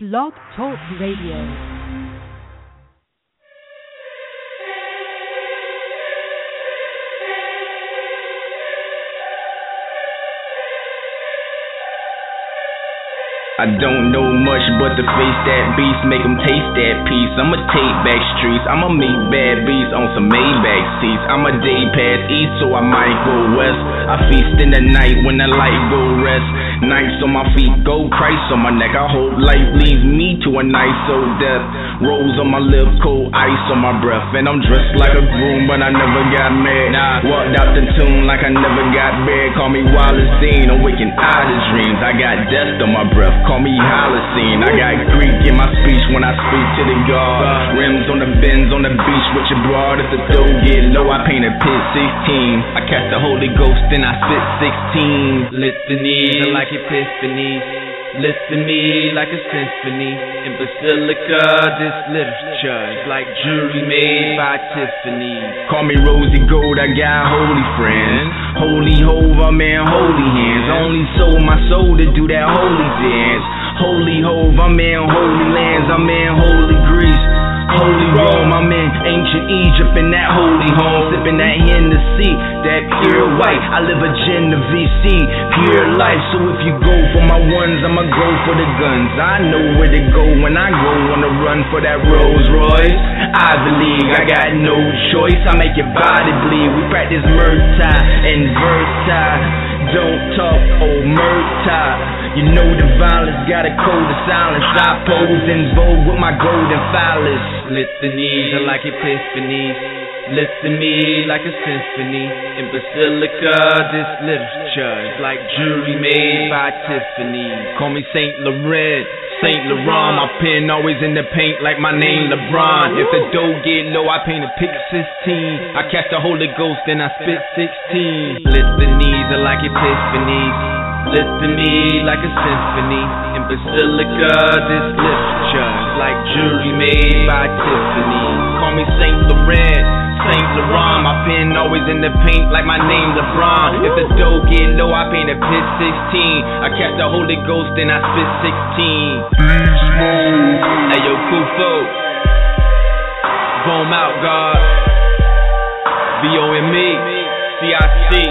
Blog Talk Radio. I don't know much but to face that beast, make them taste that peace. I'ma take back streets, I'ma meet bad beats on some Maybach seats. I'm a day pass east, so I might go west. I feast in the night when the light go rest. Nights on my feet, gold Christ on my neck. I hope life leads me to a nice old death. Rose on my lips, cold ice on my breath. And I'm dressed like a groom, but I never got mad. Nah, walked out the tomb like I never got bad. Call me Wallace Dean, waking out of dreams. I got death on my breath call me Holocene. I got Greek in my speech when I speak to the God. Rims on the bends on the beach with your broad. If the dough get low, I paint a pit 16. I catch the Holy Ghost, and I spit 16. Litanies like epiphanies. Listen me like a symphony in Basilica. This literature is like jewelry made by Tiffany. Call me Rosie Gold, I got holy friends. Holy Hove, I'm in holy hands. Only sold my soul to do that holy dance. Holy Hove, I'm in holy lands. I'm in holy Greece. Holy Rome, I'm in ancient Egypt in that holy home, sipping that Hennessy, that pure white. I live a Genovese, pure life. So if you go for my ones, I'ma go for the guns. I know where to go when I go on the run for that Rolls Royce. I believe I got no choice. I make your body bleed. We practice Murtai and Versailles. Don't talk, oh Murtai. You know the violence got a code of silence. I pose in vogue with my golden phallus. Litanies are like epiphanies. Listen me like a symphony in Basilica. This literature is like jewelry made by Tiffany. Call me Saint Laurent. Saint Laurent, my pen always in the paint like my name LeBron. If the dough get low, I paint a pick 16. I catch the Holy Ghost, and I spit 16. Litanies are like epiphanies. Me like a symphony in Basilica. This literature like jewelry made by Tiffany. Me Saint Laurent. Saint Laurent, my pen always in the paint like my name LeBron. If the dough get low, I paint a pit 16. I catch the Holy Ghost, then I spit 16. Hey yo, Kufo. Boom out, God. V O M E. C I C.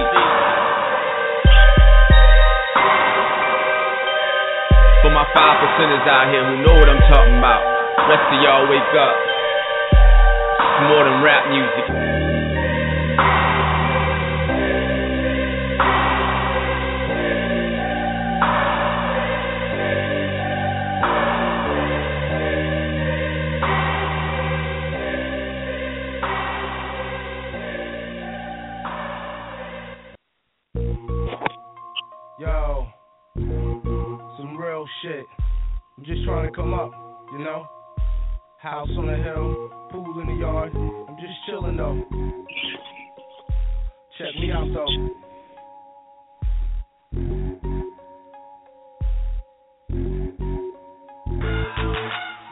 For my five percenters out here who know what I'm talking about. Rest of y'all wake up. More than rap music. Yo, some real shit. I'm just trying to come up, you know? House on the hill, pool in the yard. I'm just chilling though. Check me out though.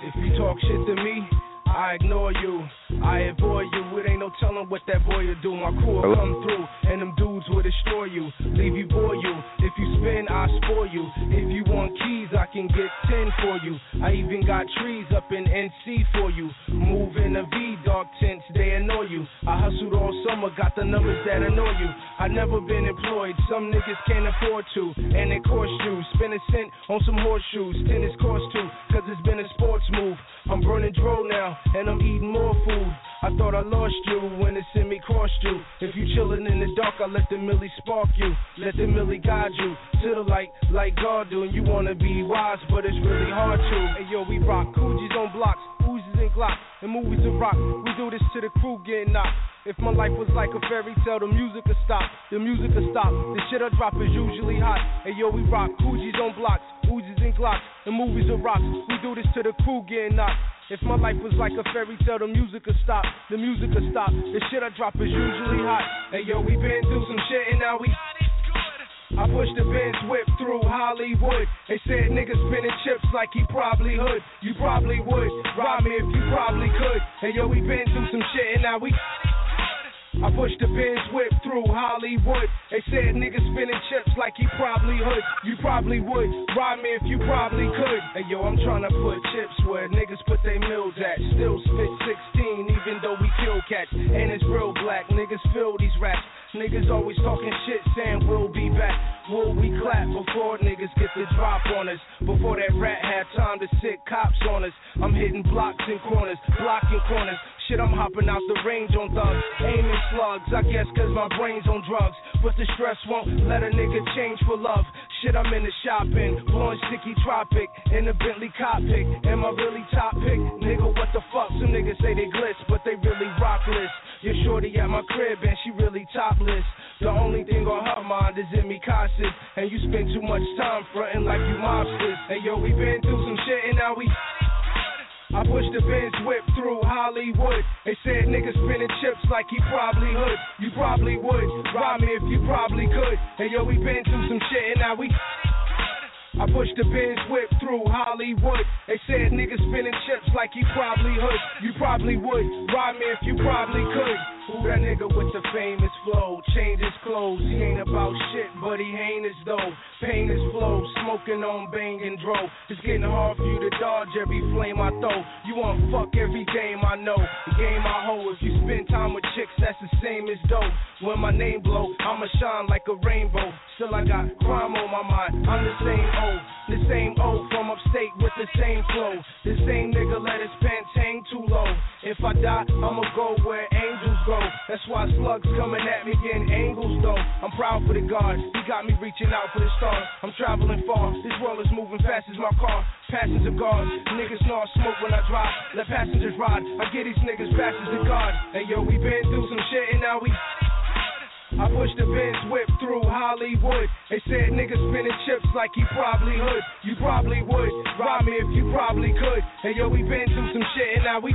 If you talk shit to me, I ignore you. I avoid you. It ain't no telling what that boy will do. My crew will come through, and them dudes will destroy you, leave you, bore you. If you spin, I spoil you. If you want keys, I can get ten for you. I even got trees up in NC for you. Move in a V, dark tints, they annoy you. I hustled all summer, got the numbers that annoy you. I never been employed, some niggas can't afford to, and it cost you. Spend a cent on some horseshoes, tennis cost too, cause it's been a sports move. I'm burning dro now, and I'm eating more food. I thought I lost you when it sent me crossed you. If you chillin' in the dark, I let the millie spark you. Let the millie guide you to the light like God do. And you wanna be wise, but it's really hard to. Hey yo, we rock Coogis on blocks, and and movies to rock. We do this to the crew getting knocked. If my life was like a fairy tale, the music would stop. The music would stop. The shit I drop is usually hot. Hey yo, we rock Coogis on blocks, oozes and glocks, and movies of rocks. We do this to the crew getting knocked. If my life was like a fairy tale, the music would stop. The music would stop. The shit I drop is usually hot. Hey yo, we been through some shit and now we. I pushed the Benz whip through Hollywood. They said niggas spinning chips like he probably would. You probably would. Rob me if you probably could. Hey yo, we been through some shit and now we. I pushed the Benz whip through Hollywood. They said niggas spinning chips like he probably would. You probably would. Ride me if you probably could. Hey yo, I'm trying to put chips where niggas put their mills at. Still spit 16 even though we kill cats. And it's real black. Niggas feel these raps. Niggas always talking shit saying we'll be back. Will we clap before niggas get the drop on us? Before that rat had time to sit cops on us. I'm hitting blocks and corners, blocking corners. Shit, I'm hopping out the range on thugs, aiming slugs. I guess cause my brain's on drugs. But the stress won't let a nigga change for love. Shit, I'm in the shopping, blowing sticky tropic in a Bentley cockpit. Am I really top pick? Nigga, what the fuck? Some niggas say they glitz, Your shorty at my crib and she really topless. The only thing on her mind is in me cautious. And you spend too much time fronting like you mobsters. Hey yo, we been through some shit and now we. I pushed the Benz whip through Hollywood. They said niggas spinning chips like he probably would. You probably would. Rob me if you probably could. Hey yo, we been through some shit and now we. I pushed the Benz whip through Hollywood. They said niggas spinning chips like he probably would. You probably would. Rob me if you probably could. Who that nigga with the famous flow? Change his clothes. He ain't about shit, but he ain't as though. Pain is flow, smoking on bang and dro. It's getting hard for you to dodge every flame I throw. You want fuck every game I know. The game I hold. If you spend time with chicks, that's the same as dope. When my name blow, I'ma shine like a rainbow. Still I got crime on my mind. I'm the same old, the same old from upstate with the same flow. The same nigga let his pants hang too low. If I die, I'ma go where angels go. That's why slugs coming at me in angles though. I'm proud for the God. He got me reaching out for the stars. I'm traveling far. This world is moving fast as my car. Passenger guards. Niggas know smoke when I drive. Let passengers ride. I get these niggas passes to God. Hey yo, we been through some shit and now we. I pushed the Benz whip through Hollywood. They said niggas spinning chips like he probably would. You probably would. Rob me if you probably could. Hey yo, we been through some shit and now we.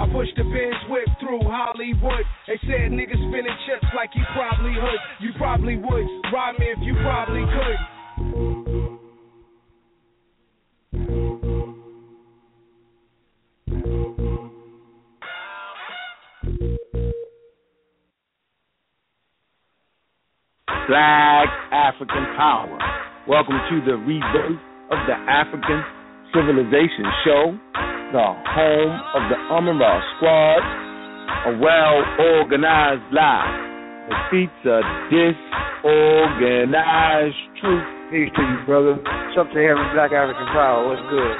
I pushed the Benz whip through Hollywood. They said niggas spinning chips like he probably would. You probably would. Ride me if you probably could. Black African Power. Welcome to the rebirth of the African Civilization Show, the home of the Amara Squad, a well organized lie defeats a disorganized truth. Peace to you, brother. What's up to every Black African Power? What's good?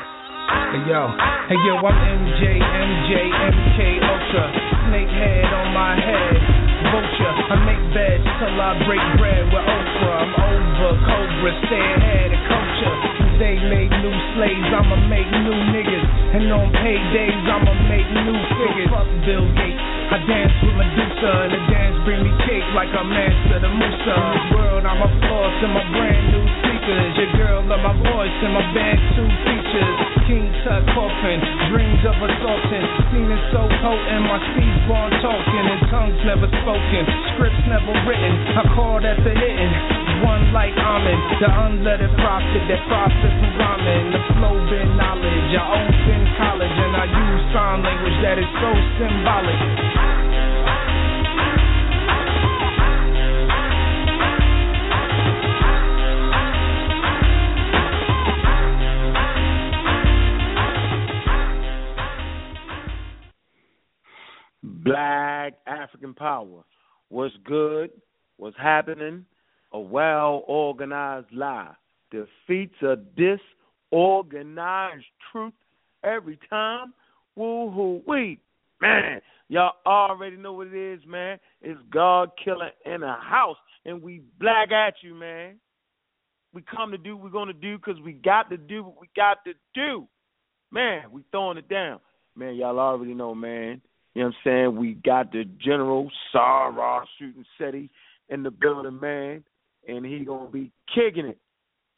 Hey yo, hey yo, I'm MJ, MJ, MK Ultra, snake head on my head, vulture. I make beds till I break bread with Oprah. I'm over Cobra, stay ahead of culture. They made new slaves, I'ma make new niggas. And on paydays, I'ma make new figures. Fuck Bill Gates. I dance with Medusa, and the dance bring me cake like I'm Mansa the Musa. In this world, I'm a floss in my brand new sneakers. Your girl love my voice and my band two features. King Tut coffin, dreams of assaulting. Seen it so potent, my seeds born talking and tongues never spoken, scripts never written. I call that the hitting. One like Amen, the unlettered prophet that from rhyming. The flow been knowledge, I open college and I use sign language that is so symbolic. Black African Power. What's good? What's happening? A well organized lie defeats a disorganized truth every time. Woo hoo wee. Man, y'all already know what it is, man. It's God killer in a house. And we black at you, man. We come to do what we're going to do because we got to do what we got to do. Man, we throwing it down. Man, y'all already know, man. You know what I'm saying? We got the General Sarah shooting SETI in the building, man. And he gonna be kicking it.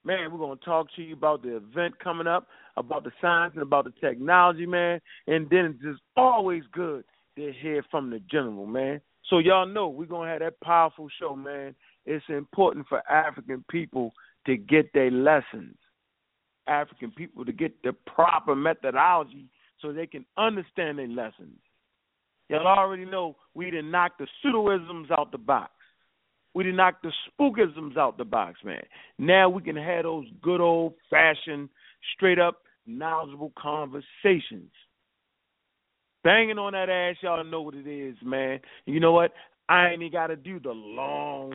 Man, we're gonna talk to you about the event coming up, about the science and about the technology, man. And then it's just always good to hear from the general, man. So y'all know we're gonna have that powerful show, man. It's important for African people to get their lessons. African people to get the proper methodology so they can understand their lessons. Y'all already know we didn't knock the pseudoisms out the box. We didn't knock the spookisms out the box, man. Now we can have those good old fashioned, straight up, knowledgeable conversations. Banging on that ass, y'all know what it is, man. You know what? I ain't even got to do the long,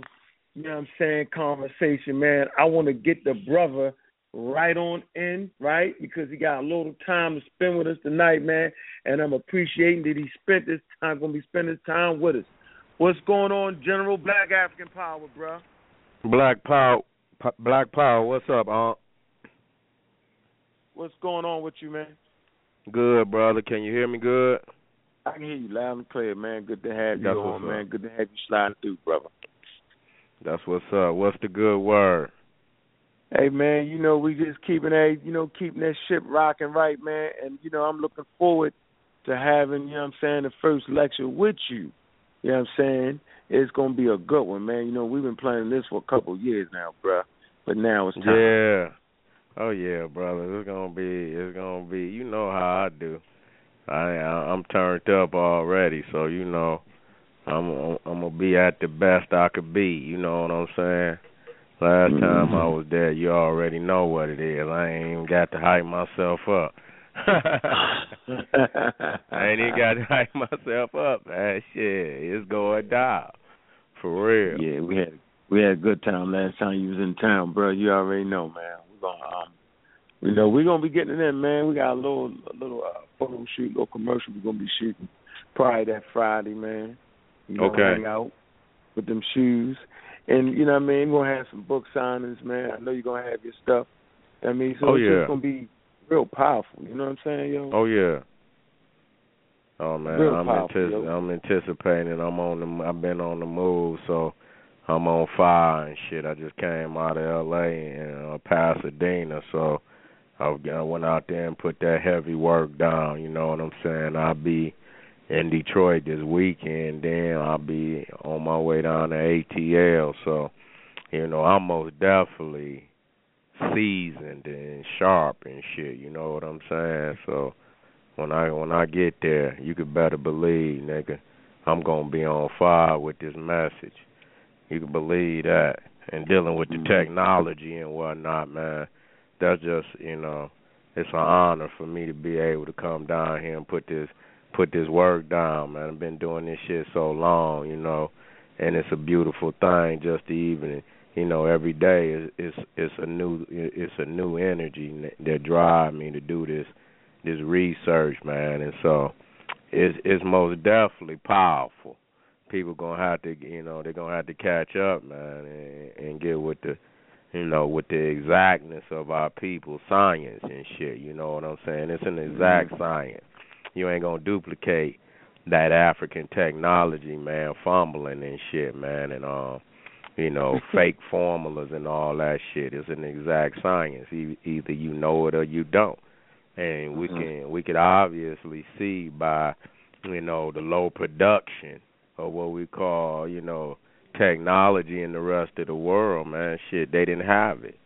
you know what I'm saying, conversation, man. I want to get the brother right on in, right? Because he got a little time to spend with us tonight, man. And I'm appreciating that he spent this time, going to be spending time with us. What's going on, General Black African Power, bro? Black Power, P- Black Power. What's up, Aunt? What's going on with you, man? Good, brother. Can you hear me good? I can hear you loud and clear, man. Good to have you That's on, man. up. Good to have you sliding through, brother. That's what's up. What's the good word? Hey man, you know we just keeping that, you know, keeping that ship rocking right, man. And you know I'm looking forward to having, you know, what I'm saying, the first lecture with you. You know what I'm saying? It's gonna be a good one, man. You know we've been planning this for a couple of years now, bruh. But now it's time. Yeah. Oh yeah, brother. It's gonna be. It's gonna be. You know how I do. I I- I'm turned up already, so you know, I'm I'm gonna be at the best I could be. You know what I'm saying? Last time I mm-hmm. was there, you already know what it is. I ain't even got to hype myself up. I ain't even got to hype myself up, man. Shit, it's going down for real. Yeah, we had we had a good time last time you was in town, bro. You already know, man. We're gonna um you know, we're gonna be getting it in, man. We got a little a little uh, photo shoot, little commercial we're gonna be shooting probably that Friday, man. You know, Okay. hang out with them shoes. And you know what I mean, we're gonna have some book signings, man. I know you're gonna have your stuff. I mean, so Oh, it's yeah. just gonna be real powerful, you know what I'm saying, yo? Oh yeah. Oh man, Real I'm powerful, antici- I'm anticipating. I'm on the. I've been on the move, so I'm on fire and shit. I just came out of L.A. and uh, Pasadena, so I I went out there and put that heavy work down. You know what I'm saying? I'll be in Detroit this weekend. Then I'll be on my way down to ATL. So you know, I'm most definitely seasoned and sharp and shit. You know what I'm saying? So when I when I get there, you could better believe, nigga, I'm gonna be on fire with this message. You can believe that. And dealing with the Mhm. technology and whatnot, man, that's just you know, it's an honor for me to be able to come down here and put this put this work down, man. I've been doing this shit so long, you know, and it's a beautiful thing just to even you know every day is it's it's a new it's a new energy that drive me to do this this research man. And so it's it's most definitely powerful. People gonna have to you know they're gonna have to catch up man and, and get with the you know with the exactness of our people science and shit you know what i'm saying? It's an exact science. You ain't gonna duplicate that african technology man fumbling and shit man and um you know, fake formulas and all that shit. It's an exact science. E- either you know it or you don't. And we Mhm. can we could obviously see by, you know, the low production of what we call, you know, technology in the rest of the world, man. Shit, they didn't have it.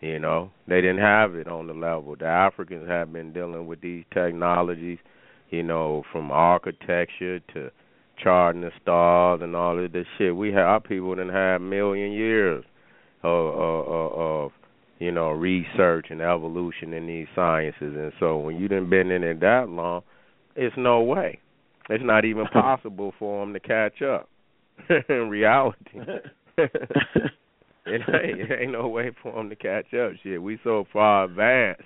You know, they didn't have it on the level. The Africans have been dealing with these technologies, you know, from architecture to charting the stars and all of this shit. We have our people didn't have million years of, of, of, of you know research and evolution in these sciences, and so when you didn't been in it that long, it's no way. It's not even possible for them to catch up. in reality, it ain't, it ain't no way for them to catch up. Shit, we so far advanced.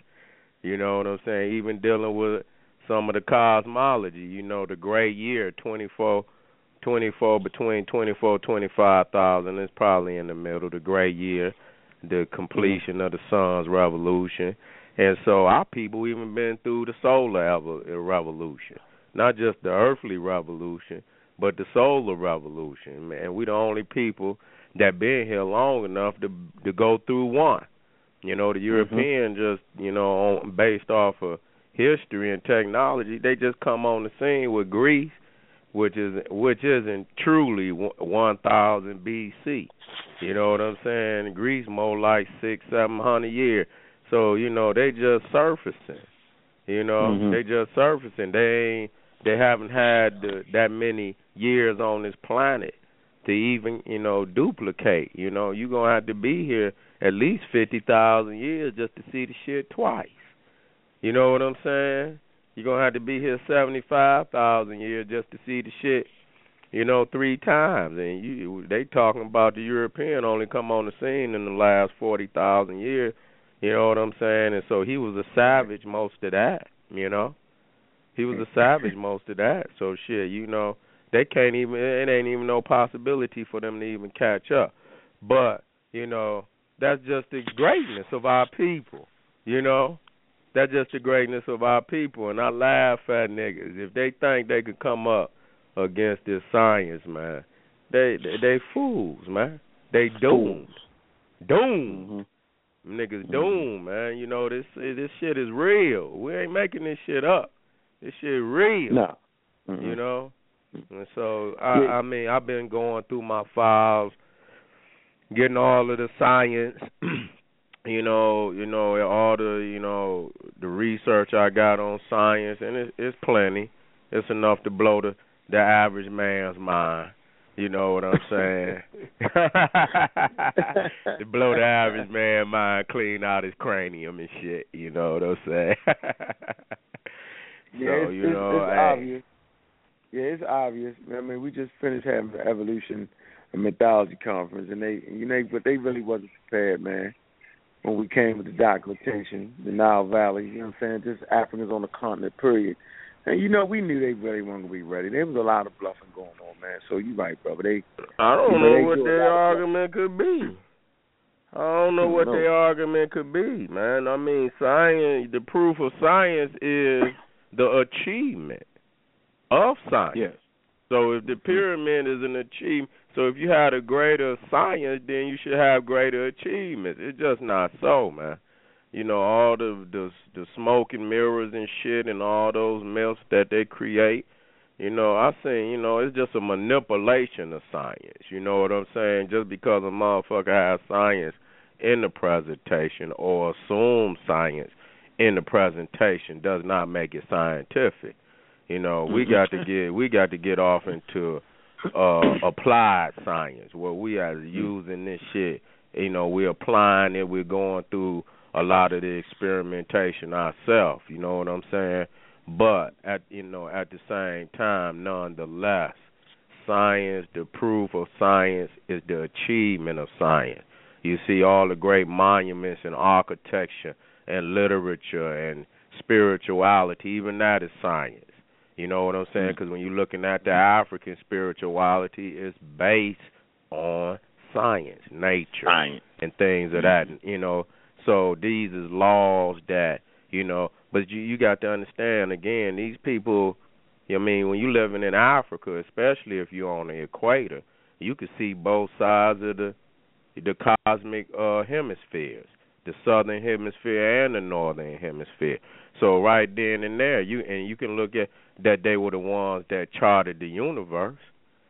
You know what I'm saying? Even dealing with some of the cosmology, you know, the great year, 24, 24 between 24, 25,000 is probably in the middle, the great year, the completion of the sun's revolution. And so our people even been through the solar uh, revolution, not just the earthly revolution, but the solar revolution. And we the only people that been here long enough to to go through one. You know, the mm-hmm. European just, you know, on, based off of history and technology, they just come on the scene with Greece, which is which isn't truly one thousand BC. You know what I'm saying? Greece more like six, seven hundred years. So you know they just surfacing. You know Mhm. they just surfacing. They they haven't had the, that many years on this planet to even you know duplicate. You know, you're gonna have to be here at least fifty thousand years just to see the shit twice. You know what I'm saying? You're gonna have to be here seventy five thousand years just to see the shit, you know, three times. And you they talking about the European only come on the scene in the last forty thousand years. You know what I'm saying? And so he was a savage most of that, you know. He was a savage most of that. So shit, you know, they can't even it ain't even no possibility for them to even catch up. But, you know, that's just the greatness of our people. You know? That's just the greatness of our people and I laugh at niggas. If they think they could come up against this science, man, they they, they fools, man. They doomed. Doomed. Mm-hmm. Niggas doomed, man. You know, this this shit is real. We ain't making this shit up. This shit real. No. Mm-hmm. You know? And so I yeah. I mean I've been going through my files, getting all of the science, you know, you know, all the you know the research I got on science, and it, it's plenty. It's enough to blow the the average man's mind. You know what I'm saying? to blow the average man mind, clean out his cranium and shit. You know what I'm saying? yeah, so, it's, you know, it's, it's hey, obvious. Yeah, it's obvious. I mean, we just finished having the evolution and mythology conference, and they, you know, but they really wasn't prepared, man. When we came with the documentation, the Nile Valley, you know what I'm saying? Just Africans on the continent, period. And you know, we knew they really weren't gonna be ready. There was a lot of bluffing going on, man. So you're right, brother. They I don't you know, they what their argument could be. I don't know what No. their argument could be, man. I mean, science. The proof of science is the achievement of science. Yes. So if the pyramid is an achievement, so if you had a greater science, then you should have greater achievements. It's just not so, man. You know all the the the smoke and mirrors and shit and all those myths that they create. You know, I say, you know, it's just a manipulation of science. You know what I'm saying? Just because a motherfucker has science in the presentation or assume science in the presentation does not make it scientific. You know, we mm-hmm. got to get we got to get off into uh applied science where we are using this shit. You know, we're applying it, we're going through a lot of the experimentation ourselves, you know what I'm saying? But at you know, at the same time, nonetheless, science, the proof of science is the achievement of science. You see all the great monuments and architecture and literature and spirituality, even that is science. You know what I'm saying? Because when you're looking at the African spirituality, it's based on science, nature, Science. and things of that. You know, so these is laws that you know. But you you got to understand again, these people. I mean, when you living in Africa, especially if you're on the equator, you can see both sides of the the cosmic uh hemispheres, the southern hemisphere and the northern hemisphere. So right then and there, you and you can look at that they were the ones that charted the universe.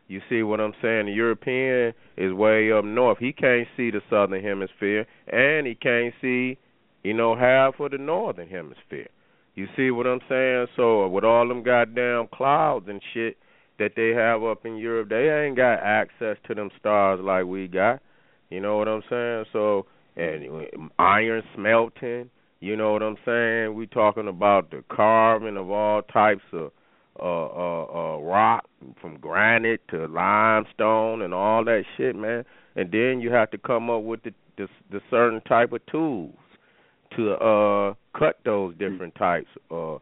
You see what I'm saying? The European is way up north. He can't see the southern hemisphere, and he can't see, you know, half of the northern hemisphere. You see what I'm saying? So with all them goddamn clouds and shit that they have up in Europe, they ain't got access to them stars like we got. You know what I'm saying? So and iron smelting. You know what I'm saying? We talking about the carving of all types of uh, uh, uh, rock, from granite to limestone and all that shit, man. And then you have to come up with the the, the certain type of tools to uh cut those different types of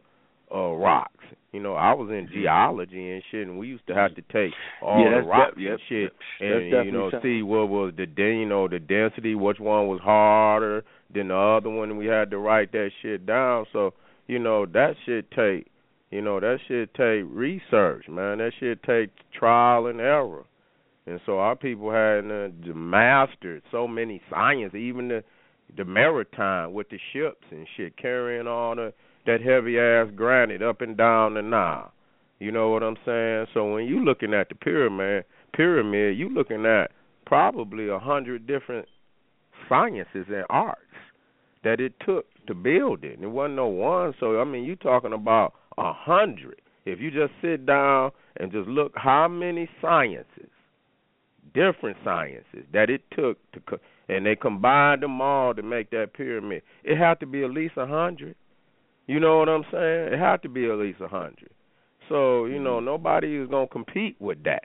uh rocks. You know, I was in geology and shit, and we used to have to take all Yeah, the rocks yep, and shit, and you know, something. see what was the den, you know, the density, which one was harder than the other one. We had to write that shit down. So you know, that shit take, you know, that shit take research, man. That shit take trial and error. And so our people had uh, mastered so many science, even the the maritime with the ships and shit, carrying all the that heavy ass granite up and down the Nile. You know what I'm saying? So when you looking at the pyramid, pyramid, you looking at probably a hundred different sciences and arts that it took to build it. It wasn't no one. So I mean, you talking about a hundred. If you just sit down and just look how many sciences, different sciences that it took to, co- and they combined them all to make that pyramid. It had to be at least a hundred. You know what I'm saying? It had to be at least a hundred. So you know mm-hmm. nobody is gonna compete with that.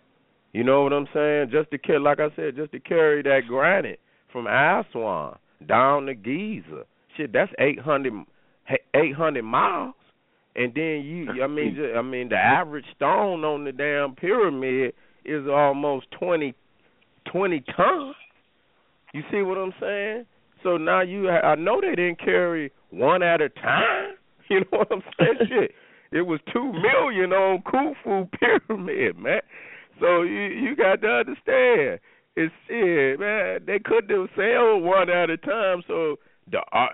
You know what I'm saying? Just to carry, like I said, just to carry that granite from Aswan down to Giza. Shit, that's 800, 800 miles. And then you, I mean, I mean, the average stone on the damn pyramid is almost twenty, twenty tons. You see what I'm saying? So now you, I know they didn't carry one at a time. You know what I'm saying? Shit, it was two million on Khufu pyramid, man. So you you got to understand, it's shit, man. They couldn't have sailed one at a time. So the uh,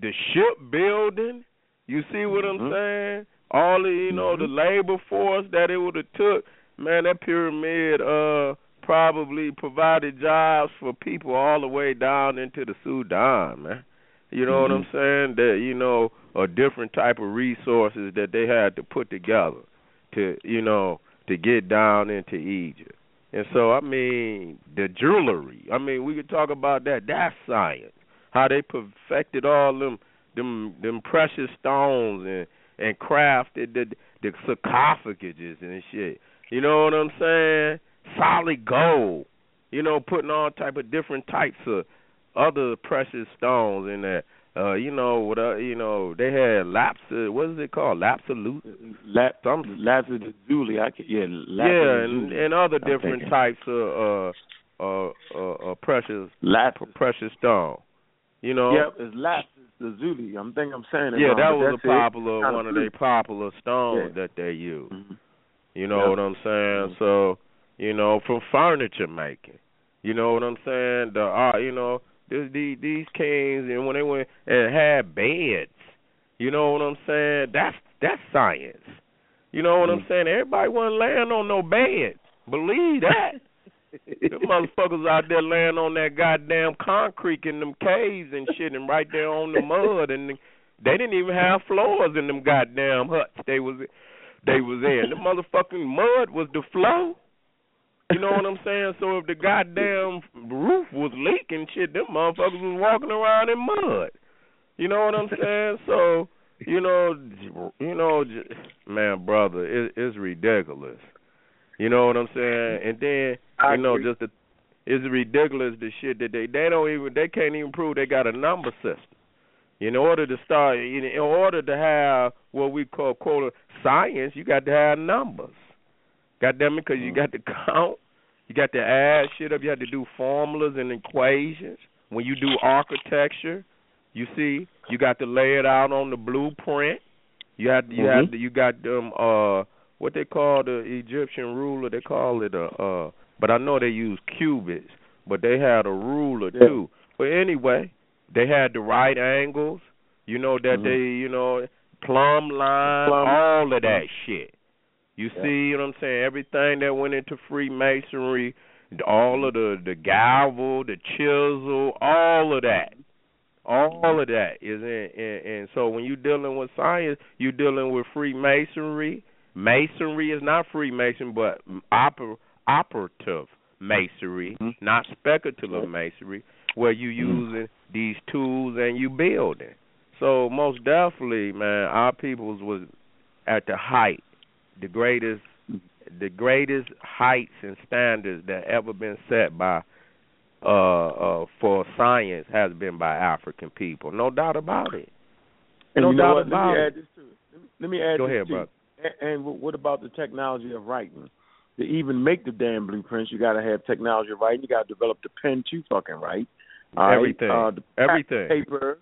the shipbuilding, you see what Mm-hmm. I'm saying? All the you know the labor force that it would have took, man. That pyramid uh probably provided jobs for people all the way down into the Sudan, man. You know what I'm saying? That you know a different type of resources that they had to put together to you know to get down into Egypt. And so I mean the jewelry. I mean we could talk about that. That's science. How they perfected all them them them precious stones and and crafted the the sarcophaguses and shit. You know what I'm saying? Solid gold. You know, putting all type of different types of other precious stones in there. Uh, you know what? Uh, you know they had laps. What is it called? Lapsalute. Lap, Some Lazuli, I can, yeah, yeah, and and other I'm different thinking. types of uh uh uh, uh precious Lapis. precious stone. You know. Yep, it's Lapis Lazuli. I'm thinking I'm saying it Yeah, wrong, that was a popular one of their popular stones Yeah. that they use. Mhm. You know Yeah. what I'm saying? So, you know, from furniture making. You know what I'm saying? The uh, you know, this, these these kings and when they went and had beds. You know what I'm saying? That's that's science. You know what I'm saying? Everybody wasn't laying on no bed. Believe that. Them motherfuckers out there laying on that goddamn concrete in them caves and shit, and right there on the mud, and they didn't even have floors in them goddamn huts. They was they was in. The motherfucking mud was the floor. You know what I'm saying? So if the goddamn roof was leaking, shit, them motherfuckers was walking around in mud. You know what I'm saying? So you know, you know, man, brother, it, it's ridiculous. You know what I'm saying? And then I you know, agree. just the it's ridiculous the shit that they they don't even they can't even prove they got a number system. In order to start, in, in order to have what we call quote science, you got to have numbers. God damn it, because you got to count, you got to add shit up, you have to do formulas and equations. When you do architecture, you see, you got to lay it out on the blueprint. You have you have to, you got them uh what they call the Egyptian ruler. They call it a uh, but I know they use cubits, but they had a ruler Yeah. too. But anyway, they had the right angles. You know that Mhm. they you know plumb line, Plumb- all of that shit. You Yeah. see what I'm saying? Everything that went into Freemasonry, all of the the gavel, the chisel, all of that, all of that is in. in and so when you're dealing with science, you're dealing with Freemasonry. Masonry is not Freemason, but oper, operative masonry, Mhm. not speculative masonry, where you using these tools and you building. So most definitely, man, our peoples was at the height, the greatest, the greatest heights and standards that ever been set by uh uh for science has been by African people. No doubt about it. And No you know doubt what? Let about me it. add this to it. Let me, let me add Go this ahead, too. brother. And, and what about the technology of writing? To even make the damn blueprints, you got to have technology right. You got to develop the pen to fucking. All right? Everything. Uh, the Everything. Paper.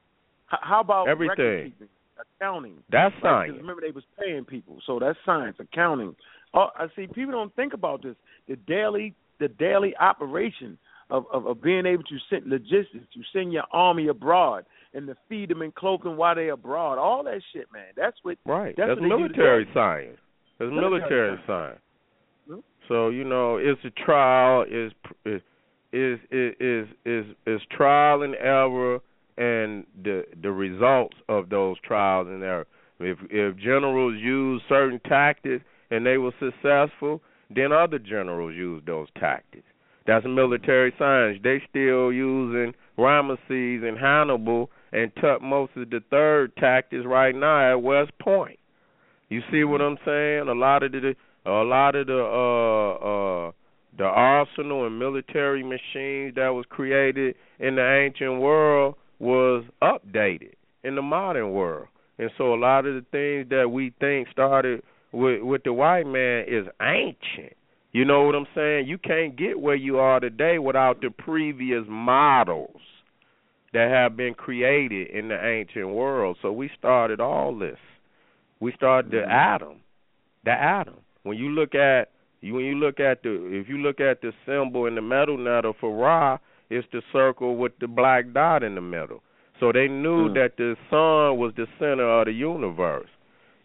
H- how about Everything. accounting? That's science. remember, they was paying people, so that's science, accounting. Oh, I see. People don't think about this. The daily, the daily operation of, of of being able to send logistics, to send your army abroad, and to feed them and clothe them while they're abroad. All that shit, man. That's what. Right. That's That's, what military science. That's Military military science. science. So you know, it's a trial. Is is is is is is trial and error, and the the results of those trials and error. If if generals use certain tactics and they were successful, then other generals use those tactics. That's military science. They still using Ramesses and Hannibal and Thutmose the third tactics right now at West Point. You see what I'm saying? A lot of the a lot of the uh uh the arsenal and military machines that was created in the ancient world was updated in the modern world. And so a lot of the things that we think started with with the white man is ancient. You know what I'm saying? You can't get where you are today without the previous models that have been created in the ancient world. So we started all this. We started the Mm-hmm. atom. The atom. When you look at when you look at the if you look at the symbol in the Medu Neter for Ra, it's the circle with the black dot in the middle. So they knew Mm. that the sun was the center of the universe.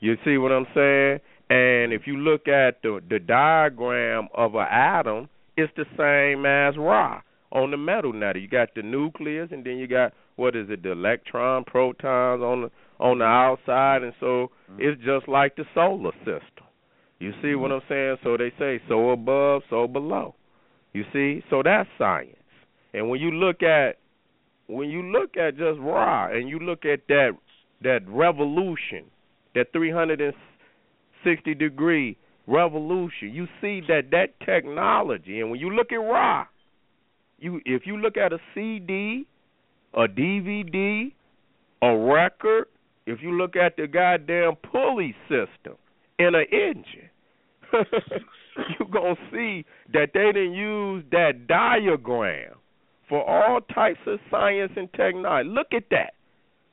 You see what I'm saying? And if you look at the the diagram of an atom, it's the same as Ra on the Medu Neter. You got the nucleus, and then you got what is it? The electron, protons on the on the outside, and so it's just like the solar system. You see what I'm saying? So they say so above, so below. You see? So that's science. And when you look at when you look at just Ra and you look at that that revolution, that 360 degree revolution, you see that that technology and when you look at Ra, you if you look at a CD, a DVD, a record, if you look at the goddamn pulley system in an engine, you're going to see that they didn't use that diagram for all types of science and technology. Look at that.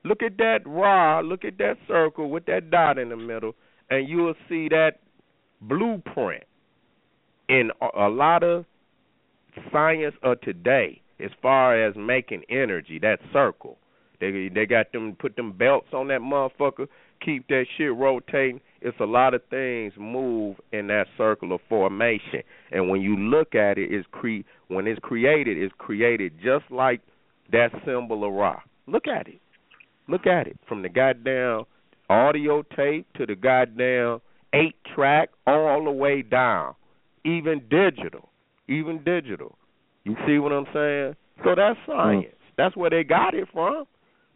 Look at that rod, look at that circle with that dot in the middle, and you will see that blueprint in a lot of science of today as far as making energy, that circle. They they got them put them belts on that motherfucker, keep that shit rotating. It's a lot of things move in that circle of formation. And when you look at it, it's cre when it's created, it's created just like that symbol of Ra. Look at it. Look at it. From the goddamn audio tape to the goddamn eight track all the way down. Even digital. Even digital. You see what I'm saying? So that's mm. science. That's where they got it from.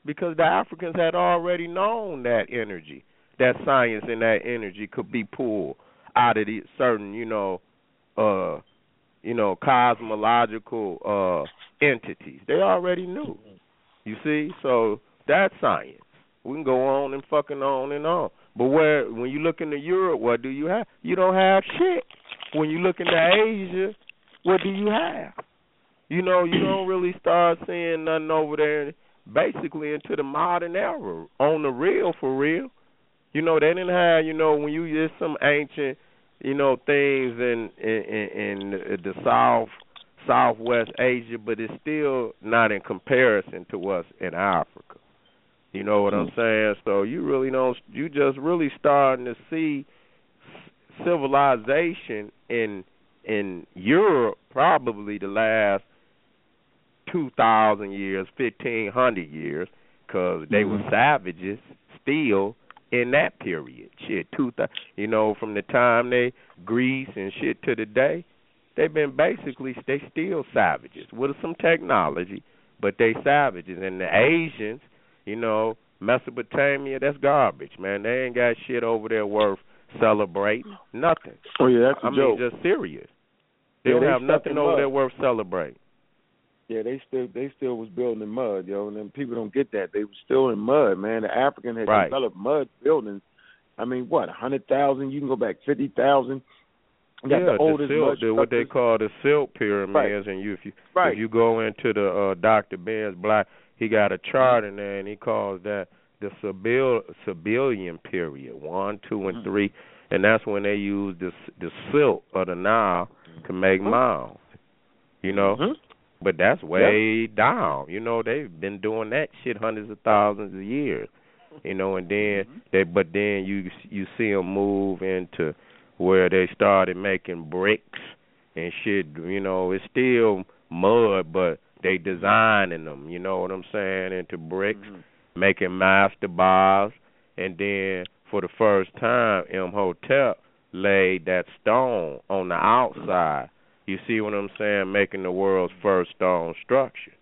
Because the Africans had already known that energy, that science and that energy could be pulled out of these certain, you know, uh you know, cosmological uh entities. They already knew. You see? So that's science. We can go on and fucking on and on. But where when you look into Europe, what do you have? You don't have shit. When you look into Asia, what do you have? You know, you don't really start seeing nothing over there basically into the modern era. On the real for real. You know, they didn't have, you know, when you get some ancient, you know, things in in, in, the south southwest Asia, but it's still not in comparison to what's in Africa. You know what I'm hmm. saying? So you really don't you just really starting to see civilization in in Europe probably the last 2000 years, 1500 years cuz they were mm-hmm. savages still in that period. Shit, two th- you know from the time they Greece and shit to today, they've been basically they still savages with some technology, but they savages and the Asians, you know, Mesopotamia, that's garbage, man. They ain't got shit over there worth celebrating. Nothing. Oh yeah, that's a I joke. Mean, just serious. They Yeah, don't they have nothing over mud. there worth celebrating. Yeah, they still they still was building in mud, yo, and then people don't get that. They were still in mud, man. The African had Right. developed mud buildings. I mean, what, a hundred thousand? You can go back fifty thousand. Yeah, the oldest silk, mud the, what they call the silk pyramids, and you if you Right. if you go into the uh, Dr. Ben's Black, he got a chart in there, and he calls that the Sibyl, Sebilian period, one, two, Mm-hmm. and three, and that's when they used the the silk of the Nile to make Mm-hmm. mounds. You know, Mhm. But that's way down. You know, they've been doing that shit hundreds of thousands of years. You know, and then Mm-hmm. they, but then you you see them move into where they started making bricks and shit. You know, it's still mud, but they designing them. You know what I'm saying? Into bricks, Mhm. making mastabas, and then for the first time, Imhotep laid that stone on the outside. You see what I'm saying? Making the world's first stone structure.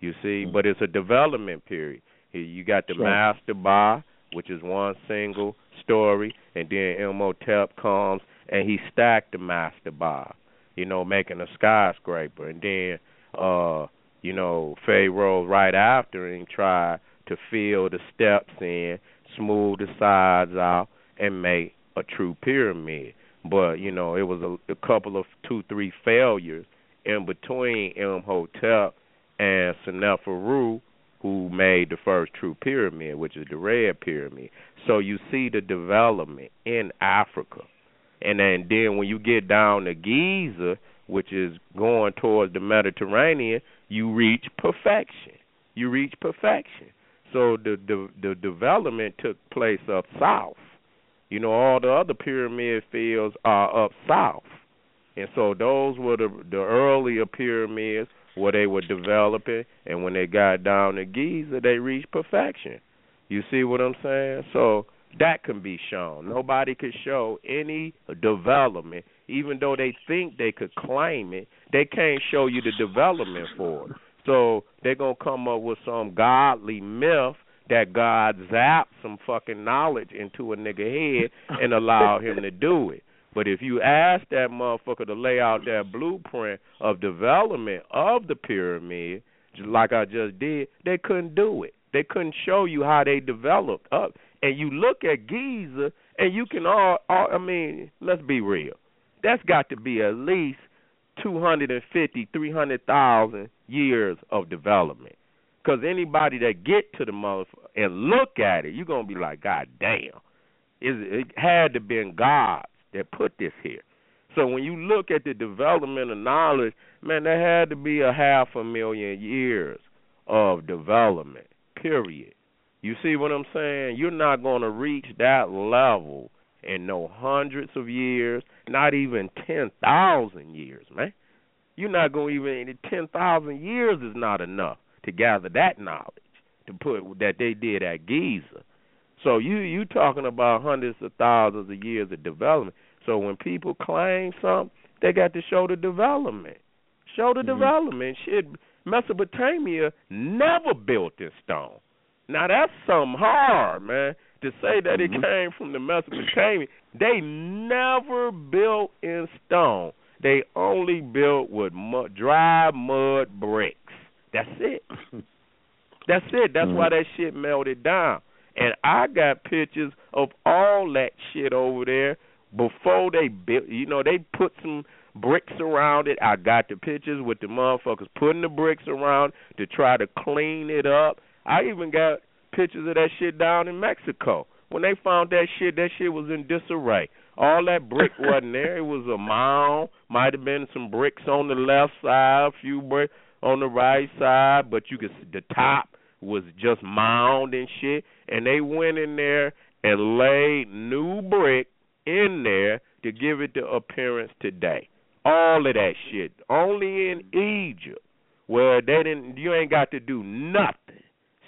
You see, Mm-hmm. but it's a development period. You got the Sure. Mastaba, which is one single story, and then Imhotep comes and he stacked the Mastaba, you know, making a skyscraper, and then uh, you know, Pharaoh right after him tried to fill the steps in, smooth the sides out, and make a true pyramid. But you know, it was a, a couple of two, three failures in between Imhotep and Seneferu, who made the first true pyramid, which is the Red Pyramid. So you see the development in Africa, and then then when you get down to Giza, which is going towards the Mediterranean, you reach perfection. You reach perfection. So the the the development took place up south. You know, all the other pyramid fields are up south. And so those were the the earlier pyramids where they were developing and when they got down to Giza they reached perfection. You see what I'm saying? So that can be shown. Nobody could show any development, even though they think they could claim it. They can't show you the development for it. So they're gonna come up with some godly myth that God zapped some fucking knowledge into a nigga head and allowed him to do it. But if you ask that motherfucker to lay out that blueprint of development of the pyramid, like I just did, they couldn't do it. They couldn't show you how they developed up. And you look at Giza, and you can all, all I mean, let's be real. That's got to be at least two hundred and fifty, three hundred thousand years of development. Because anybody that get to the motherfucker and look at it, you're gonna be like, God damn, it, it had to been God that put this here. So when you look at the development of knowledge, man, there had to be a half a million years of development. Period. You see what I'm saying? You're not going to reach that level in no hundreds of years, not even 10,000 years, man. You're not going to even 10,000 years is not enough to gather that knowledge to put that they did at Giza. So you you talking about hundreds of thousands of years of development. So when people claim something, they got to show the development. Show the Mhm. development. Shit, Mesopotamia never built in stone. Now that's something hard, man. To say that it Mhm. came from the Mesopotamia, they never built in stone. They only built with mud, dry mud bricks. That's it. That's it. That's why mm-hmm. that shit melted down. And I got pictures of all that shit over there before they built. You know, they put some bricks around it. I got the pictures with the motherfuckers putting the bricks around to try to clean it up. I even got pictures of that shit down in Mexico. When they found that shit, that shit was in disarray. All that brick wasn't there. It was a mound. Might have been some bricks on the left side, a few bricks on the right side, but you could see the top was just mound and shit. And they went in there and laid new brick in there to give it the appearance today. All of that shit. Only in Egypt where they didn't you ain't got to do nothing.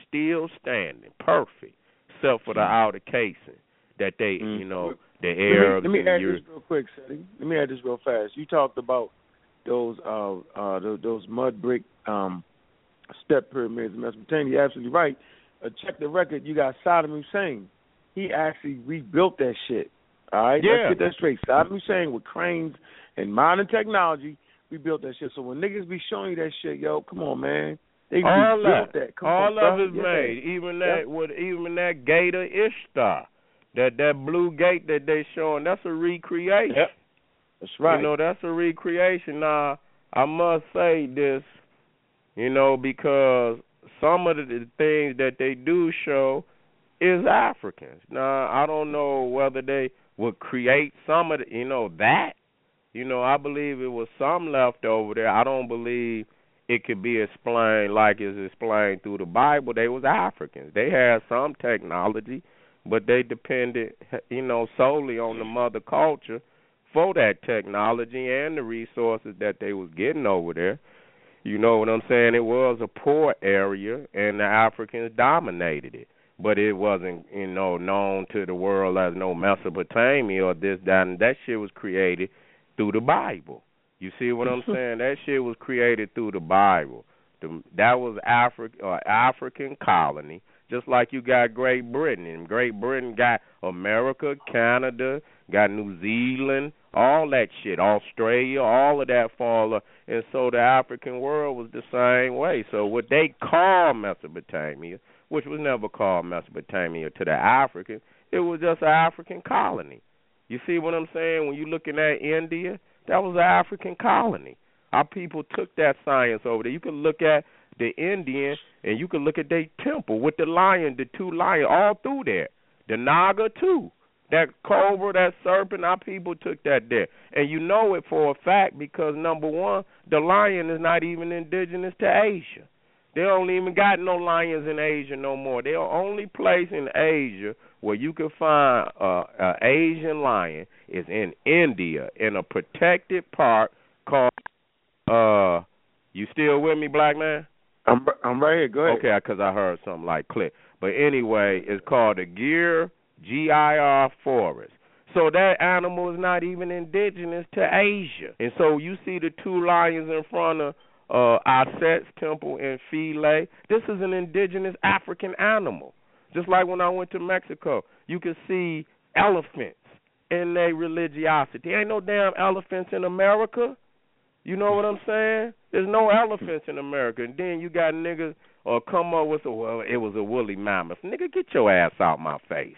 Still standing. Perfect. Except for the hmm. outer casing that they hmm. you know, the Let me, let me add Europe. this real quick, Seti. Let me add this real fast. You talked about those uh uh those, those mud brick um step pyramids in Mesopotamia. You're absolutely right. Uh, check the record. You got Saddam Hussein. He actually rebuilt that shit. All right, Yeah. let's get that straight. Saddam Hussein with cranes and modern technology rebuilt that shit. So when niggas be showing you that shit, yo, come on, man. They all rebuilt that, that. Come all on, of it's Yeah. made. Even that, with even that gate of Ishtar, that that blue gate that they showing, that's a recreation. Yep. That's right. You know, that's a recreation. Now, I must say this, you know, because some of the, things that they do show is Africans. Now, I don't know whether they would create some of the, you know, that. You know, I believe it was some left over there. I don't believe it could be explained like it's explained through the Bible. They was Africans. They had some technology, but they depended, you know, solely on the mother culture for that technology and the resources that they was getting over there. You know what I'm saying? It was a poor area, and the Africans dominated it. but it wasn't, you know, known to the world as no Mesopotamia or this, that, and that shit was created through the Bible. You see what I'm saying? That shit was created through the Bible. The, that was Africa, uh, African colony, just like you got Great Britain, and Great Britain got America, Canada, got New Zealand, all that shit, Australia, all of that fall, and so the African world was the same way. So what they call Mesopotamia, which was never called Mesopotamia to the Africans, it was just an African colony. You see what I'm saying? When you're looking at India, that was an African colony. Our people took that science over there. You can look at the Indian and you can look at their temple with the lion, the two lions, all through there. The Naga too. That cobra, that serpent, our people took that there. And you know it for a fact because number one, the lion is not even indigenous to Asia. They don't even got no lions in Asia no more. They're the only place in Asia where you can find a, a Asian lion is in India in a protected park called. Uh, you still with me, black man? I'm I'm right here. Go ahead. Okay, because I heard something like click. But anyway, it's called the Gir forest. So that animal is not even indigenous to Asia. And so you see the two lions in front of uh Aset's temple in Philae. This is an indigenous African animal. Just like when I went to Mexico, you could see elephants in their religiosity. Ain't no damn elephants in America. You know what I'm saying? There's no elephants in America. And then you got niggas or come up with a well, it was a woolly mammoth. Nigga, get your ass out my face.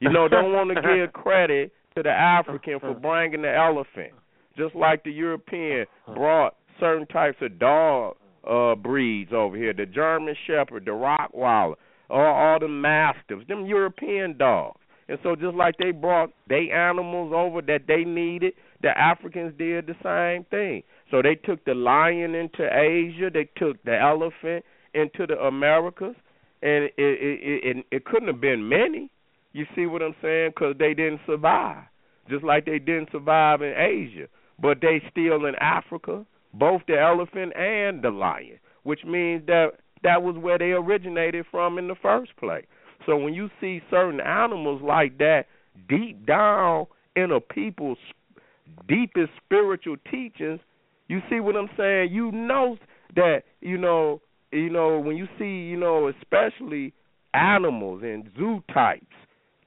You know, don't want to give credit to the African for bringing the elephant, just like the European brought certain types of dog uh breeds over here, the German Shepherd, the Rottweiler, all, all the Mastiffs, them European dogs. And so just like they brought they animals over that they needed, the Africans did the same thing. So they took the lion into Asia, they took the elephant into the Americas, and it it it, it couldn't have been many. You see what I'm saying? Because they didn't survive, just like they didn't survive in Asia. But they still in Africa, both the elephant and the lion, which means that that was where they originated from in the first place. So when you see certain animals like that deep down in a people's deepest spiritual teachings, you see what I'm saying? You know that you know you know when you see you know especially animals and zoo types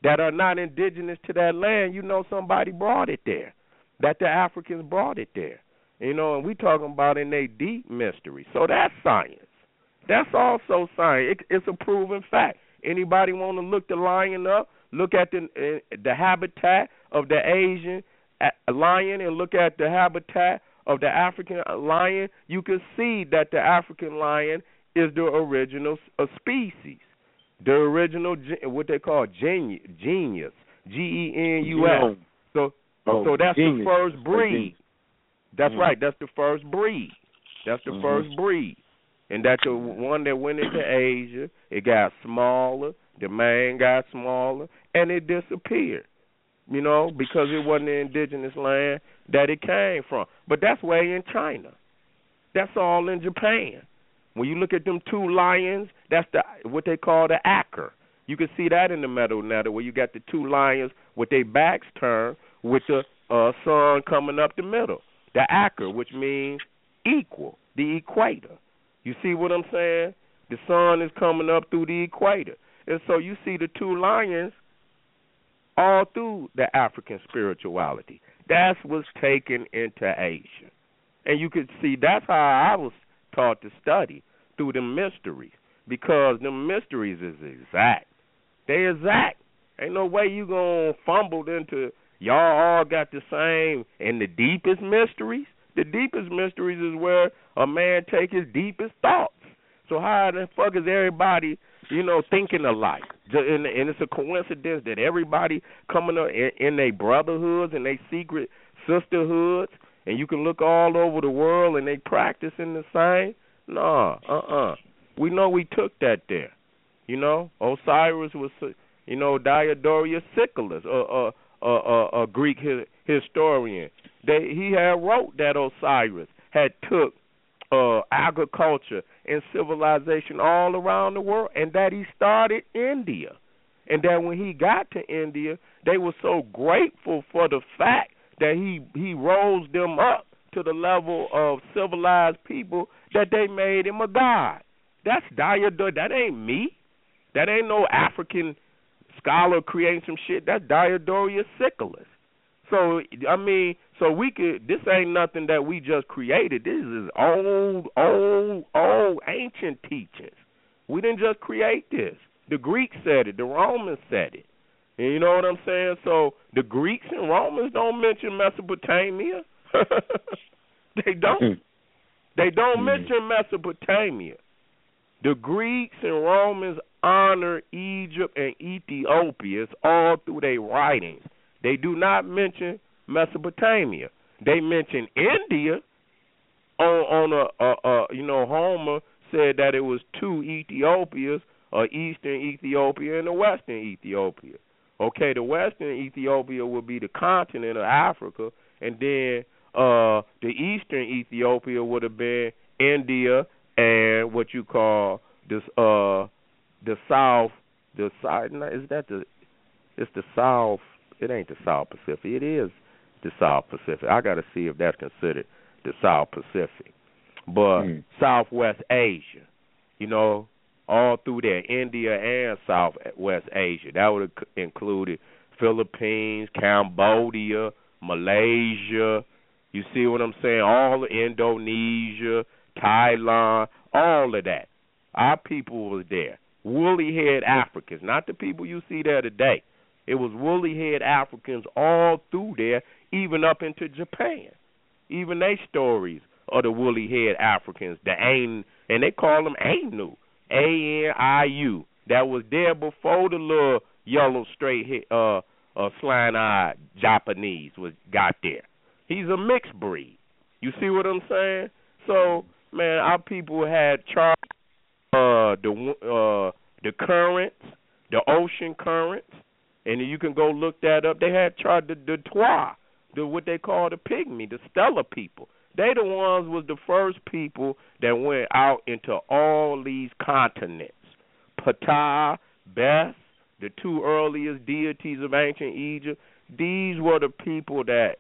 that are not indigenous to that land, you know somebody brought it there. That the Africans brought it there. You know, and we talking about in a deep mystery. So that's science. That's also science. It, it's a proven fact. Anybody want to look the lion up? Look at the uh, the habitat of the Asian uh, lion and look at the habitat of the African lion. You can see that the African lion is the original uh, species, the original what they call genius, genius, G E N U S. So Oh, so that's genius. the first breed. That's Mhm. right. That's the first breed. That's the Mhm. first breed. And that's the one that went into Asia. It got smaller. The man got smaller, and it disappeared. You know, because it wasn't the indigenous land that it came from. But that's way in China. That's all in Japan. When you look at them two lions, that's the what they call the Aker. You can see that in the meadow now, where you got the two lions with their backs turned, with the uh, sun coming up the middle. The Aker, which means equal, the equator. You see what I'm saying? The sun is coming up through the equator, and so you see the two lions all through the African spirituality. That's what's taken into Asia. And you can see that's how I was taught to study through the mysteries because the mysteries is exact. They exact. Ain't no way you gonna fumble into y'all all got the same and the deepest mysteries. The deepest mysteries is where a man take his deepest thoughts. So how the fuck is everybody, you know, thinking alike? And, and it's a coincidence that everybody coming up in, in their brotherhoods and their secret sisterhoods, and you can look all over the world and they practicing the same. Nah, uh, uh We know we took that there. You know, Osiris was, you know, Diodorus Siculus, a a, a, a Greek hi- historian. They he had wrote that Osiris had took uh agriculture and civilization all around the world, and that he started India. And that when he got to India, they were so grateful for the fact that he he rose them up to the level of civilized people that they made him a god. That's Diodor. That ain't me. That ain't no African scholar creating some shit. That's Diodorus Siculus. So I mean, so we could. This ain't nothing that we just created. This is old, old, old ancient teachings. We didn't just create this. The Greeks said it. The Romans said it. And you know what I'm saying? So the Greeks and Romans don't mention Mesopotamia. they don't. They don't mm. mention Mesopotamia. The Greeks and Romans honor Egypt and Ethiopia all through their writings. They do not mention Mesopotamia. They mention India on on a, a, a you know Homer said that it was two Ethiopias, a eastern Ethiopia and a western Ethiopia. Okay, the western Ethiopia would be the continent of Africa, and then uh the eastern Ethiopia would have been India and what you call this uh the south the side is that the it's the south it ain't the South Pacific. It is the South Pacific. I got to see if that's considered the South Pacific. But mm. Southwest Asia, you know, all through there, India and Southwest Asia. That would have included Philippines, Cambodia, Malaysia. You see what I'm saying? All of Indonesia, Thailand, all of that. Our people was there. Woolly head Africans, not the people you see there today. It was woolly head Africans all through there, even up into Japan. Even they stories of the woolly head Africans, the Ain, and they call them Ainu, A N I U. That was there before the little yellow straight uh, uh, slant eyed Japanese was got there. He's a mixed breed. You see what I'm saying? So man, our people had charted uh, the uh, the currents, the ocean currents, and you can go look that up. They had charted the, the Twa, the what they call the pygmy, the stellar people. They the ones was the first people that went out into all these continents. Ptah, Bes, the two earliest deities of ancient Egypt. These were the people that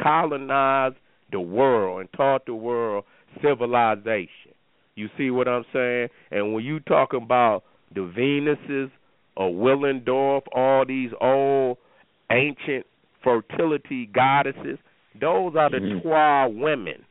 colonized the world and taught the world civilization. You see what I'm saying? And when you talk about the Venuses, or Willendorf, all these old ancient fertility goddesses. Those are the mm-hmm. Twa women.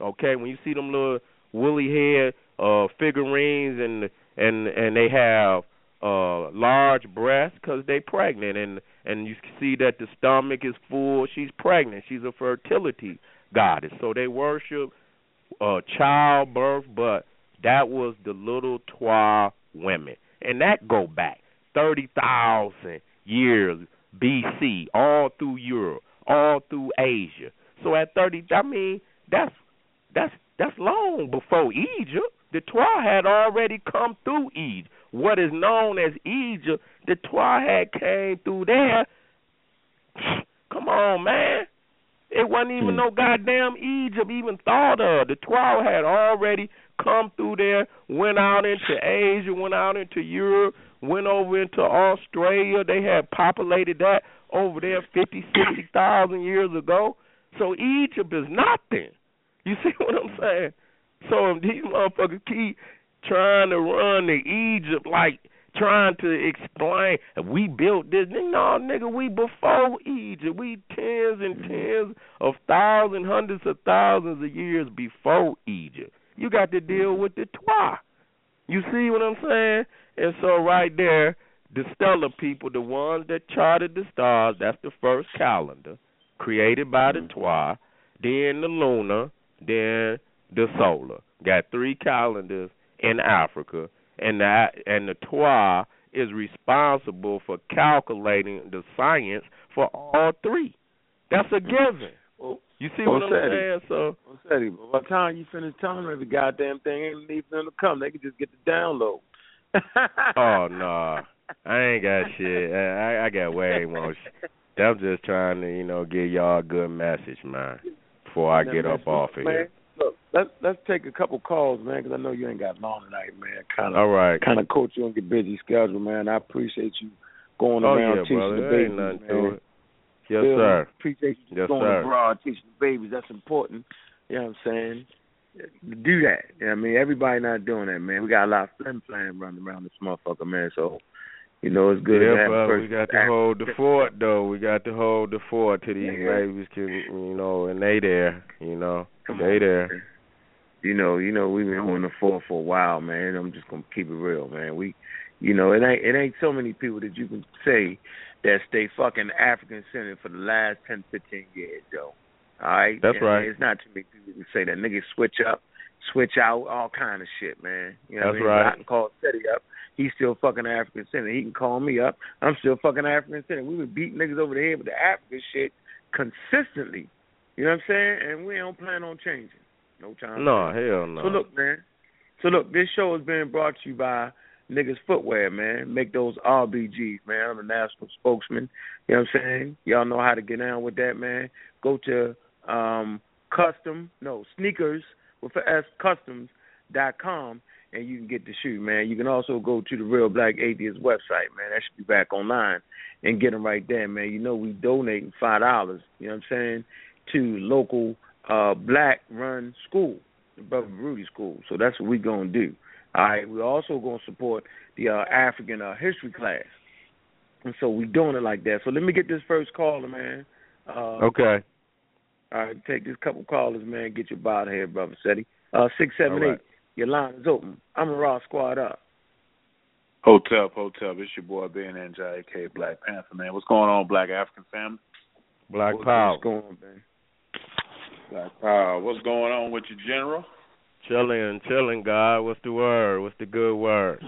Okay, when you see them little woolly head uh figurines and and and they have uh large breasts because they pregnant and and you see that the stomach is full she's pregnant she's a fertility goddess so they worship uh childbirth but that was the little twa women and that go back thirty thousand years BC, all through Europe, all through Asia. So at thirty, I mean that's that's that's long before Egypt. The Twa had already come through Egypt. What is known as Egypt, the Twa had came through there. Come on, man. It wasn't even hmm. no goddamn Egypt even thought of. The Twa had already come through there, went out into Asia, went out into Europe, went over into Australia. They had populated that over there fifty, sixty thousand years ago. So Egypt is nothing. You see what I'm saying? So if these motherfuckers keep trying to run to Egypt like trying to explain we built this. No, nigga, we before Egypt. We tens and mm-hmm. tens of thousands, hundreds of thousands of years before Egypt. You got to deal mm-hmm. with the twa. You see what I'm saying? And so right there, the stellar people, the ones that charted the stars, that's the first calendar created by the mm-hmm. Twa, then the lunar, then the solar. Got three calendars in Africa, and that and the Twa is responsible for calculating the science for all three. That's a given. You see what I'm saying? So, by the time you finish telling them every goddamn thing, ain't need for them to come. They can just get the download. oh no, I ain't got shit. I I got way more. Shit. I'm just trying to you know give y'all a good message, man. Before I get up off of here. look, let's let's take a couple calls, man, because I know you ain't got long tonight, man. Kind of, All right. kind of coach you on your busy schedule, man. I appreciate you going Oh around yeah, teaching brother. the babies, man. to it. Yes, Feel me? sir. Appreciate you Yes, going sir. abroad teaching the babies. That's important. You know what I'm saying? Do that. You know what I mean, everybody not doing that, man. We got a lot of flim flam running around this motherfucker, man. So, you know, it's good yeah, but we got to hold the fort though. We got to hold the fort till these Yeah. babies can, you know, and they there, you know, Come they on, there. You know, you know, we've been on the fort for a while, man. I'm just gonna keep it real, man. We, you know, it ain't it ain't so many people that you can say that stay fucking African centered for the last ten, fifteen years, though. All right, That's And right. It's not too many people can say that. Niggas switch up, switch out, all kind of shit, man. You know That's what I mean? right. I can call Teddy up. He's still fucking African centered. He can call me up. I'm still fucking African centered. We would beat niggas over the head with the African shit consistently. You know what I'm saying? And we don't plan on changing. No time. No, hell no. So look, man. So look, this show is being brought to you by Niggas Footwear, man. Make those RBGs, man. I'm a national spokesman. You know what I'm saying? Y'all know how to get down with that, man. Go to um custom, no, sneakers with a S customs dot com and you can get the shoe, man. You can also go to the Real Black Atheist website, man. That should be back online and get them right there, man. You know we donating five dollars, you know what I'm saying, to local uh black run school, the Brother Rudy School. So that's what we gonna do. All right, we're also gonna support the uh, African uh, history class. And so we doing it like that. So let me get this first caller, man. Uh Okay. all right, take this couple callers, man. Get your body here, brother Seti. Uh six seven eight. Right. Your line is open. I'm a raw squad up. Hotel, hotel. It's your boy Ben and aka Black Panther, man. What's going on, Black African family? Black What's Power. going on, man? Black Power. What's going on with you, General? Chilling, chilling, God. What's the word? What's the good word?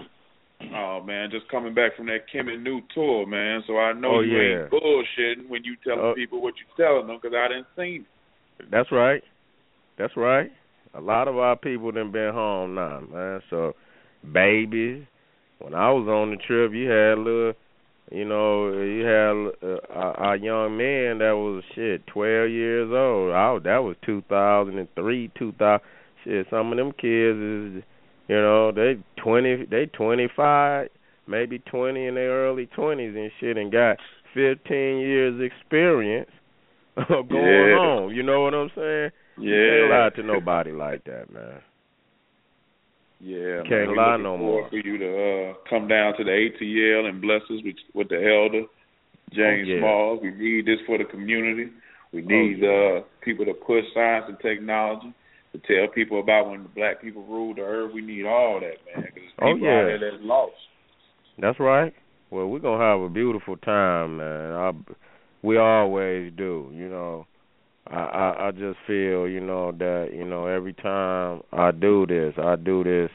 Oh man, just coming back from that Kim and New tour, man. So I know Oh, you yeah. ain't bullshitting when you telling Oh. people what you telling them, because I didn't see it. That's right. That's right. A lot of our people done been home now, man. So, babies. When I was on the trip, you had little, you know, you had uh, our young man that was shit, twelve years old. I, was- that was two thousand and three, two thousand. Shit, some of them kids is, you know, they twenty, they twenty five, maybe twenty in their early twenties and shit, and got fifteen years experience of going Yeah. home. You know what I'm saying? You Yeah. can't lie to nobody like that, man. Yeah, Can't man. lie no more. For you to uh, come down to the ATL and bless us with, with the elder James Oh, yeah. Smalls. We need this for the community. We Oh, need yeah. uh, people to push science and technology. To tell people about when the black people ruled the earth, we need all that, man. Because Oh, yeah. out there that's lost. That's right. Well, we're gonna have a beautiful time, man. I, we always do, you know. I, I I just feel, you know, that you know every time I do this, I do this.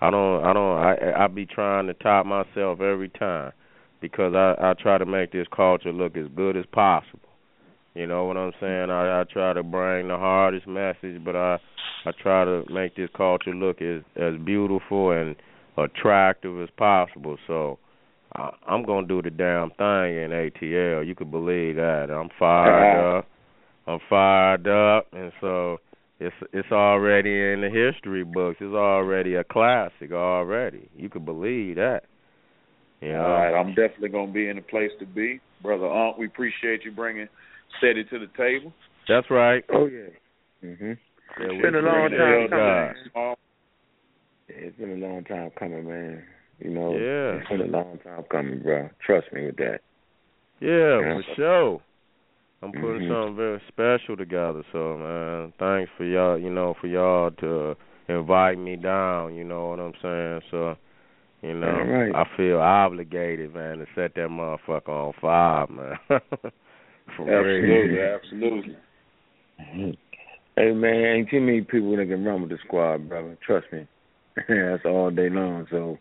I don't, I don't, I I be trying to top myself every time because I I try to make this culture look as good as possible. You know what I'm saying? I I try to bring the hardest message, but I I try to make this culture look as as beautiful and attractive as possible. So I, I'm gonna do the damn thing in ATL. You could believe that. I'm fired up. I'm fired up, and so it's it's already in the history books. It's already a classic already. You could believe that. You know? All right, I'm definitely gonna be in the place to be, brother. Unc, we appreciate you bringing Seti to the table. That's right. Oh yeah. Mhm. Yeah, It's we been a long time it, coming. God. man. Small. Yeah, It's been a long time coming, man. You know, Yeah. it's been a long time coming, bro. Trust me with that. Yeah, Yeah. for sure. I'm putting Mhm. something very special together. So man, thanks for y'all. You know, for y'all to invite me down. You know what I'm saying? So, you know, All right. I feel obligated, man, to set that motherfucker on fire, man. for Absolutely, real. absolutely. Hey man, ain't too many people that can run with the squad, brother. Trust me. That's all day long. So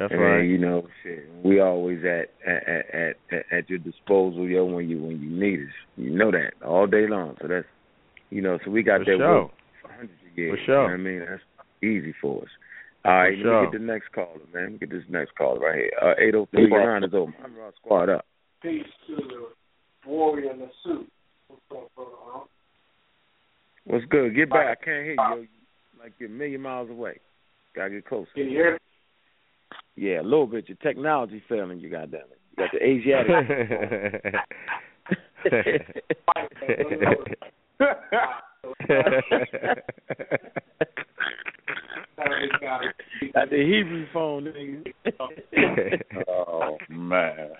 That's and, right. You know, shit, we always at at, at at at your disposal, yo, when you when you need us. You know that all day long. So that's you know, so we got For that sure. work for hundreds of years. For sure. You know what I mean? That's easy for us. All right, let sure. me get the next caller, man. Let me get this next caller right here. Uh eight oh three, your line is open. I'm Ross Squad up. Peace to the warrior in the suit. What's up, brother? Unc? What's good? Get back. I can't hear you. Like you're a million miles away. Gotta get closer. Can you hear me? Yeah, a little bit. Your technology failing you, goddamn it. You got the Asiatic. Got the Hebrew phone, nigga. oh man.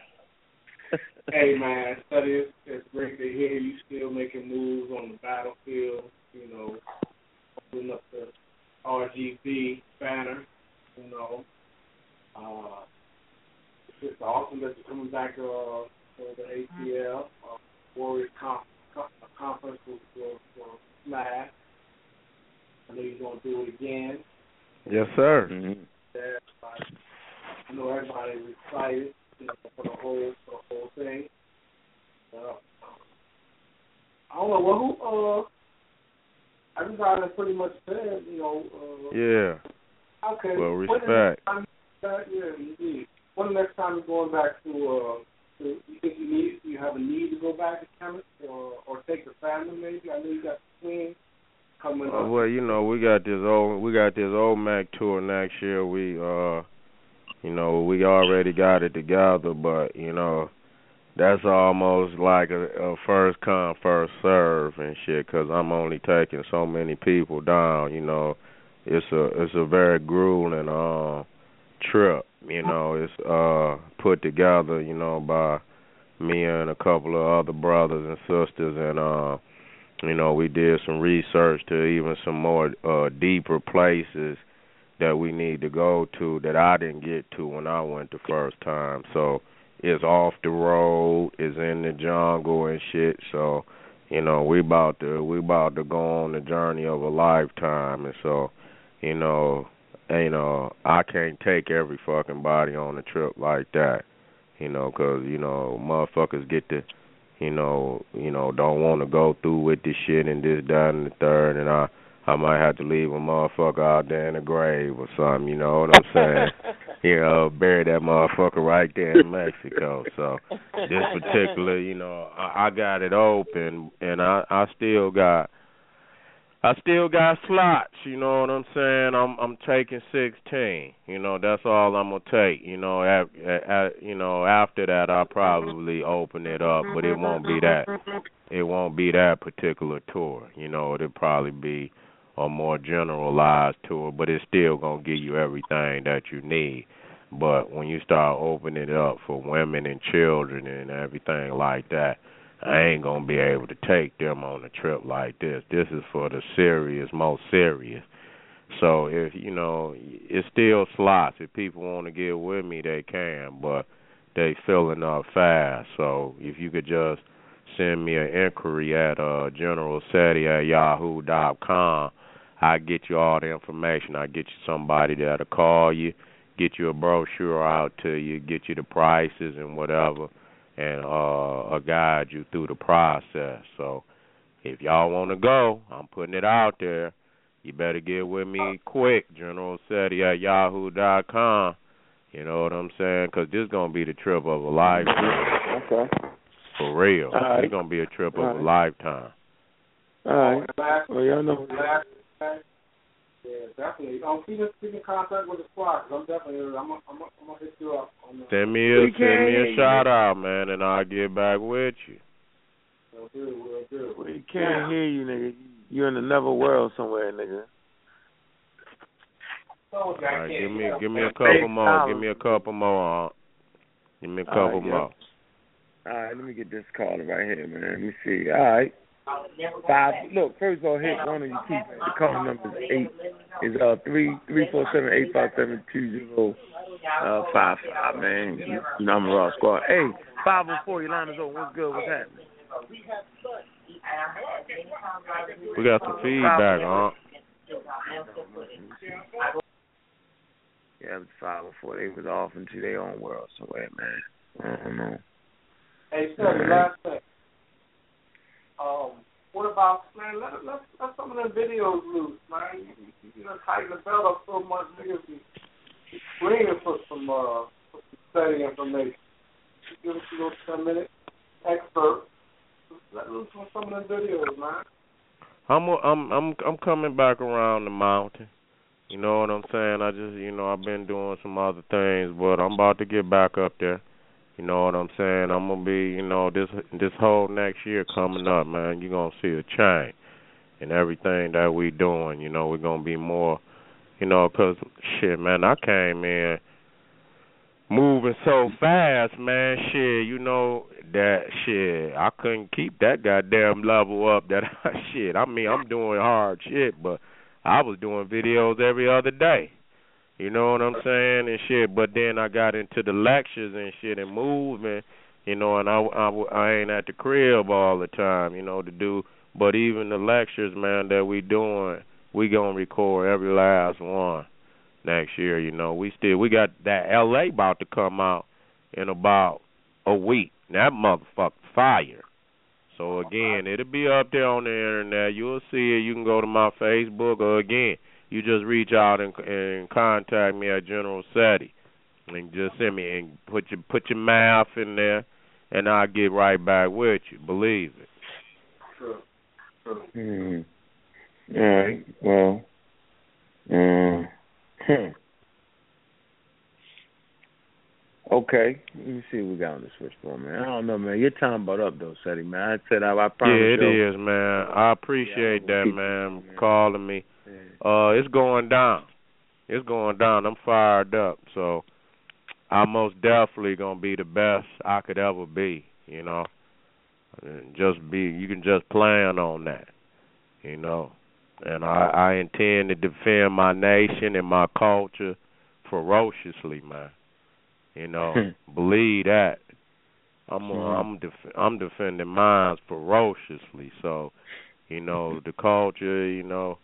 hey man, Seti it's, it's great to hear you still making moves on the battlefield. You know, holding up the RGB banner. You know, uh, it's awesome that you're coming back uh, for the ATL uh, Warriors Conference conference for, for, for Smash. I know you're gonna do it again. Yes, sir. Mm-hmm. Yeah, I know everybody's excited, you know, for the whole for the whole thing. Uh, I don't know. Well, who? Uh, everybody pretty much said, you know. Uh, yeah. Okay. Well, respect. the next time, uh, yeah, indeed. When the next time you're going back to? Uh, to you think you need? You have a need to go back to Kemet, or or take the family maybe? I know you got the twins coming Uh, up. well, you know, we got this old we got this Olmec tour next year. We uh you know, we already got it together, but you know, that's almost like a, a first come first serve and shit cuz I'm only taking so many people down, you know. It's a it's a very grueling uh trip, you know. It's uh put together, you know, by me and a couple of other brothers and sisters and uh you know, we did some research to even some more uh deeper places that we need to go to that I didn't get to when I went the first time. So it's off the road, it's in the jungle and shit. So, you know, we about to we about to go on the journey of a lifetime and so, you know, you know, I can't take every fucking body on a trip like that. You know, 'cause you know, motherfuckers get to you know, you know, don't want to go through with this shit and this, that, and the third, and I, I might have to leave a motherfucker out there in the grave or something. You know what I'm saying? you know, uh, bury that motherfucker right there in Mexico. So this particular, you know, I, I got it open, and I, I still got. I still got slots, you know what I'm saying? I'm I'm taking 16. You know, that's all I'm going to take. You know, at, at, you know, after that I'll probably open it up, but it won't be that it won't be that particular tour. You know, it'll probably be a more generalized tour, but it's still to give you everything that you need. But when you start opening it up for women and children and everything like that, I ain't gonna be able to take them on a trip like this. This is for the serious, most serious. So if you know, it's still slots. If people want to get with me, they can, but they filling up fast. So if you could just send me an inquiry at uh generalseti at yahoo dot com, I get you all the information. I get you somebody that'll call you, get you a brochure out to you, get you the prices and whatever and uh, uh guide you through the process. So if y'all want to go, I'm putting it out there. You better get with me quick, General Seti at yahoo dot com. You know what I'm saying? Because this is going to be the trip of a lifetime. Okay. For real. All right. It's going to be a trip All of a lifetime. All right. Well, y'all know. Last, yeah, definitely. Um, keep in, keep in contact with the squad. I'm definitely, I'm, gonna- I'm, gonna- I'm gonna hit you up on the. Send me a We send me a shout out, man, and I'll get back with you. We'll do, we'll do. We can't hear you, nigga. You're in another world somewhere, nigga. So, All I right, can't give me give me a Hey, couple more. Give me a couple more. Aunt. Give me a All couple right, more. All right, let me get this caller right here, man. Let me see. All right. Five. Look, first of all, hit one of you people. The call number is eight. Is uh three three four seven eight five seven two zero uh five five man. You, you know I'm a raw squad. Hey, five oh four. Your line is open. What's good? What's happening? We got some feedback, huh? Yeah, it was five oh four. They was off into their own world So, somewhere, man. I don't know. Hey, Seti, last thing. Um, what about, man, let, let, let some of them videos loose, man. You, know, tighten the belt up so much, niggas be screaming for some, uh, for some study information. Give us a little 10 minute expert. Let loose on some of them videos, man. I'm I'm I'm I'm coming back around the mountain. You know what I'm saying? I just you know I've been doing some other things, but I'm about to get back up there. You know what I'm saying? I'm gonna be you know this this whole next year coming up, man. You're gonna see a change in everything that we doing. You know we're gonna be more. You know, cause shit, man, I came in moving so fast, man. Shit, you know that shit. I couldn't keep that goddamn level up. That shit. I mean, I'm doing hard shit, but I was doing videos every other day. You know what I'm saying and shit. But then I got into the lectures and shit and movement. You know, and I, I I ain't at the crib all the time. You know to do. But even the lectures, man, that we doing, we gonna record every last one next year. You know, we still we got that L.A. about to come out in about a week. That motherfucker fire. So again, it'll be up there on the internet. You'll see it. You can go to my Facebook, or again, you just reach out and, and contact me at General Seti, and just send me and put your put your math in there, and I'll get right back with you. Believe it. True. True. Hmm. All right. Well. Uh, hmm. Okay, let me see what we got on the switchboard, man. I don't know, man. Your time about up though, Seti, man. I said I, I promise. Yeah, it you. is, man. I appreciate Yeah, that, man, calling me. Uh, it's going down. It's going down. I'm fired up, so I'm most definitely gonna be the best I could ever be. You know, and just be. You can just plan on that. You know, and I, I intend to defend my nation and my culture ferociously, man. You know, believe that. I'm Mhm. I'm def- I'm defending mine ferociously. So, you know, the culture, you know,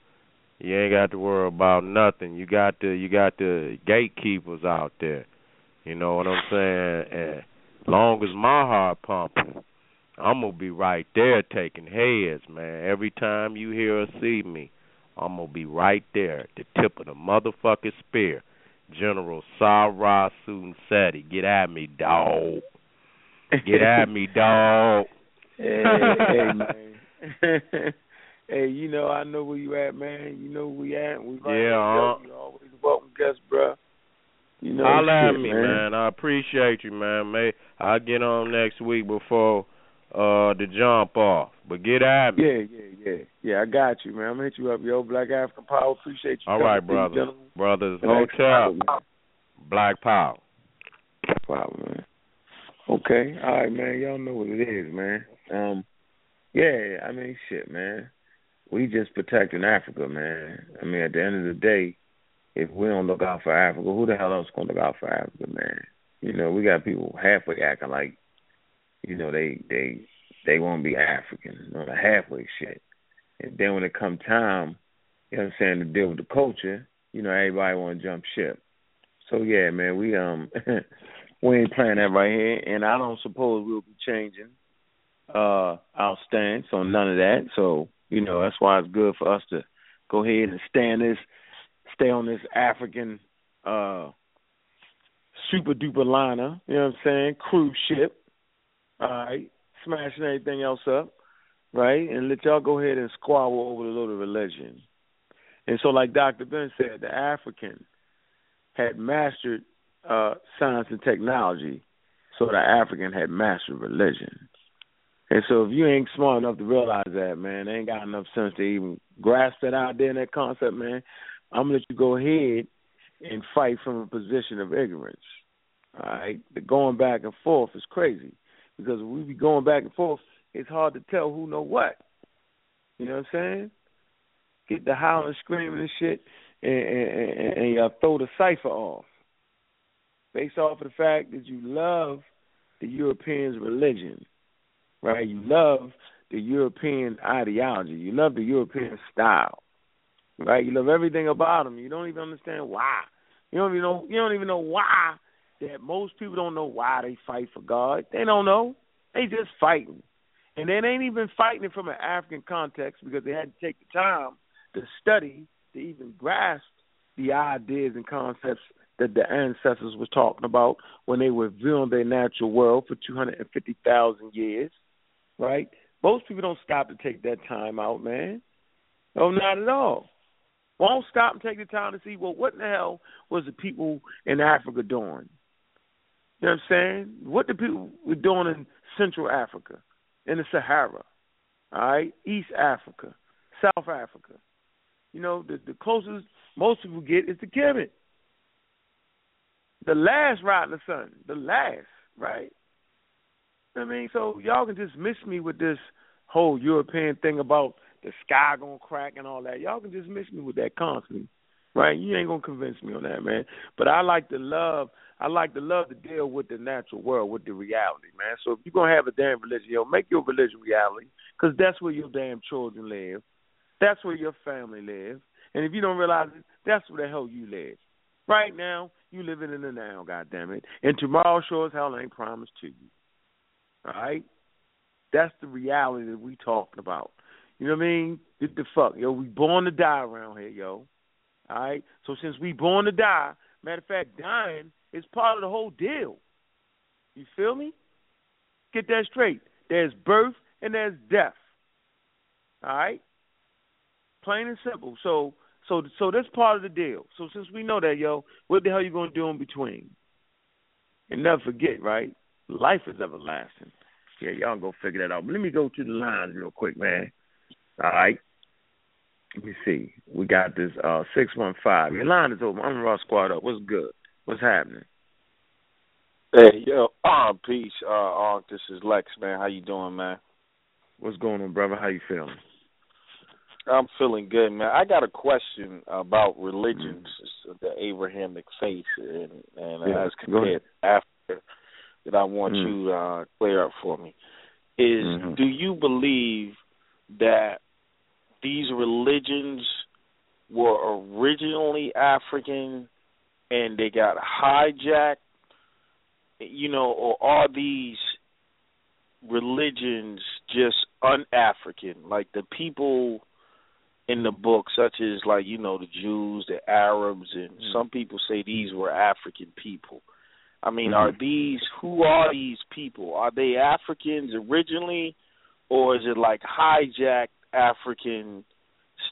you ain't got to worry about nothing. You got the you got the gatekeepers out there. You know what I'm saying? And long as my heart pumping, I'm gonna be right there taking heads, man. Every time you hear or see me, I'm gonna be right there at the tip of the motherfucking spear. General Sarah Seti. Get at me, dog. Get at me, dog. hey, hey, man. hey, you know I know where you at, man. You know where we at. We right Yeah, uh. You always welcome guest, bro. You know, Holla at me, man. I appreciate you, man. May I get on next week before uh the jump off. But get at me. Yeah, yeah, yeah, yeah. I got you, man. I'm gonna hit you up, yo. Black African Power. Appreciate you. All right, brother. Brothers Black Hotel. Power, Black Power. Power, man. Okay, all right, man. Y'all know what it is, man. Um, yeah, I mean, shit, man. We just protecting Africa, man. I mean, at the end of the day, if we don't look out for Africa, who the hell else gonna look out for Africa, man? You know, we got people halfway acting like, you know, they they they won't be African on the halfway shit. And then when it come time, you know what I'm saying, to deal with the culture, you know, everybody wanna jump ship. So yeah, man, we um we ain't playing that right here and I don't suppose we'll be changing uh our stance on none of that. So, you know, that's why it's good for us to go ahead and stay on this stay on this African uh super duper liner, you know what I'm saying, cruise ship. All right. Smashing everything else up, right? And let y'all go ahead and squabble over the little religion. And so like Dr. Ben said, the African had mastered uh science and technology, so the African had mastered religion. And so if you ain't smart enough to realize that, man, ain't got enough sense to even grasp that idea and that concept, man, I'm gonna let you go ahead and fight from a position of ignorance. All right, the going back and forth is crazy because we be going back and forth, it's hard to tell who know what. You know what I'm saying? Get the howling, screaming and shit, and and, and, and y'all throw the cipher off based off of the fact that you love the Europeans' religion, right? You love the European ideology. You love the European style, right? You love everything about them. You don't even understand why. You don't even know. You don't even know why. That most people don't know why they fight for God. They don't know. They just fighting, and they ain't even fighting it from an African context because they had to take the time to study to even grasp the ideas and concepts that the ancestors was talking about when they were viewing their natural world for 250,000 years, right? Most people don't stop to take that time out, man. Oh, not at all. Won't stop and take the time to see, well, what in the hell was the people in Africa doing? You know what I'm saying? What the people were doing in Central Africa, in the Sahara, all right, East Africa, South Africa. You know, the the closest most people get is the Kemet. The last ride in the sun, the last, right? I mean, so y'all can just miss me with this whole European thing about the sky gonna crack and all that. Y'all can just miss me with that constantly, right? You ain't gonna convince me on that, man. But I like to love. I like to love to deal with the natural world, with the reality, man. So if you're gonna have a damn religion, yo, make your religion reality, because that's where your damn children live. That's where your family lives. And if you don't realize it, that's where the hell you live. Right now, you living in the now, goddamn it. And tomorrow sure as hell ain't promised to you. All right? That's the reality that we talking about. You know what I mean? Get the fuck, yo. We born to die around here, yo. All right. So since we born to die, matter of fact, dying is part of the whole deal. You feel me? Get that straight. There's birth and there's death. All right. Plain and simple. So so so that's part of the deal. So since we know that, yo, what the hell you gonna do in between? And never forget, right? Life is everlasting. Yeah, y'all go figure that out. But let me go to the lines real quick, man. All right. Let me see. We got this uh six one five. Your line is open. I'm Raw Squad up. What's good? What's happening? Hey, yo, uh, peace, uh, Ark. This is Lex, man. How you doing, man? What's going on, brother? How you feeling? I'm feeling good, man. I got a question about religions, mm. the Abrahamic faith, and, and yeah, as compared after that, I want mm. you to uh, clear up for me. Is mm-hmm. do you believe that these religions were originally African and they got hijacked, you know, or are these religions just un-African? Like the people in the book, such as like you know the Jews, the Arabs, and mm-hmm. some people say these were African people. I mean, mm-hmm. are these who are these people? Are they Africans originally, or is it like hijacked African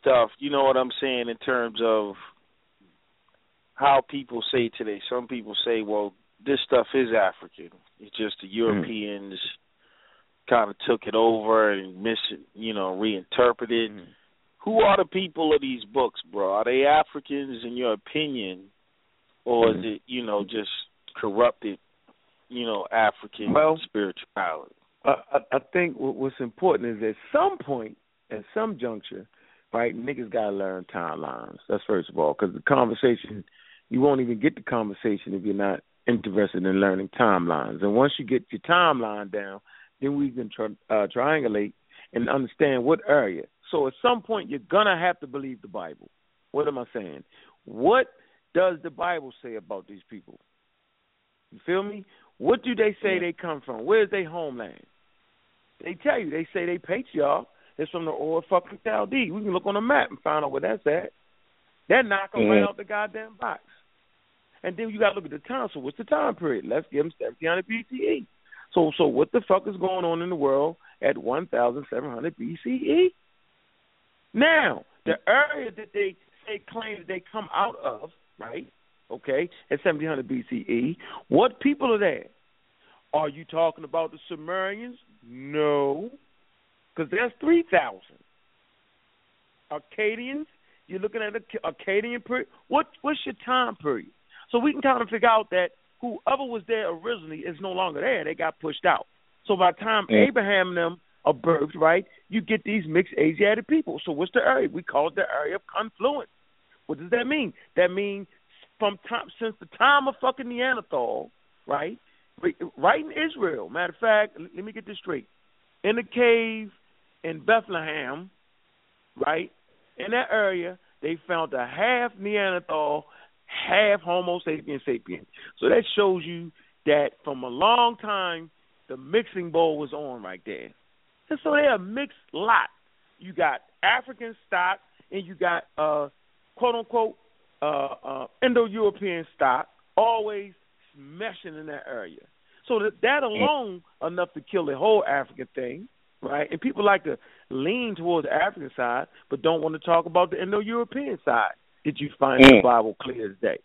stuff? You know what I'm saying in terms of how people say today. Some people say, well, this stuff is African. It's just the Europeans mm-hmm. kind of took it over and mis, you know, reinterpreted. Mm-hmm. Who are the people of these books, bro? Are they Africans in your opinion, or mm-hmm. is it, you know, just corrupted, you know, African well, spirituality? I, I think what's important is at some point, at some juncture, right, niggas got to learn timelines. That's first of all, because the conversation, you won't even get the conversation if you're not interested in learning timelines. And once you get your timeline down, then we can tri- uh, triangulate and understand what area. So at some point, you're gonna have to believe the Bible. What am I saying? What does the Bible say about these people? You feel me? What do they say they come from? Where's their homeland? They tell you. They say they patriarch is from the Ur fucking Chaldee. We can look on a map and find out where that's at. That knock them right out the goddamn box. And then you got to look at the time. So what's the time period? Let's give them 1700 BCE. So so what the fuck is going on in the world at 1700 BCE? Now the area that they say claim that they come out of, right? Okay, at 1700 BCE. What people are there? Are you talking about the Sumerians? No, because there's 3,000. Akkadians, you're looking at the Akkadian period. What what's your time period? So we can kind of figure out that whoever was there originally is no longer there. They got pushed out. So by the time Mm. Abraham and them are birthed, right, you get these mixed Asiatic people. So what's the area? We call it the area of confluence. What does that mean? That means from time since the time of fucking Neanderthal, right? Right in Israel. Matter of fact, let me get this straight. In the cave in Bethlehem, right, in that area, they found a half Neanderthal, half Homo sapien sapien. So that shows you that from a long time, the mixing bowl was on right there. And so they're a mixed lot. You got African stock and you got uh quote unquote uh, uh Indo European stock always meshing in that area. So that that alone enough to kill the whole African thing, right? And people like to lean towards the African side, but don't want to talk about the Indo-European side. Did you find Mm. the Bible clear as day?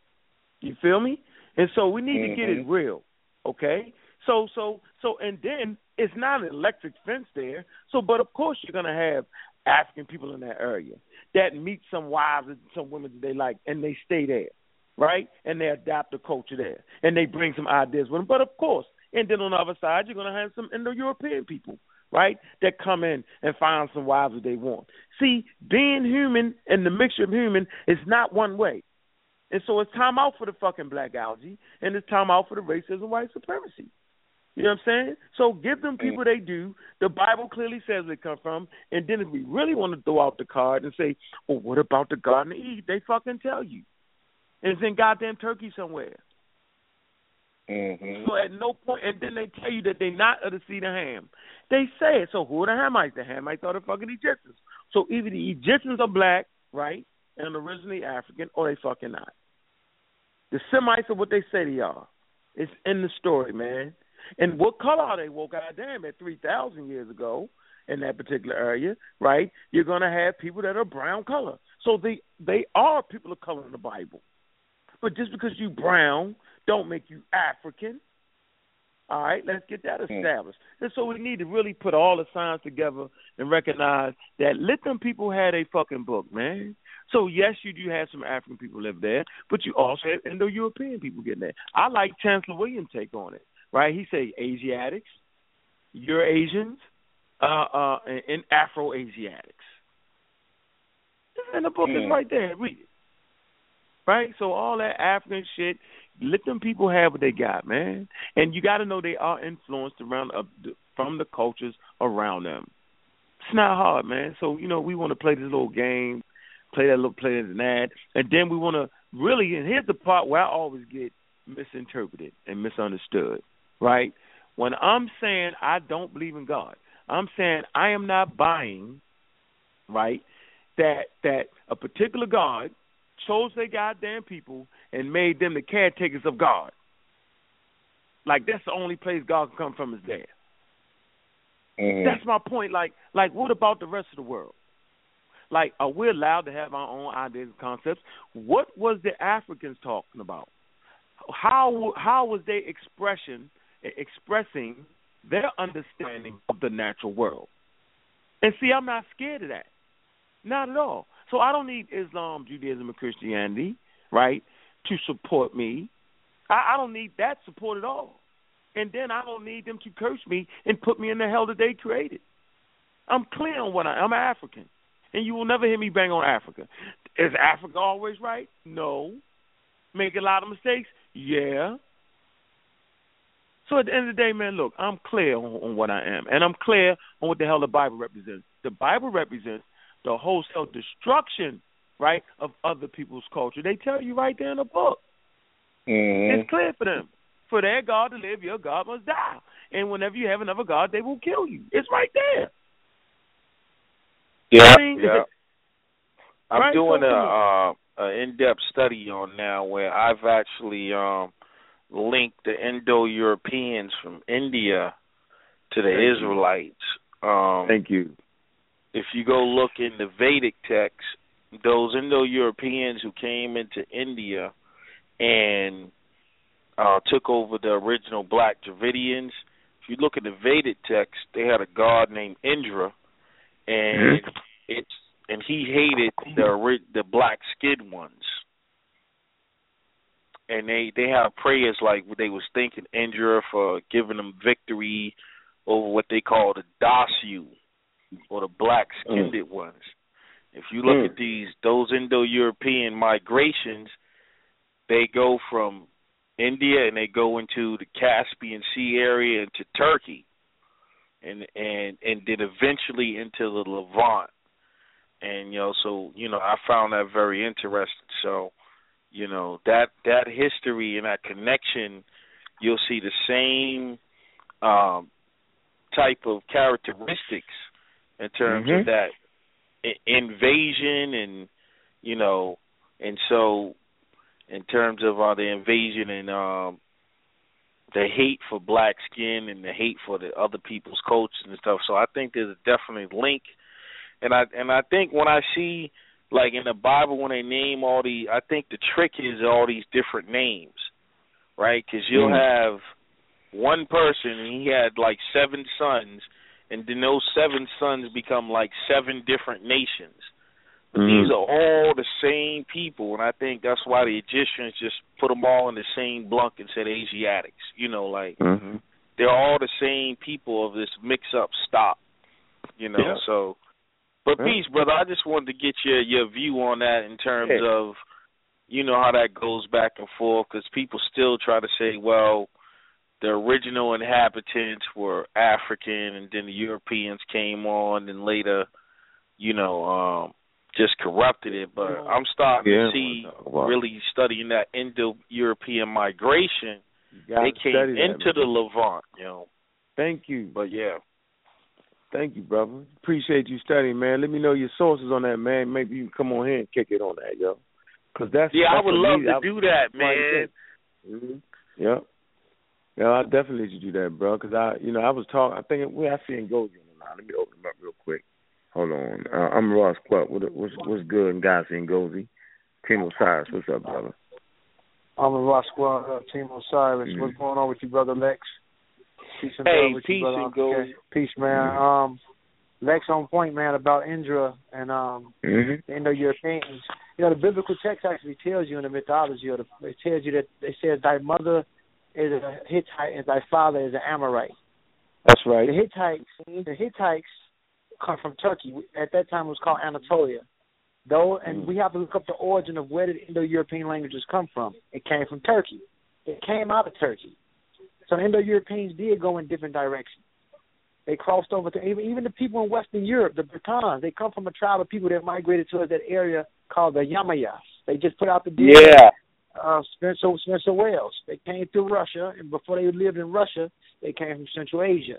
You feel me? And so we need to get it Mhm. real, okay? So so so and then it's not an electric fence there. So but of course you're gonna have African people in that area that meet some wives and some women that they like and they stay there. Right? And they adopt the culture there. And they bring some ideas with them. But of course, and then on the other side you're gonna have some Indo European people, right? That come in and find some wives that they want. See, being human and the mixture of human is not one way. And so it's time out for the fucking black algae and it's time out for the racism, white supremacy. You know what I'm saying? So give them people they do. The Bible clearly says where they come from. And then if we really want to throw out the card and say, well, what about the Garden of Eve? They fucking tell you. And it's in goddamn Turkey somewhere. Mm-hmm. So at no point, and then they tell you that they're not of the seed of Ham. They say it. So who are the Hamites? The Hamites are the fucking Egyptians. So either the Egyptians are black, right, and originally African, or they fucking not. The Semites are what they say they are. It's in the story, man. And what color are they? Well, goddamn, at 3,000 years ago in that particular area, right, you're going to have people that are brown color. So they, they are people of color in the Bible. But just because you brown don't make you African. All right, let's get that mm. established. And so we need to really put all the signs together and recognize that let them people had a fucking book, man. So yes, you do have some African people live there, but you also have Indo-European people getting there. I like Chancellor Williams' take on it. Right? He say Asiatics, Eurasians, uh, uh, and, and Afro-Asiatics. And the book is Mm. right there. Read it. Right? So all that African shit, let them people have what they got, man. And you got to know they are influenced around uh, from the cultures around them. It's not hard, man. So you know we want to play this little game, play that little play and that, and then we want to really. And here's the part where I always get misinterpreted and misunderstood. Right? When I'm saying I don't believe in God, I'm saying I am not buying, right, that that a particular God chose their goddamn people and made them the caretakers of God. Like that's the only place God can come from is there. Mm-hmm. That's my point. Like, like what about the rest of the world? Like, are we allowed to have our own ideas and concepts? What was the Africans talking about? How how was their expression expressing their understanding of the natural world? And see, I'm not scared of that. Not at all. So I don't need Islam, Judaism, and Christianity, right, to support me. I, I don't need that support at all. And then I don't need them to curse me and put me in the hell that they created. I'm clear on what I am. I'm African, and you will never hear me bang on Africa. Is Africa always right? No. Make a lot of mistakes? Yeah. So at the end of the day, man, look, I'm clear on, on what I am, and I'm clear on what the hell the Bible represents. The Bible represents the wholesale destruction, right, of other people's culture. They tell you right there in the book. Mm-hmm. It's clear for them. For their God to live, your God must die. And whenever you have another God, they will kill you. It's right there. Yeah, I mean, yeah. I'm Right, doing so- a, uh, a in-depth study on now where I've actually um, linked the Indo-Europeans from India to the Thank. Israelites. Um, Thank you. if you go look in the Vedic text, those Indo-Europeans who came into India and uh, took over the original Black Dravidians, if you look at the Vedic text, they had a god named Indra, and it's and he hated the the black skinned ones. And they they had prayers like they was thanking Indra for giving them victory over what they call the Dasu or the black skinned ones. If you look Mm. at these those Indo European migrations, they go from India and they go into the Caspian Sea area into Turkey and and and then eventually into the Levant. And you know, so you know, I found that very interesting. So, you know, that that history and that connection, you'll see the same um type of characteristics in terms Mhm. of that i- invasion and you know, and so in terms of uh, the invasion and um the hate for black skin and the hate for the other people's cultures and stuff. So I think there's a definite link, and I and I think when I see like in the Bible when they name all the, I think the trick is all these different names, right? Because you'll Mm. have one person and he had like seven sons, and then those seven sons become like seven different nations. But Mhm. these are all the same people, and I think that's why the Egyptians just put them all in the same blunk and said Asiatics. You know, like Mm-hmm. they're all the same people of this mix-up stock. You know, Yeah. so. But Yeah. peace, brother. I just wanted to get your your view on that in terms Yeah. of, you know, how that goes back and forth because people still try to say, well, the original inhabitants were African, and then the Europeans came on, and later, you know, um, just corrupted it. But I'm starting Yeah, to see well, really studying that Indo-European migration. They came study that, into the Levant, you know. Thank you. But yeah, Thank you, brother. Appreciate you studying, man. Let me know your sources on that, man. Maybe you can come on here and kick it on that, yo. Cause that's yeah, I would love we- to I- do that, I man. said- Mhm. Yep. Yeah, I definitely let you do that, bro. Cause I, you know, I was talking. I think we I see Ngozi on the line. Let me open him up real quick. Hold on. Uh, I'm Ross Cluck. What, what's what's good? And guys, Ngozi. Team Osiris. What's up, brother? I'm a Rock Squad uh, Team Osiris. Mhm. What's going on with you, brother Lex? Peace and Hey, peace you, and go. Peace, man. Um, Lex on point, man, about Indra and um Mm-hmm. Indo-Europeans. You know, the biblical text actually tells you in the mythology, or the, it tells you that it says thy mother is a Hittite and thy father is an Amorite. That's right. The Hittites, the Hittites come from Turkey. At that time, it was called Anatolia. Though, and we have to look up the origin of where did Indo-European languages come from. It came from Turkey. It came out of Turkey. So Indo-Europeans did go in different directions. They crossed over to even even the people in Western Europe, the Britons. They come from a tribe of people that migrated to that area called the Yamnayas. They just put out the deal Yeah. uh, Spencer Spencer Wells. They came through Russia, and before they lived in Russia, they came from Central Asia.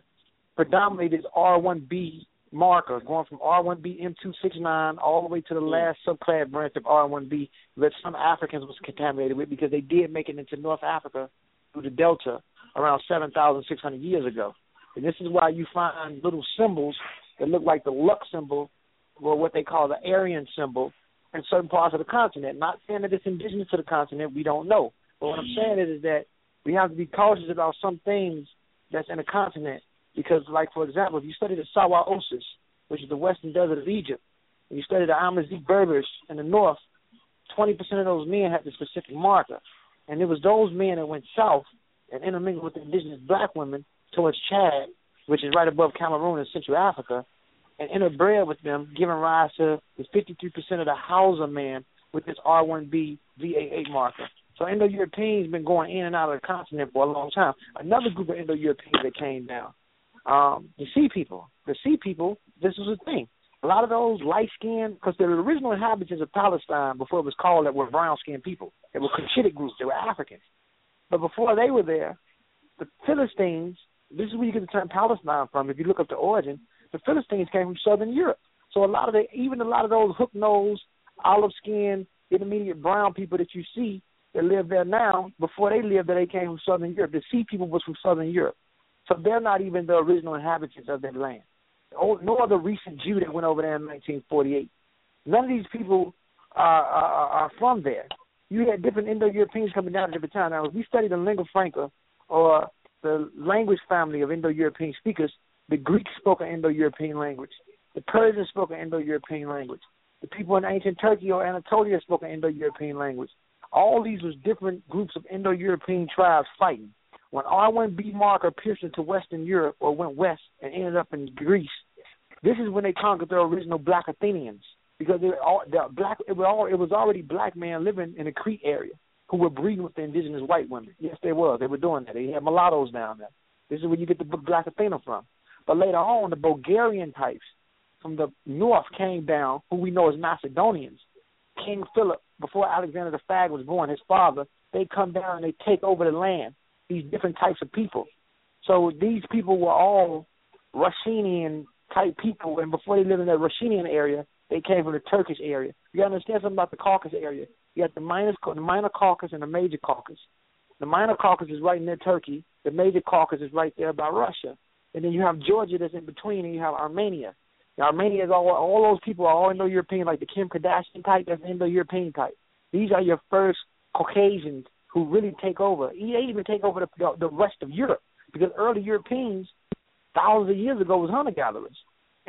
Predominantly, this R1B marker going from R1B M269 all the way to the last subclass branch of R1B that some Africans was contaminated with because they did make it into North Africa through the Delta around 7,600 years ago. And this is why you find little symbols that look like the luck symbol or what they call the Aryan symbol in certain parts of the continent. Not saying that it's indigenous to the continent, we don't know. But what I'm saying is, is that we have to be cautious about some things that's in the continent because, like for example, if you study the Siwa Oasis, which is the western desert of Egypt, and you study the Amazigh Berbers in the north, 20% of those men had the specific marker. And it was those men that went south and intermingled with the indigenous black women towards Chad, which is right above Cameroon in Central Africa, and interbred with them, giving rise to the 53% of the Hausa man with this R1B V88 marker. So Indo-Europeans been going in and out of the continent for a long time. Another group of Indo-Europeans that came down, um, the Sea People. The Sea People, this was the thing. A lot of those light-skinned, because the original inhabitants of Palestine before it was called that were brown-skinned people. They were Cushitic groups. They were Africans. But before they were there, the Philistines, this is where you get the term Palestine from. If you look up the origin, the Philistines came from Southern Europe. So a lot of the, even a lot of those hook-nosed, olive-skinned, intermediate brown people that you see that live there now, before they lived there, they came from Southern Europe. The Sea People was from Southern Europe. So they're not even the original inhabitants of that land. Oh, nor the recent Jew that went over there in 1948. None of these people are, are, are from there. You had different Indo-Europeans coming down at different times. Now, if we study the lingua franca or the language family of Indo-European speakers, the Greeks spoke an Indo-European language. The Persians spoke an Indo-European language. The people in ancient Turkey or Anatolia spoke an Indo-European language. All these was different groups of Indo-European tribes fighting. When R1B marker pierced into Western Europe or went west and ended up in Greece, this is when they conquered the original Black Athenians because they all, the black it was all it was already black men living in the Crete area who were breeding with the indigenous white women. Yes, they were. They were doing that. They had mulattoes down there. This is where you get the Black Athena from. But later on, the Bulgarian types from the north came down, who we know as Macedonians. King Philip, before Alexander the Fag was born, his father, they come down and they take over the land. These different types of people. So these people were all Rushinian type people, and before they lived in that Rushinian area, they came from the Turkish area. You understand something about the Caucasus area. You got the minor, the minor Caucasus and the major Caucasus. The minor Caucasus is right near Turkey, The major Caucasus is right there by Russia, and then you have Georgia that's in between, and you have Armenia. Now, Armenia is all all those people are all Indo-European, like the Kim Kardashian type. That's Indo-European type. These are your first Caucasians who really take over. They even take over the, the rest of Europe because early Europeans, thousands of years ago, was hunter gatherers,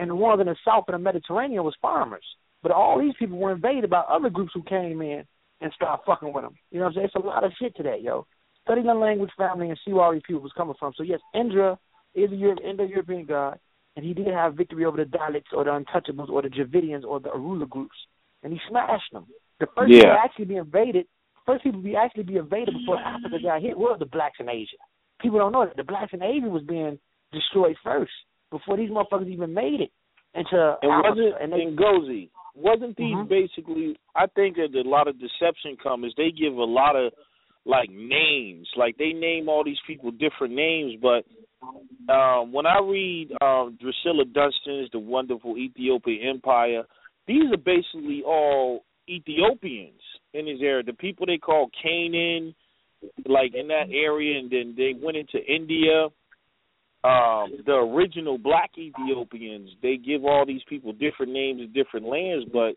and the ones in the south of the Mediterranean was farmers. But all these people were invaded by other groups who came in and started fucking with them. You know what I'm saying? It's a lot of shit today, yo. Study the language family and see where all these people was coming from. So yes, Indra is a Euro- Indo-European god, and he did have victory over the Dalits or the Untouchables or the Dravidians or the Arula groups, and he smashed them. The first Yeah. people to actually be invaded, first people be actually be invaded before Africa got hit was the blacks in Asia. People don't know that the blacks in Asia was being destroyed first before these motherfuckers even made it into And wasn't and they, Ngozi, wasn't these Mhm. basically? I think that a lot of deception comes is they give a lot of like names, like they name all these people different names. But um when I read um Drusilla Dunstan's The Wonderful Ethiopian Empire, these are basically all Ethiopians in his area. The people they call Canaan, like in that area, and then they went into India um, the original black Ethiopians, they give all these people different names in different lands, but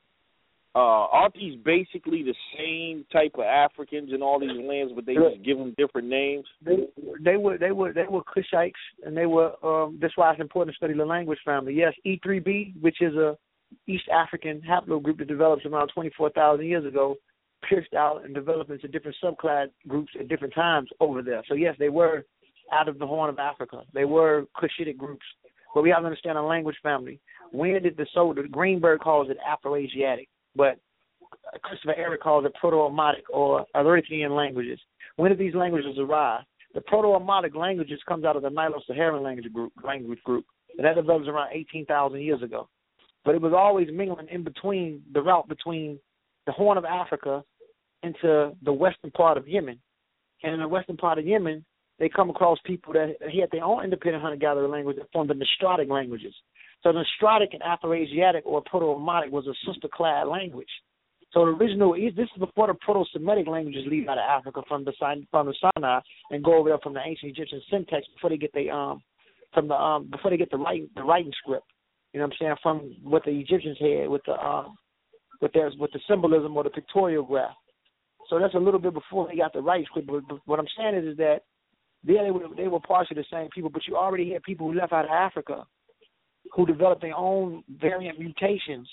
uh, aren't these basically the same type of Africans in all these lands, but they just give them different names? they they were they were they were Cushites and they were um that's why it's important to study the language family. Yes, E three B, which is a East African haplogroup that developed around twenty four thousand years ago, pierced out and developed into different subclade groups at different times over there. So yes, they were out of the Horn of Africa. They were Cushitic groups. But we have to understand a language family. When did the so the Greenberg calls it Afro-Asiatic, but Christopher Ehret calls it Proto-Omotic or Erythraean languages. When did these languages arise? The Proto-Omotic languages comes out of the Nilo-Saharan language group, language group, and that develops around 18,000 years ago. But it was always mingling in between the route between the Horn of Africa into the western part of Yemen. And in the western part of Yemen, they come across people that had their own independent hunter-gatherer language that formed the Nostratic languages. So the Nostratic and Afro-Asiatic or Proto-Omotic was a sister-clade language. So the original, is this is before the Proto-Semitic languages leave out of Africa from the from the Sinai and go over there from the ancient Egyptian syntax before they get the um from the um before they get the writing the writing script. You know what I'm saying? From what the Egyptians had with the um with their with the symbolism or the pictorial graph. So that's a little bit before they got the writing script. But, but what I'm saying is, is that yeah, they were they were partially the same people, but you already had people who left out of Africa who developed their own variant mutations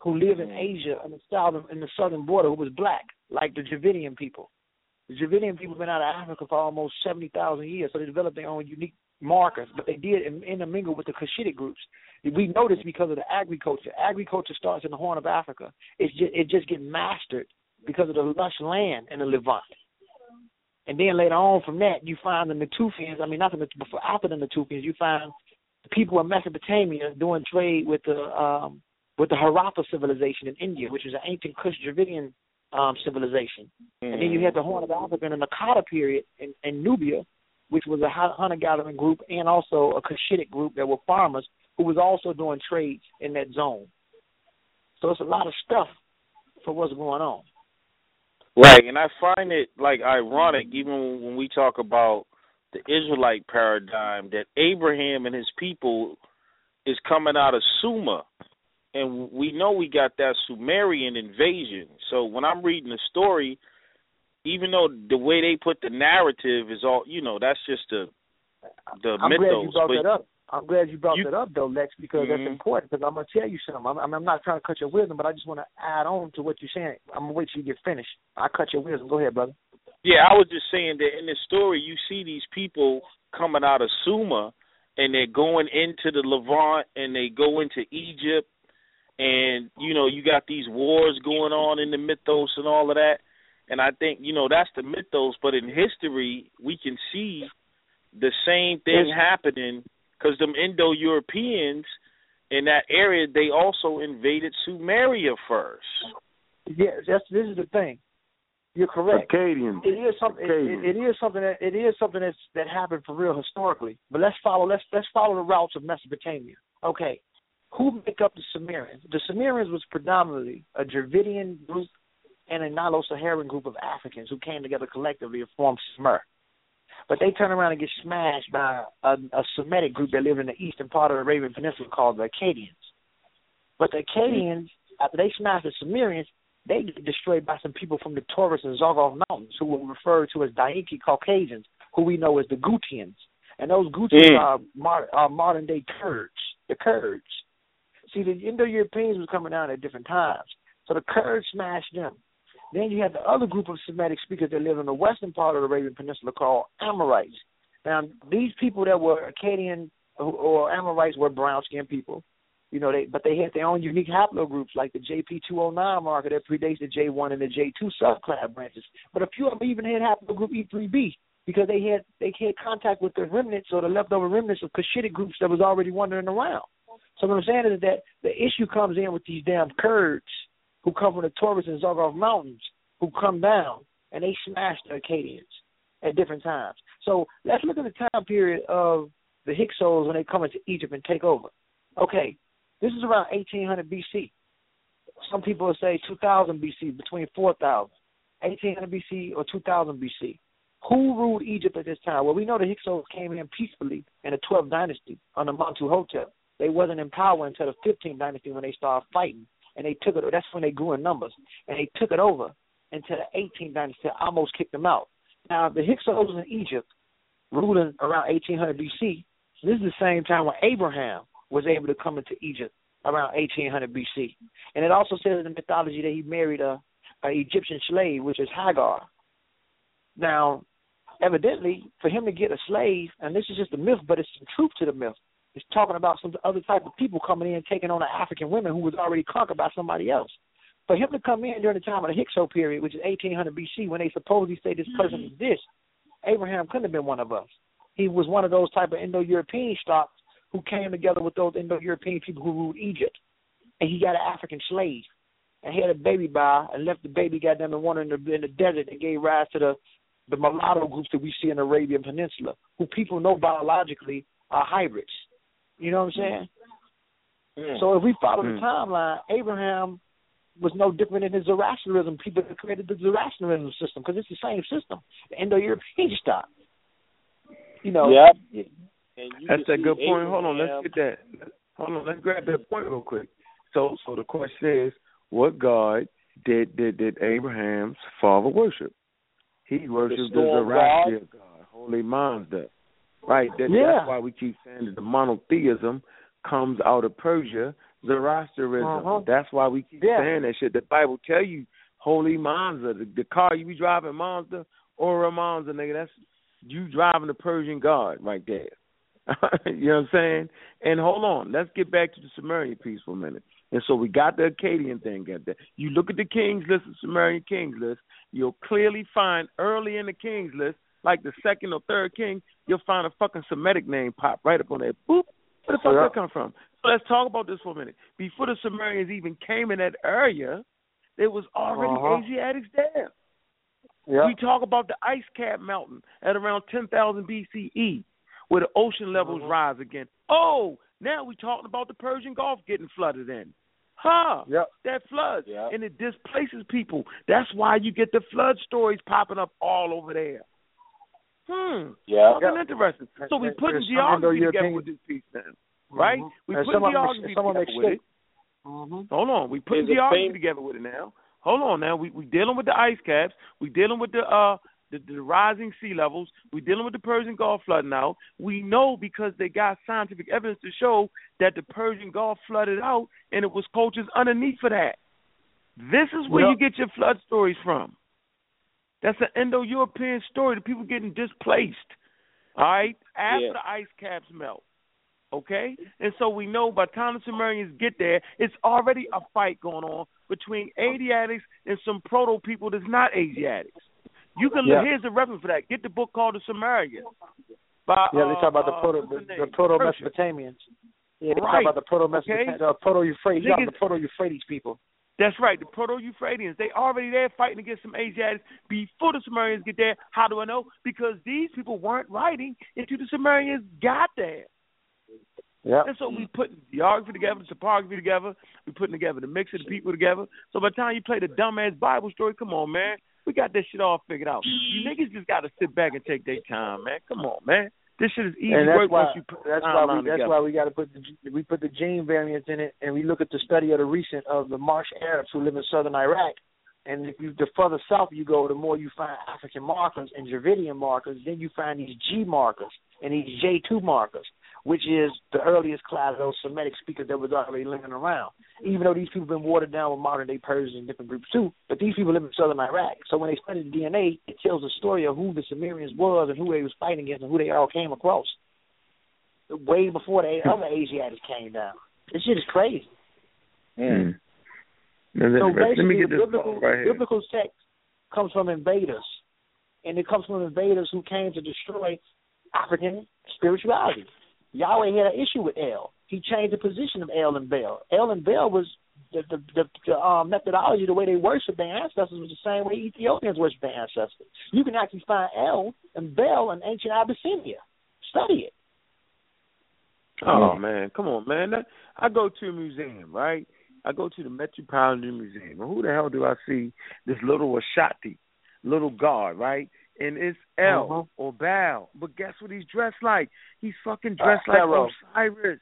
who live in mm-hmm. Asia and the southern in the southern border who was black, like the Dravidian people. The Dravidian people have been out of Africa for almost seventy thousand years, so they developed their own unique markers, but they did intermingle with the Cushitic groups. We know this because of the agriculture. Agriculture starts in the Horn of Africa. It's just, it just gets mastered because of the lush land in the Levant. And then later on from that, you find the Natufians. I mean, not the before after the Natufians, you find the people in Mesopotamia doing trade with the um, with the Harappa civilization in India, which is an ancient Kush Dravidian um, civilization. And then you had the Horn of Africa in the Naqada period in, in Nubia, which was a hunter gathering group and also a Cushitic group that were farmers who was also doing trades in that zone. So it's a lot of stuff for what's going on. Right, and I find it like ironic, even when we talk about the Israelite paradigm, that Abraham and his people is coming out of Sumer, and we know we got that Sumerian invasion. So when I'm reading the story, even though the way they put the narrative is all, you know, that's just the the I'm glad you mythos. brought but that up. I'm glad you brought You- that up, though, Lex, because that's Mhm. important. Because I'm gonna tell you something. I'm, I'm not trying to cut your wisdom, but I just want to add on to what you're saying. I'm gonna wait till you get finished. I cut your wisdom. Go ahead, brother. Yeah, I was just saying that in the story you see these people coming out of Sumer and they're going into the Levant and they go into Egypt and you know you got these wars going on in the mythos and all of that and I think you know that's the mythos but in history we can see the same thing happening cuz them Indo-Europeans in that area they also invaded Sumeria first. Yes, that's this is the thing. You're correct. Akkadians. It is something. It, it, it is something that it is something that's that happened for real historically. But let's follow. Let's let's follow the routes of Mesopotamia. Okay, who make up the Sumerians? The Sumerians was predominantly a Dravidian group and a Nilo-Saharan group of Africans who came together collectively and formed Sumer. But they turn around and get smashed by a, a Semitic group that lived in the eastern part of the Arabian Peninsula called the Akkadians. But the Akkadians, after they smashed the Sumerians, they get destroyed by some people from the Taurus and Zagros Mountains, who were referred to as Dainki Caucasians, who we know as the Gutians. And those Gutians Mm. are, mar- are modern day Kurds, the Kurds. See, the Indo-Europeans was coming down at different times, so the Kurds smashed them. Then you had the other group of Semitic speakers that lived in the western part of the Arabian Peninsula called Amorites. Now, these people that were Akkadian or Amorites were brown-skinned people, you know, they but they had their own unique haplogroups like the JP209 marker that predates the J1 and the J2 subclade branches. But a few of them even had haplogroup E3B because they had they had contact with the remnants or the leftover remnants of Cushitic groups that was already wandering around. So what I'm saying is that the issue comes in with these damn Kurds who come from the Taurus and Zagros mountains who come down and they smash the Akkadians at different times. So let's look at the time period of the Hyksos when they come into Egypt and take over. Okay, this is around 1800 BC. Some people will say 2000 BC, between 4000, 1800 BC or 2000 BC. Who ruled Egypt at this time? Well, we know the Hyksos came in peacefully in the 12th dynasty under Montu Hotep. They wasn't in power until the 15th dynasty when they started fighting, and they took it. That's when they grew in numbers, and they took it over until the 18th dynasty, almost kicked them out. Now, the Hyksos in Egypt, ruling around 1800 BC, this is the same time when Abraham was able to come into Egypt around 1800 BC. And it also says in the mythology that he married a, a Egyptian slave, which is Hagar. Now, evidently, for him to get a slave, and this is just a myth, but it's some truth to the myth. It's talking about some other type of people coming in taking on an African women who was already conquered by somebody else. For him to come in during the time of the Hyksos period, which is 1800 BC, when they supposedly say this person mm-hmm. is this, Abraham couldn't have been one of us. He was one of those type of Indo-European stocks who came together with those Indo-European people who ruled Egypt, and he got an African slave and had a baby by and left the baby goddamn and one in the in the desert and gave rise to the the mulatto groups that we see in the Arabian Peninsula, who people know biologically are hybrids. You know what I'm saying? Mm. So if we follow the mm. timeline, Abraham was no different than the Zoroastrianism people that created the Zoroastrianism system because it's the same system, the Indo-European stock. You know, Yep. And you That's a good point. Hold on, let's get that. Hold on, let's grab that point real quick. So, so the question is, what God did did did Abraham's father worship? He worshipped the, storm Zoroastrian God, Ahura Mazda. Right. That, Yeah. That's why we keep saying that the monotheism comes out of Persia, Zoroastrianism. Uh-huh. That's why we keep Yeah. saying that shit. The Bible tell you Ahura Mazda, the, the car you be driving Mazda or a Mazda, nigga. That's you driving the Persian God right there. you know what I'm saying? And hold on, let's get back to the Sumerian piece for a minute. And so we got the Akkadian thing at that. You look at the kings list, the Sumerian kings list, you'll clearly find early in the kings list, like the second or third king, you'll find a fucking Semitic name pop right up on there. Boop. Where the fuck Yeah. that come from? So let's talk about this for a minute. Before the Sumerians even came in that area, there was already Uh-huh. Asiatics there. Yeah. We talk about the ice cap mountain at around 10,000 BCE, where the ocean levels Mhm. rise again. Oh, now we're talking about the Persian Gulf getting flooded in. Huh? Yep. That floods, Yep. and it displaces people. That's why you get the flood stories popping up all over there. Hmm. Yeah. Fucking interesting. So we And- putting and some geography together with this piece then, right? Mhm. We And putting some of geography some of them together with it. stick. Mhm. Hold on, we putting Is geography fam- together with it now. Hold on now, we we dealing with the ice caps. We dealing with the uh the, the rising sea levels. We dealing with the Persian Gulf flooding out. We know because they got scientific evidence to show that the Persian Gulf flooded out, and it was cultures underneath for that. This is where Yep. you get your flood stories from. That's an Indo-European story. The people getting displaced. All right, after Yeah. the ice caps melt. Okay? And so we know by the time the Sumerians get there, it's already a fight going on between Asiatics and some proto people that's not Asiatics. You can Yeah. here's a reference for that. Get the book called The Sumerians. By, Yeah, they uh, talk about the uh, proto the, name? the proto Mesopotamians. Yeah, they talk about the proto Mesopotamians, Okay. The proto Euphrates. The proto Euphrates people. That's right, the Proto-Euphrateans. They already there fighting against some Asiatics before the Sumerians get there. How do I know? Because these people weren't writing until the Sumerians got there. Yeah. And so we putting geography together, the topography together. We putting together the mix of the people together. So by the time you play the dumbass Bible story, come on, man. We got this shit all figured out. You niggas just got to sit back and take their time, man. Come on, man. This shit is easy and that's work why, once you put that's why we that's why we got to put the we put the gene variants in it, and we look at the study of the recent of the Marsh Arabs who live in southern Iraq. And if you the further south you go, the more you find African markers and Dravidian markers. Then you find these G markers and these J two markers, which is the earliest class of those Semitic speakers that was already living around. Even though these people have been watered down with modern day Persians and different groups too, but these people live in southern Iraq. So when they study the DNA, it tells the story of who the Sumerians was and who they was fighting against and who they all came across way before the other Asiatics came down. This shit is crazy. Mm. Now, So basically, get the biblical, right biblical text comes from invaders, and it comes from invaders who came to destroy African spirituality. Yahweh had an issue with El. He changed the position of El and Baal. El and Baal was the the, the, the um, methodology, the way they worshiped their ancestors was the same way Ethiopians worship their ancestors. You can actually find El and Baal in ancient Abyssinia. Study it. Oh man, come on, man. That, I go to a museum, right? I go to the Metropolitan Museum, and who the hell do I see this little Ashati, little god, right? And it's El Uh-huh. or Baal, but guess what he's dressed like? He's fucking Uh, dressed like Pharaoh. Osiris,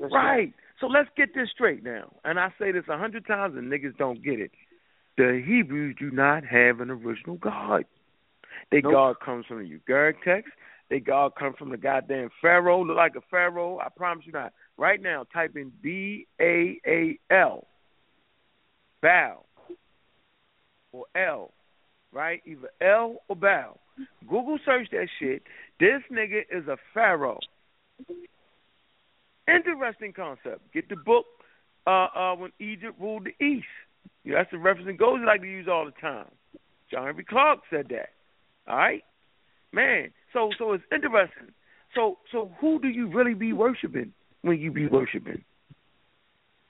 That's right? So let's get this straight now. And I say this a hundred times, and niggas don't get it. The Hebrews do not have an original God. Their Nope. God comes from the Ugaritic text. Their God comes from the goddamn Pharaoh, look like a Pharaoh. I promise you not. Right now, type in B A A L, Baal, or El, right? Either El or Baal. Google search that shit. This nigga is a Pharaoh. Interesting concept. Get the book uh, uh, when Egypt ruled the East. Yeah, that's the reference that goes like to use all the time. John Henrik Clarke said that. All right, man. So so it's interesting. So so who do you really be worshiping when you be worshiping?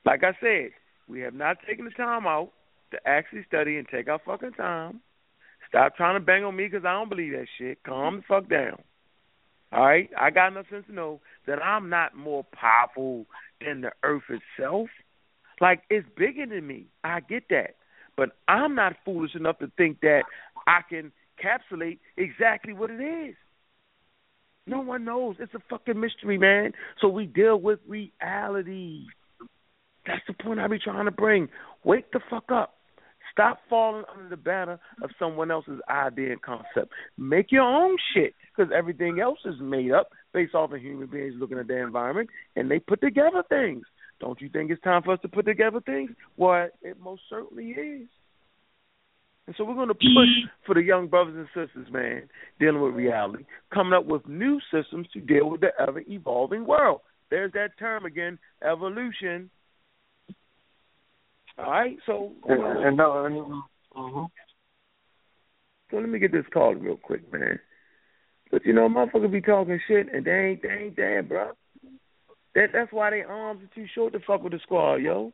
Like I said, we have not taken the time out to actually study and take our fucking time. Stop trying to bang on me because I don't believe that shit. Calm the fuck down. All right, I got enough sense to know that I'm not more powerful than the earth itself. Like it's bigger than me. I get that, but I'm not foolish enough to think that I can encapsulate exactly what it is. No one knows. It's a fucking mystery, man. So we deal with reality. That's the point I be trying to bring. Wake the fuck up. Stop falling under the banner of someone else's idea and concept. Make your own shit, because everything else is made up based off of human beings looking at their environment, and they put together things. Don't you think it's time for us to put together things? Well, it most certainly is. And so we're going to push for the young brothers and sisters, man, dealing with reality, coming up with new systems to deal with the ever evolving world. There's that term again, evolution. All right, so And, and no, and, uh-huh. so let me get this call real quick, man. But you know, motherfuckers be talking shit and they ain't they ain't there, bro. That that's why their arms are too short to fuck with the squad, yo.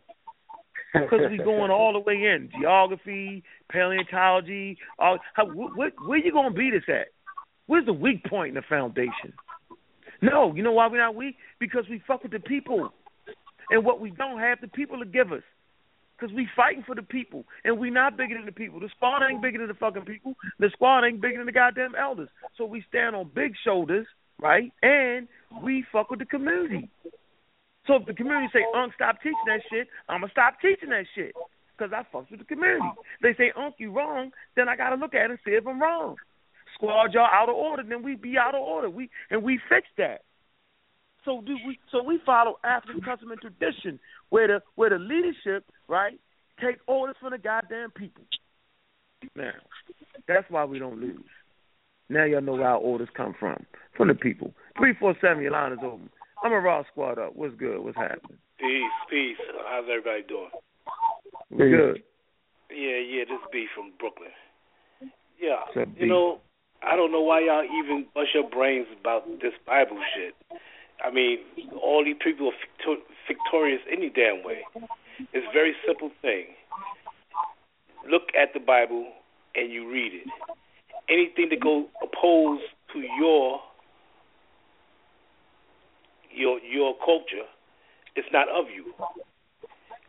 Because we going all the way in geography, paleontology. All how wh- wh- where you gonna beat us at? Where's the weak point in the foundation? No, you know why we're not weak? Because we fuck with the people, and what we don't have, the people to give us. Because we fighting for the people, and we not bigger than the people. The squad ain't bigger than the fucking people. The squad ain't bigger than the goddamn elders. So we stand on big shoulders, right? And we fuck with the community. So if the community say, "Unc, stop teaching that shit," I'ma stop teaching that shit because I fucks with the community. They say, "Unc, you wrong," then I gotta look at it and see if I'm wrong. Squad y'all out of order, then we be out of order. We and we fix that. So do we? So we follow African custom and tradition, where the where the leadership, right, take orders from the goddamn people. Now, that's why we don't lose. Now y'all know where our orders come from, from the people. Three four seven, your line is open. I'm a raw squad up. What's good? What's happening? Peace, peace. How's everybody doing? What's good? Yeah, yeah, this is B from Brooklyn. Yeah, What's up, B? you know, I don't know why y'all even bust your brains about this Bible shit. I mean, all these people are victor- victorious any damn way. It's a very simple thing. Look at the Bible and you read it. Anything that goes opposed to your your your culture, it's not of you.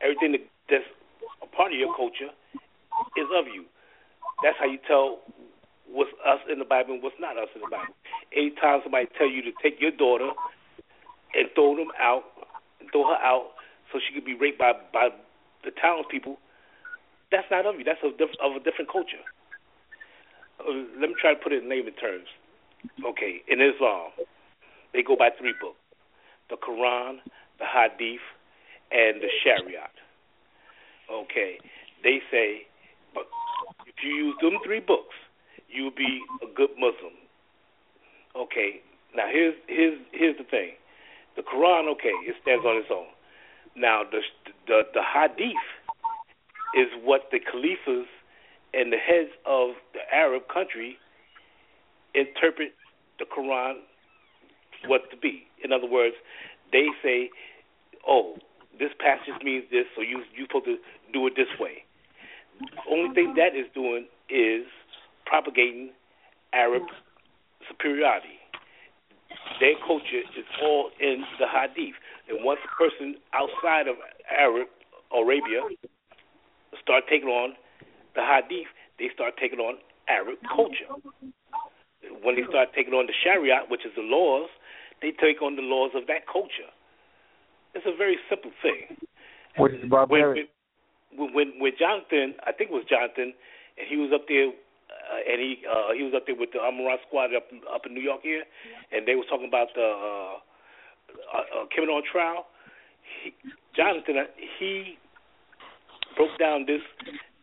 Everything that, that's a part of your culture is of you. That's how you tell what's us in the Bible and what's not us in the Bible. Anytime somebody tell you to take your daughter and throw them out, throw her out so she could be raped by by the townspeople, that's not of you. That's of, of a different culture. Uh, let me try to put it in layman terms. Okay, in Islam, they go by three books: the Quran, the Hadith, and the Sharia. Okay, they say, but if you use them three books, you'll be a good Muslim. Okay, now here's here's here's the thing: the Quran, okay, it stands on its own. Now the the the Hadith is what the caliphs and the heads of the Arab country interpret the Quran what to be. In other words, they say, "Oh, this passage means this, so you you supposed to do it this way." The only thing that is doing is propagating Arab superiority. Their culture is all in the Hadith, and once a person outside of Arab Arabia start taking on the Hadith, they start taking on Arab culture. When they start taking on the Sharia, which is the laws, they take on the laws of that culture. It's a very simple thing. Which is barbaric. When, when, when Jonathan, I think it was Jonathan, and he was up there, uh, and he uh, he was up there with the Amaran squad up up in New York here, and they was talking about the uh, uh, uh, Kevin on trial. He, Jonathan, uh, he broke down this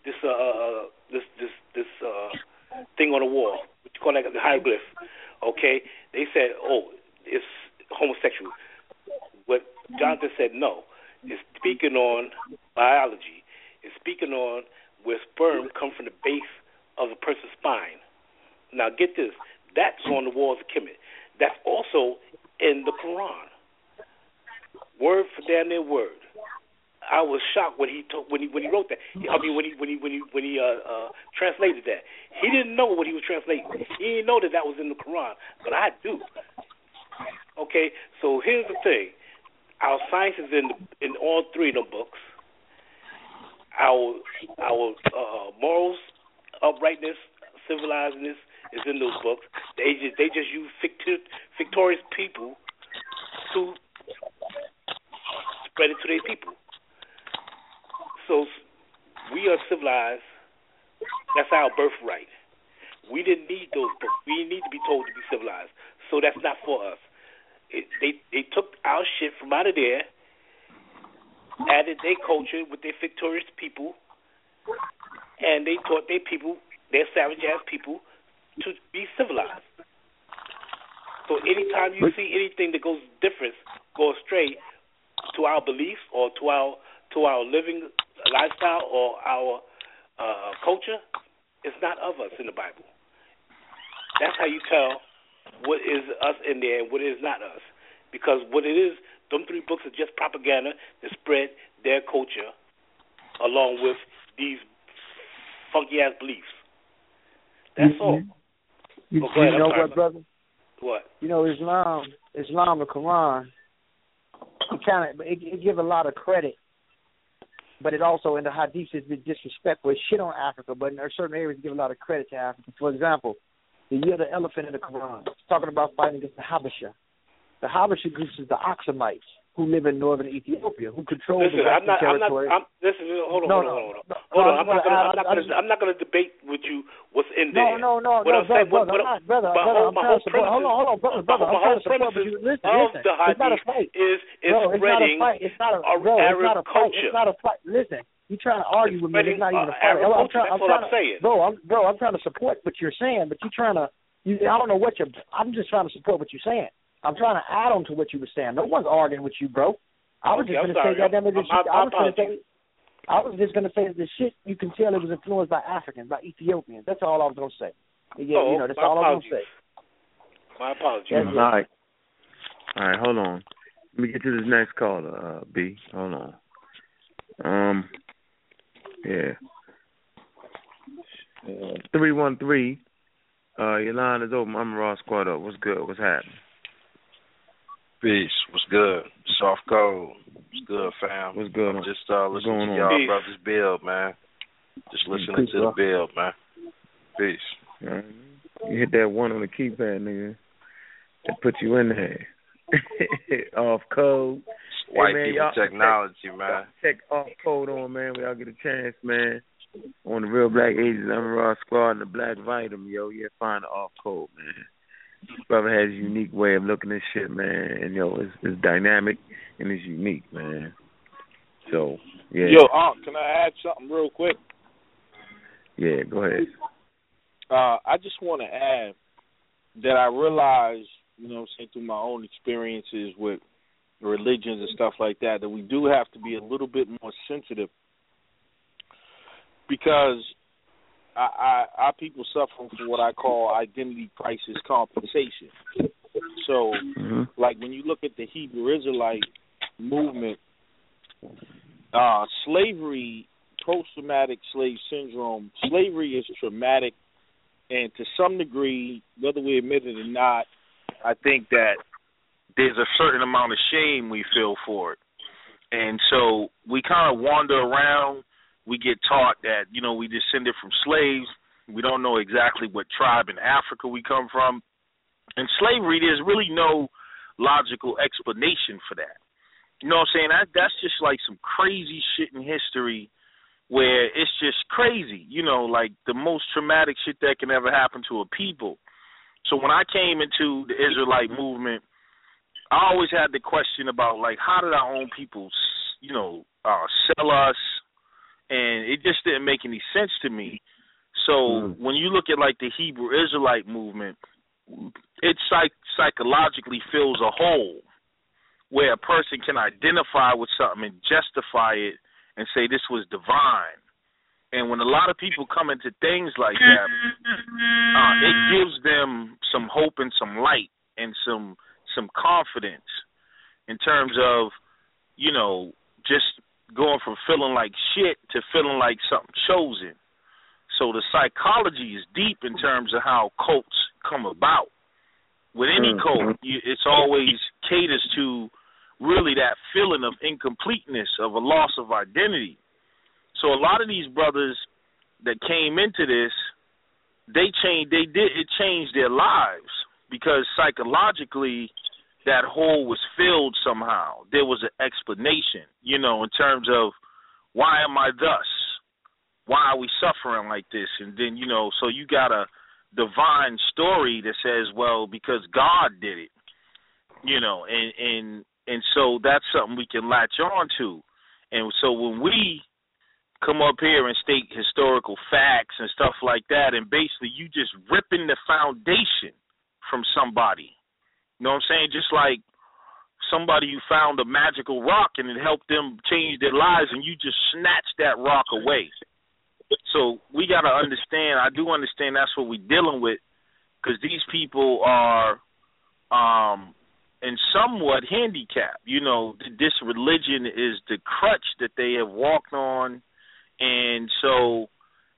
this uh, uh this this this uh thing on the wall. What you call that? The hieroglyph. Okay, they said, oh, it's homosexual. What Jonathan said, no. It's speaking on biology. It's speaking on where sperm come from the base of a person's spine. Now get this. That's on the walls of Kemet. That's also in the Quran. Word for damn near word. I was shocked when he told, when he when he wrote that. I mean when he when he when he when he uh, uh, translated that. He didn't know what he was translating. He didn't know that that was in the Quran, but I do. Okay, so here's the thing: our science is in in all three of the books. Our our uh, morals, uprightness, civilizedness is in those books. They just they just use victorious people to spread it to their people. So we are civilized. That's our birthright. We didn't need those books. We need to be told to be civilized. So that's not for us. It, they they took our shit from out of there, added their culture with their victorious people, and they taught their people, their savage ass people, to be civilized. So anytime you see anything that goes different, go astray to our beliefs or to our to our living lifestyle or our uh, culture, it's not of us in the Bible. That's how you tell what is us in there and what is not us. Because what it is, them three books are just propaganda to spread their culture along with these funky ass beliefs. That's you, all. You, Okay, you know I'm what, brother? What? You know Islam, Islam, the Quran. It kind of it, it give a lot of credit, but it also in the Hadith is disrespectful. It's shit on Africa, but in certain areas give a lot of credit to Africa. For example, the year the elephant in the Quran, it's talking about fighting against the Habasha. The Habasha groups is the Axumites who live in northern Ethiopia, who control Listen, the I'm Western not. I'm not. territory. I'm, listen. Hold on. No, hold no, on. Hold on. no, hold on. I'm I'm not gonna. gonna- I'm not I'm- gonna. Not gonna debate with you what's in there. no, no, What no, I'm saying, brother, what, brother, what, I'm not, brother, my brother, whole, I'm my whole to support. Hold on, hold on, brother, brother, my I'm whole trying to support. But premise you listen, of listen. the It's hadith is is bro, it's not a spreading fight. It's not a. It's Arab not a fight. culture. It's not a fight. Listen, you trying to argue with me? It's not even a fight. I'm culture. trying, That's I'm all trying I'm to, saying. bro. I'm bro. I'm trying to support what you're saying, but you're trying to. You, I don't know what you're. I'm just trying to support what you're saying. I'm trying to add on to what you were saying. No one's arguing with you, bro. I was Okay, just gonna say, that goddamn it, this shit- I was gonna say. I was just gonna say that the shit you can tell it was influenced by Africans, by Ethiopians. That's all I was gonna say. Yeah, Oh, you know, that's my all I was apologies. gonna say. My apologies. That's All right. All right, hold on. Let me get to this next caller, uh, B. Hold on. Um, yeah. Three one three. Uh, your line is open. I'm Ross Squad up. What's good? What's happening? Peace. What's good? Soft code. What's good, fam? What's good? I'm just uh What's listening to on? y'all Peace. brothers build, man. Just listening Peace, to the bro. build, man. Peace. Right. You hit that one on the keypad, nigga. That put you in there. off code. White hey, man, people technology, check, man. Check off code on, man. We all get a chance, man. On the Real Black Ages, I'm Raw Squad and the Black Vitamin, yo. Yeah, find the off code, man. Brother has a unique way of looking at shit, man. And, yo, it's, it's dynamic and it's unique, man. So, yeah. Yo, uh, can I add something real quick? Yeah, go ahead. Uh, I just want to add that I realize, you know, saying through my own experiences with religions and stuff like that, that we do have to be a little bit more sensitive because I, I, our people suffer from what I call identity crisis compensation. So, mm-hmm. like when you look at the Hebrew Israelite movement, uh, slavery, post-traumatic slave syndrome, slavery is traumatic, and to some degree, whether we admit it or not, I think that there's a certain amount of shame we feel for it. And so we kind of wander around. We get taught that, you know, we descended from slaves. We don't know exactly what tribe in Africa we come from. And slavery, there's really no logical explanation for that. You know what I'm saying? That that's just like some crazy shit in history where it's just crazy, you know, like the most traumatic shit that can ever happen to a people. So when I came into the Israelite movement, I always had the question about like how did our own people, you know, uh, sell us, and it just didn't make any sense to me. So mm. when you look at like the Hebrew Israelite movement, it psych- psychologically fills a hole where a person can identify with something and justify it and say this was divine. And when a lot of people come into things like that, uh, it gives them some hope and some light and some some confidence in terms of, you know, just going from feeling like shit to feeling like something chosen. So the psychology is deep in terms of how cults come about. With any mm-hmm. cult, it's always caters to really that feeling of incompleteness, of a loss of identity. So a lot of these brothers that came into this, they changed. They did it changed their lives because psychologically that hole was filled somehow. There was an explanation, you know, in terms of why am I thus? Why are we suffering like this? And then, you know, so you got a divine story that says, well, because God did it. You know, and and and so that's something we can latch on to. And so when we come up here and state historical facts and stuff like that, and basically you just ripping the foundation from somebody you know what I'm saying? Just like somebody who found a magical rock and it helped them change their lives, and you just snatched that rock away. So we got to understand. I do understand that's what we're dealing with, because these people are, um, and somewhat handicapped. You know, this religion is the crutch that they have walked on, and so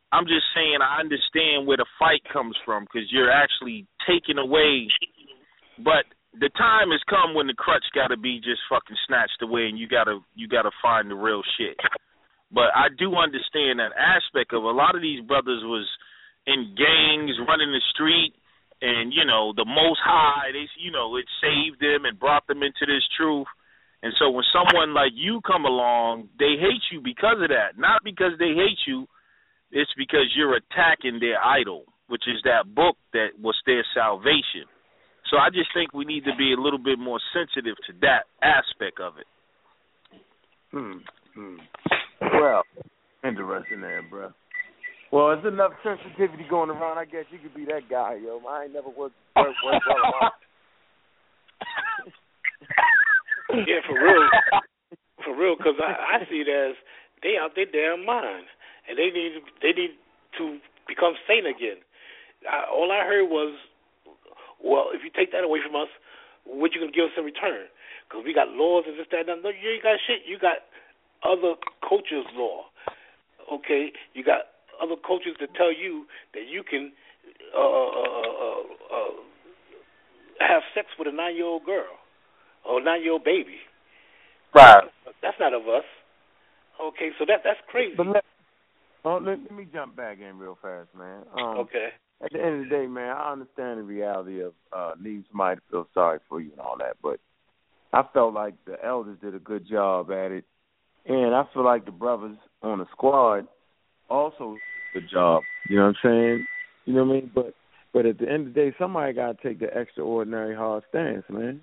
I'm just saying I understand where the fight comes from because you're actually taking away but the time has come when the crutch got to be just fucking snatched away, and you gotta you gotta find the real shit. But I do understand that aspect of a lot of these brothers was in gangs, running the street, and you know the Most High, they you know it saved them and brought them into this truth. And so when someone like you come along, they hate you because of that, not because they hate you. It's because you're attacking their idol, which is that book that was their salvation. So I just think we need to be a little bit more sensitive to that aspect of it. Hmm. hmm. Well, interesting there, bro. Well, there's enough sensitivity going around. I guess you could be that guy, yo. I ain't never worked worked, worked well Yeah, for real. For real, because I, I see it as they out their damn mind, and they need they need to become sane again. I, all I heard was well, if you take that away from us, what you gonna give us in return? Because we got laws and this, that, and that. No, you ain't got shit. You got other cultures' law. Okay, you got other cultures that tell you that you can uh, uh, uh, uh, have sex with a nine-year-old girl or a nine-year-old baby. Right. That's not of us. Okay, so that that's crazy. But let, Oh, let, let me jump back in real fast, man. Um, Okay. At the end of the day, man, I understand the reality of uh needing somebody to feel sorry for you and all that, but I felt like the elders did a good job at it, and I feel like the brothers on the squad also did a good job. You know what I'm saying? You know what I mean? But but at the end of the day, somebody got to take the extraordinary hard stance, man.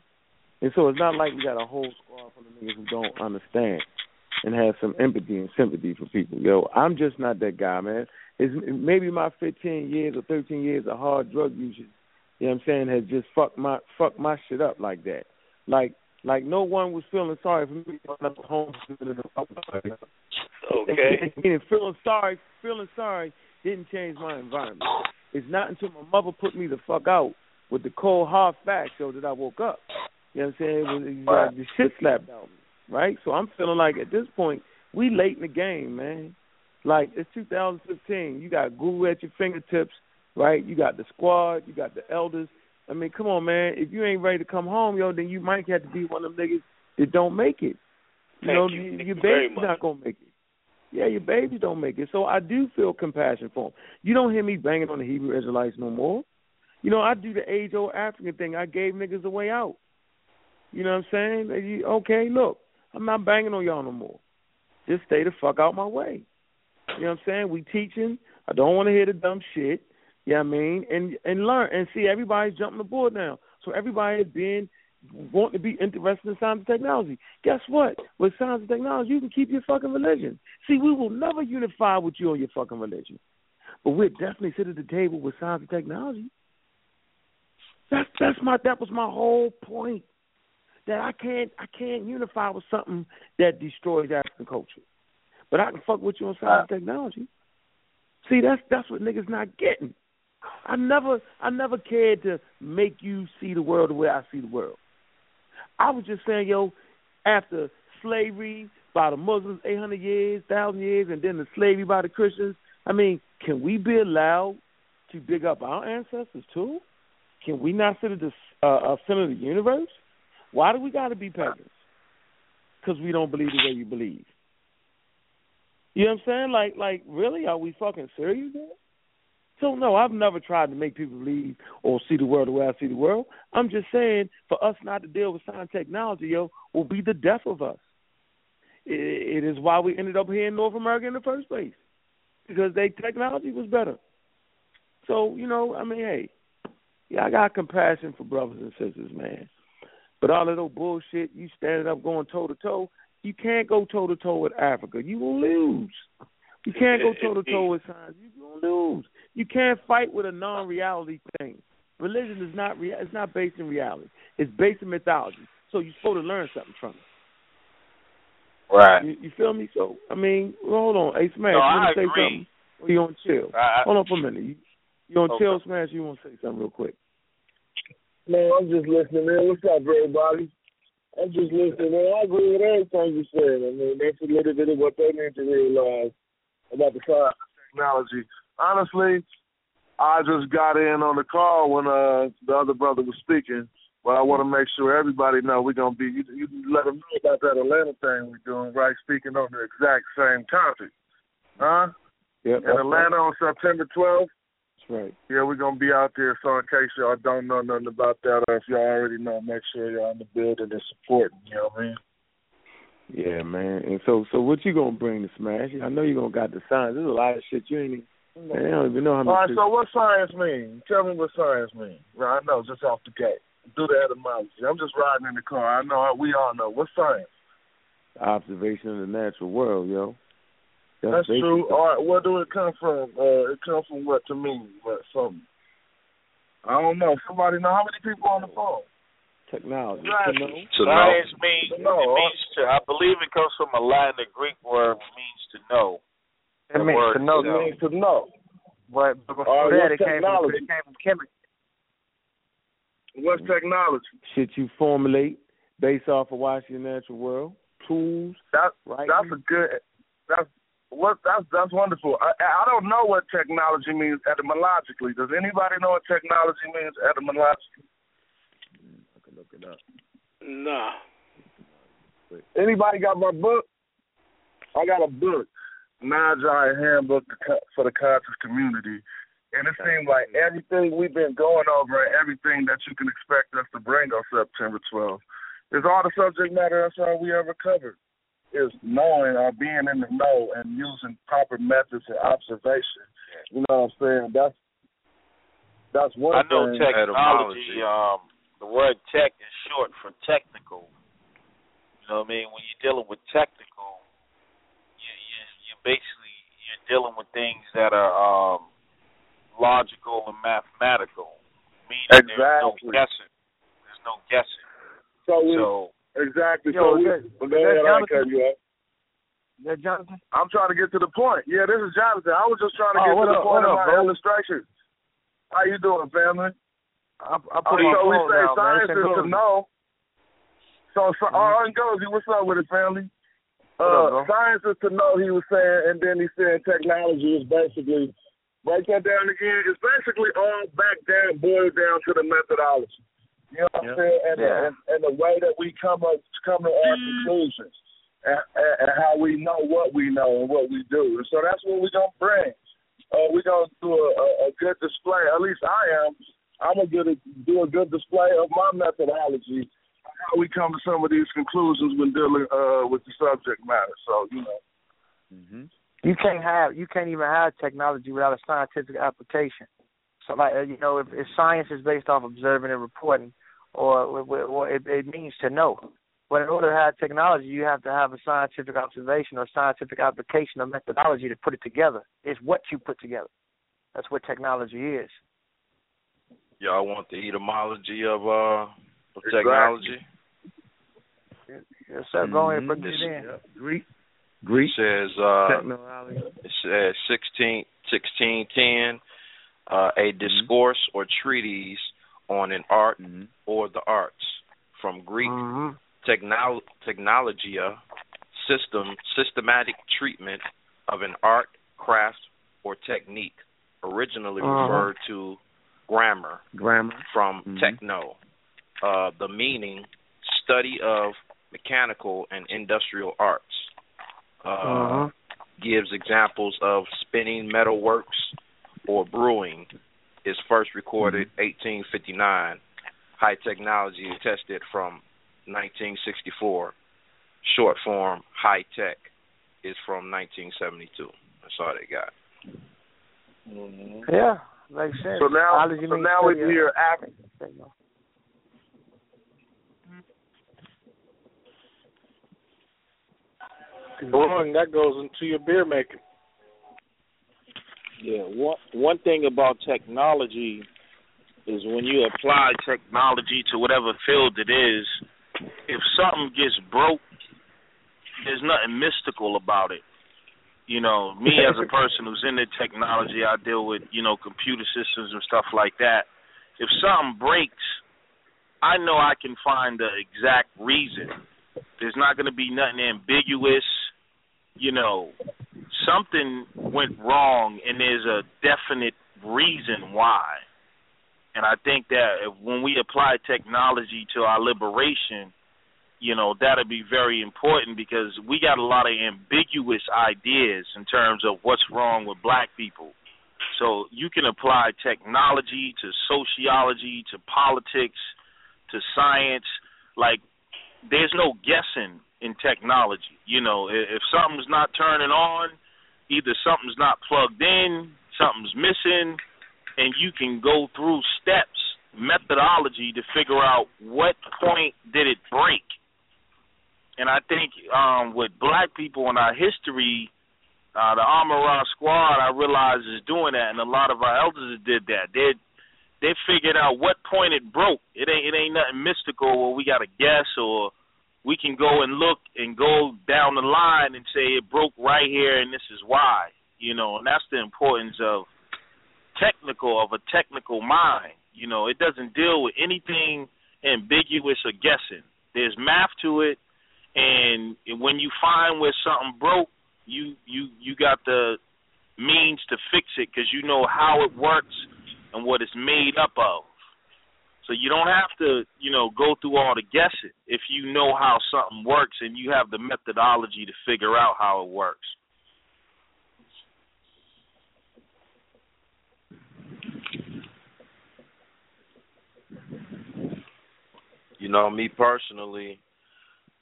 And so it's not like we got a whole squad full of niggas who don't understand and have some empathy and sympathy for people. Yo, I'm just not that guy, man. It's maybe my 15 years or 13 years of hard drug usage, you know what I'm saying, has just fucked my fucked my shit up like that. Like like no one was feeling sorry for me when I was home. Okay. and feeling sorry, feeling sorry didn't change my environment. It's not until my mother put me the fuck out with the cold hard facts, yo, that I woke up. You know what I'm saying? When uh, the shit slapped out me, right? So I'm feeling like at this point we late in the game, man. Like it's 2015. You got Google at your fingertips, right? You got the squad, you got the elders. I mean, come on, man. If you ain't ready to come home, yo, then you might have to be one of them niggas that don't make it. You Thank know, you. your your you baby's not gonna make it. Yeah, your babies don't make it. So I do feel compassion for them. You don't hear me banging on the Hebrew Israelites no more. You know, I do the age old African thing. I gave niggas a way out. You know what I'm saying? Okay, look, I'm not banging on y'all no more. Just stay the fuck out my way. You know what I'm saying? We teaching. I don't want to hear the dumb shit. You know I mean? And and learn and see everybody's jumping aboard now. So everybody is being wanting to be interested in science and technology. Guess what? With science and technology, you can keep your fucking religion. See, we will never unify with you on your fucking religion, but we're definitely sit at the table with science and technology. That's that's my that was my whole point. That I can't I can't unify with something that destroys African culture, but I can fuck with you on science and technology. See, that's that's what niggas not getting. I never I never cared to make you see the world the way I see the world. I was just saying, yo, after slavery by the Muslims, eight hundred years, thousand years, and then the slavery by the Christians. I mean, can we be allowed to dig up our ancestors too? Can we not sit at the uh, uh, center of the universe? Why do we got to be pagans? Because we don't believe the way you believe. You know what I'm saying? Like, like, really? Are we fucking serious? Man? So no, I've never tried to make people believe or see the world the way I see the world. I'm just saying, for us not to deal with science technology, yo, will be the death of us. It, it is why we ended up here in North America in the first place because their technology was better. So you know, I mean, hey, yeah, I got compassion for brothers and sisters, man. But all of those bullshit, you standing up going toe to toe, you can't go toe to toe with Africa. You will lose. You can't go toe to toe with science. You gonna lose. You can't fight with a non-reality thing. Religion is not rea- it's not based in reality. It's based in mythology. So you're supposed to learn something from it. Right. You, you feel me? So I mean, hold on, hey Smash, No, you want to say agree. something? Or you on chill? I- I- hold on for a minute. You, you on Okay. chill, Smash? You want to say something real quick? Man, I'm just listening, man. What's up, everybody? I'm just listening, man. I agree with everything you said. I mean, that's a little bit of what they need to realize about the and technology. Honestly, I just got in on the call when uh the other brother was speaking, but I want to make sure everybody know we're gonna be. You, you let them know about that Atlanta thing we're doing, right? Speaking on the exact same topic, huh? Yep. In Atlanta on September 12th. Right. Yeah, we're gonna be out there. So in case y'all don't know nothing about that, or if y'all already know, make sure y'all in the building and supporting. You know what I mean? Yeah, man. And so, so what you gonna bring to Smash? I know you gonna got the signs. There's a lot of shit you ain't even. Man, I don't even know how All much. right. So what science mean? Tell me what science mean. Right, I know just off the gate. Do the etymology. I'm just riding in the car. I know. We all know. What science? observation of the natural world, yo. That's, basic true. All right. Where do it come from? Uh, it comes from what to me? What something? I don't know. Somebody know how many people on the phone? Technology. Right. To know. Know. Science means To know, it means to. I believe it comes from a Latin, the Greek word means to know. It The means word to know. It means to know. But, but before All right, that, it what's came, from, technology? it came from chemistry. What's technology? Shit you formulate based off of watching the natural world. Tools. That Right. that's a good. That's what that's that's wonderful. I I don't know what technology means etymologically. Does anybody know what technology means etymologically? I can look it up. Nah. Anybody got my book? I got a book. Magi handbook for the conscious community, and it seems like everything we've been going over and everything that you can expect us to bring on September 12th is all the subject matter that's all we ever covered. Is knowing or being in the know and using proper methods and observation. You know what I'm saying? That's that's one I know thing. technology. Um, the word tech is short for technical. You know what I mean? When you're dealing with technical, you you you basically you're dealing with things that are um logical and mathematical. Meaning Exactly. there's no guessing. There's no guessing. So we So exactly. Yo, so we, that- go that ahead, I Jonathan? cut you off. Is that Jonathan? I'm trying to get to the point. Yeah, this is Jonathan. I was just trying to Oh, get to the point what of up, my bro? How you doing, family? I, I Oh, put my so we say man. science is to know. So, so Mhm. uh, Ngozi, what's up with it, family? Uh, up, science is to know, he was saying, and then he said technology is basically, break that down again, it's basically all back down, boiled down to the methodology. You know what I'm saying? And, Yeah. and, and the way that we come up, come to our conclusions, and, and, and how we know what we know and what we do. And so that's what we're going to bring. Uh, we're going to do a, a, a good display, at least I am. I'm going to do a good display of my methodology, how we come to some of these conclusions when dealing uh, with the subject matter. So, you know. Mm-hmm. You can't have you can't even have technology without a scientific application. So like uh, you know, if, if science is based off observing and reporting, or, or, or it, it means to know. But in order to have technology, you have to have a scientific observation or scientific application or methodology to put it together. It's what you put together. That's what technology is. Y'all want the etymology of uh of technology? Yes, sir. Go ahead, Mhm. put it in. Greek. It says uh Technology. it says 16 1610 uh a discourse or treatise on an art or the arts from Greek Mm-hmm. technol- technologia system systematic treatment of an art, craft, or technique, originally Uh-huh. referred to grammar Grammar. from Mhm. techno, uh, the meaning study of mechanical and industrial arts. Uh, Uh-huh. Gives examples of spinning metalworks or brewing. Is first recorded mm-hmm. 1859. High technology tested from 1964. Short form high tech is from 1972. That's all they got. Mm-hmm. Yeah, makes sense. So now, so now we study of- hear Af- Growing that goes into your beer making. Yeah, one one thing about technology is when you apply technology to whatever field it is, if something gets broke, there's nothing mystical about it. You know, me as a person who's into technology, I deal with, you know, computer systems and stuff like that. If something breaks, I know I can find the exact reason. There's not going to be nothing ambiguous. You know, something went wrong and there's a definite reason why. And I think that when we apply technology to our liberation, you know, that'll be very important because we got a lot of ambiguous ideas in terms of what's wrong with black people. So you can apply technology to sociology, to politics, to science. Like, there's no guessing in technology. You know, if something's not turning on, either something's not plugged in, something's missing, and you can go through steps, methodology to figure out what point did it break. And I think um, with black people in our history, uh, the Amara Squad, I realize is doing that, and a lot of our elders did that. They they figured out what point it broke. It ain't it ain't nothing mystical where we got to guess or we can go and look and go down the line and say it broke right here and this is why. You know, and that's the importance of technical of a technical mind. You know, it doesn't deal with anything ambiguous or guessing. There's math to it, and when you find where something broke, you you you got the means to fix it because you know how it works and what it's made up of. So you don't have to, you know, go through all the guessing if you know how something works and you have the methodology to figure out how it works. You know, me personally,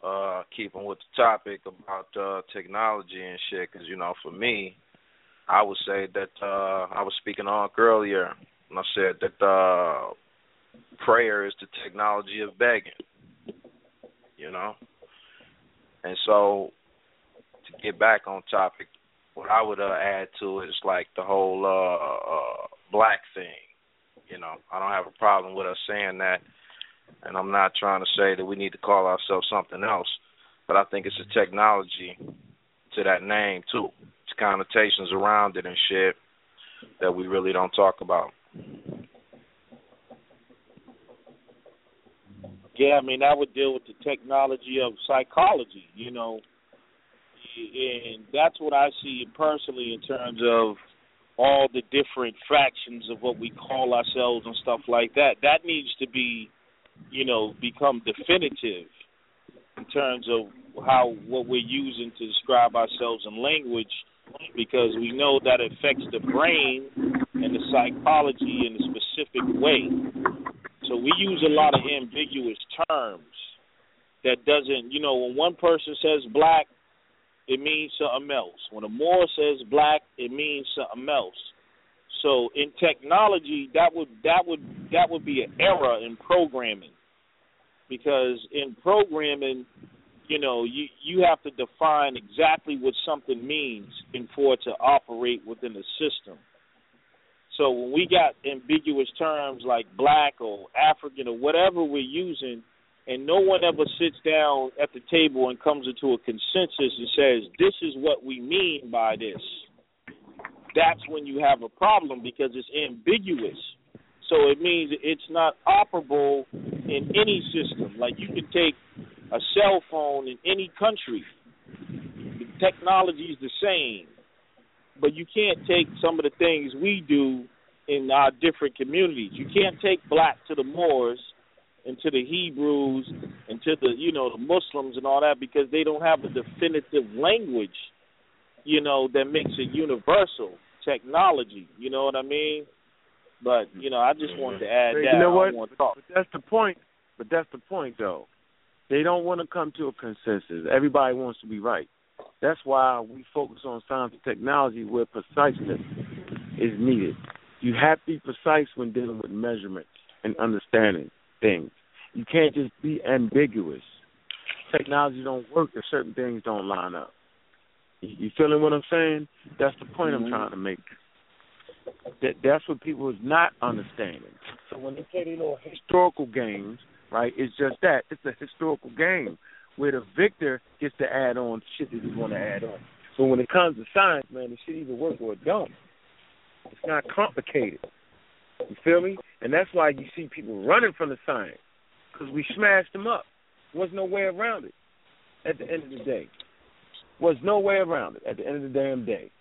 uh, keeping with the topic about uh, technology and shit, because you know, for me, I would say that uh, I was speaking on earlier, and I said that uh, prayer is the technology of begging. You know, and so to get back on topic, what I would uh, add to it is like the whole uh, uh, black thing. You know, I don't have a problem with us saying that and I'm not trying to say that we need to call ourselves something else, but I think it's a technology to that name too. It's connotations around it and shit that we really don't talk about. Yeah, I mean that would deal with the technology of psychology, you know, and that's what I see personally in terms of all the different fractions of what we call ourselves and stuff like that. That needs to be you know, become definitive in terms of how what we're using to describe ourselves in language because we know that affects the brain and the psychology in a specific way. So we use a lot of ambiguous terms that doesn't, you know, when one person says black, it means something else. When a Moor says black, it means something else. So in technology, that would that would that would be an error in programming, because in programming, you know, you you have to define exactly what something means in for it to operate within the system. So when we got ambiguous terms like black or African or whatever we're using, and no one ever sits down at the table and comes into a consensus and says, "This is what we mean by this." that's when you have a problem because it's ambiguous. So it means it's not operable in any system. Like you can take a cell phone in any country. The technology is the same. But you can't take some of the things we do in our different communities. You can't take black to the Moors and to the Hebrews and to the you know the Muslims and all that because they don't have a definitive language you know, that makes it universal technology. You know what I mean? But you know, I just wanted to add Hey, that. You know what? want to talk. But that's the point. But that's the point, though. They don't want to come to a consensus. Everybody wants to be right. That's why we focus on science and technology where preciseness is needed. You have to be precise when dealing with measurements and understanding things. You can't just be ambiguous. Technology don't work if certain things don't line up. You feeling what I'm saying? That's the point I'm mm-hmm. trying to make. That that's what people is not understanding. So when they play their little historical games, right, it's just that. It's a historical game where the victor gets to add on shit that he want to add on. So when it comes to science, man, the shit either work or it don't. It's not complicated. You feel me? And that's why you see people running from the science because we smashed them up. Was no way around it. At the end of the day, was no way around it. At the end of the damn day,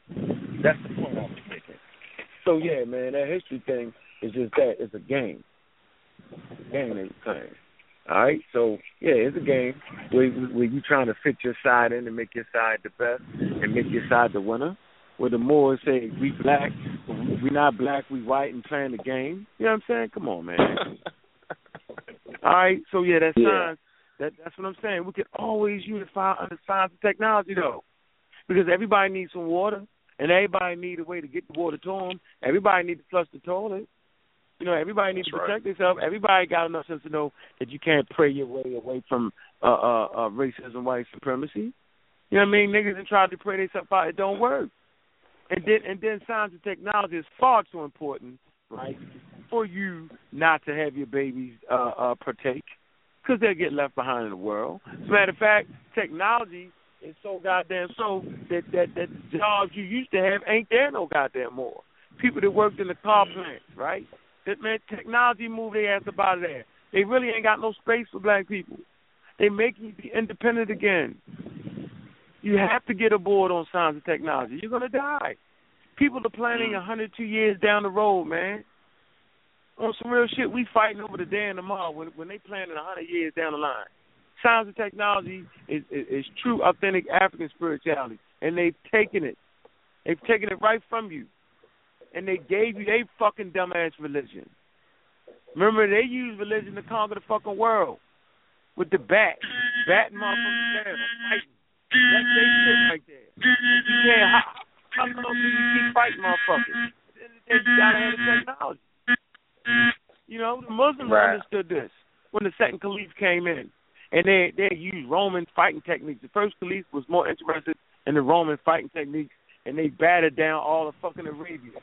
that's the point I'm making. So yeah, man, that history thing is just that. It's a game. Game ain't playing. All right, so yeah, it's a game where where you trying to fit your side in and make your side the best and make your side the winner. Where the Moors say we black, we not black, we white, and playing the game. You know what I'm saying? Come on, man. All right, so yeah, that's Yeah. science. That that's what I'm saying. We could always unify under science and technology though, because everybody needs some water, and everybody need a way to get the water to them. Everybody needs to flush the toilet. You know, everybody needs That's to right. protect themselves. Everybody got enough sense to know that you can't pray your way away from uh, uh, uh, racism, white supremacy. You know what I mean? Niggas have tried to pray themselves out. It don't work. And then and then science and technology is far too important, right, for you not to have your babies uh, uh, partake, because they'll get left behind in the world. As a matter of fact, technology is so goddamn so that that that the jobs you used to have ain't there no goddamn more. People that worked in the car plants, right? That man, technology moved their ass up out of there. They really ain't got no space for black people. They make you be independent again. You have to get aboard on science and technology. You're gonna die. People are planning a hundred two years down the road, man. On some real shit, we fighting over the day and tomorrow when when they planning hundred years down the line. Science and technology is, is is true, authentic African spirituality, and they've taken it. They've taken it right from you, and they gave you a fucking dumbass religion. Remember, they used religion to conquer the fucking world. with the bat, batting motherfuckers down, fighting. That's they shit right there. You can't. How, how long can you keep fighting motherfuckers? At the end of the day, you gotta have the technology. You know, the Muslims Right. understood this when the second caliph came in, and they they used Roman fighting techniques. The first caliph was more interested in the Roman fighting techniques, and they battered down all of fucking Arabia.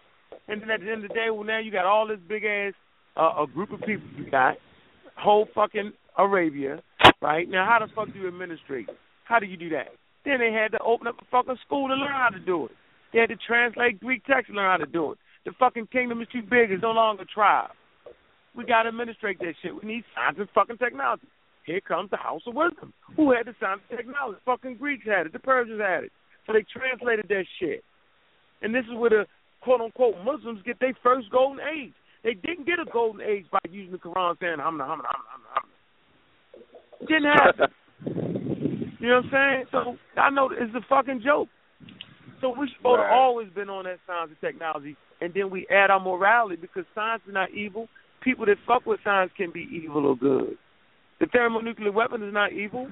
And then at the end of the day, well, now you got all this big ass uh, a group of people you got, whole fucking Arabia, right? Now, how the fuck do you administrate? How do you do that? Then they had to open up a fucking school to learn how to do it. They had to translate Greek text to learn how to do it. The fucking kingdom is too big. It's no longer a tribe. We got to administrate that shit. We need science and fucking technology. Here comes the House of Wisdom. Who had the science and technology? Fucking Greeks had it. The Persians had it. So they translated that shit. And this is where the quote unquote Muslims get their first golden age. They didn't get a golden age by using the Quran saying hamna hamna hamna hamna. It didn't happen. you know what I'm saying? So I know it's a fucking joke. So we to Right. always been on that science and technology, and then we add our morality because science is not evil. People that fuck with science can be evil or good. The thermonuclear weapon is not evil.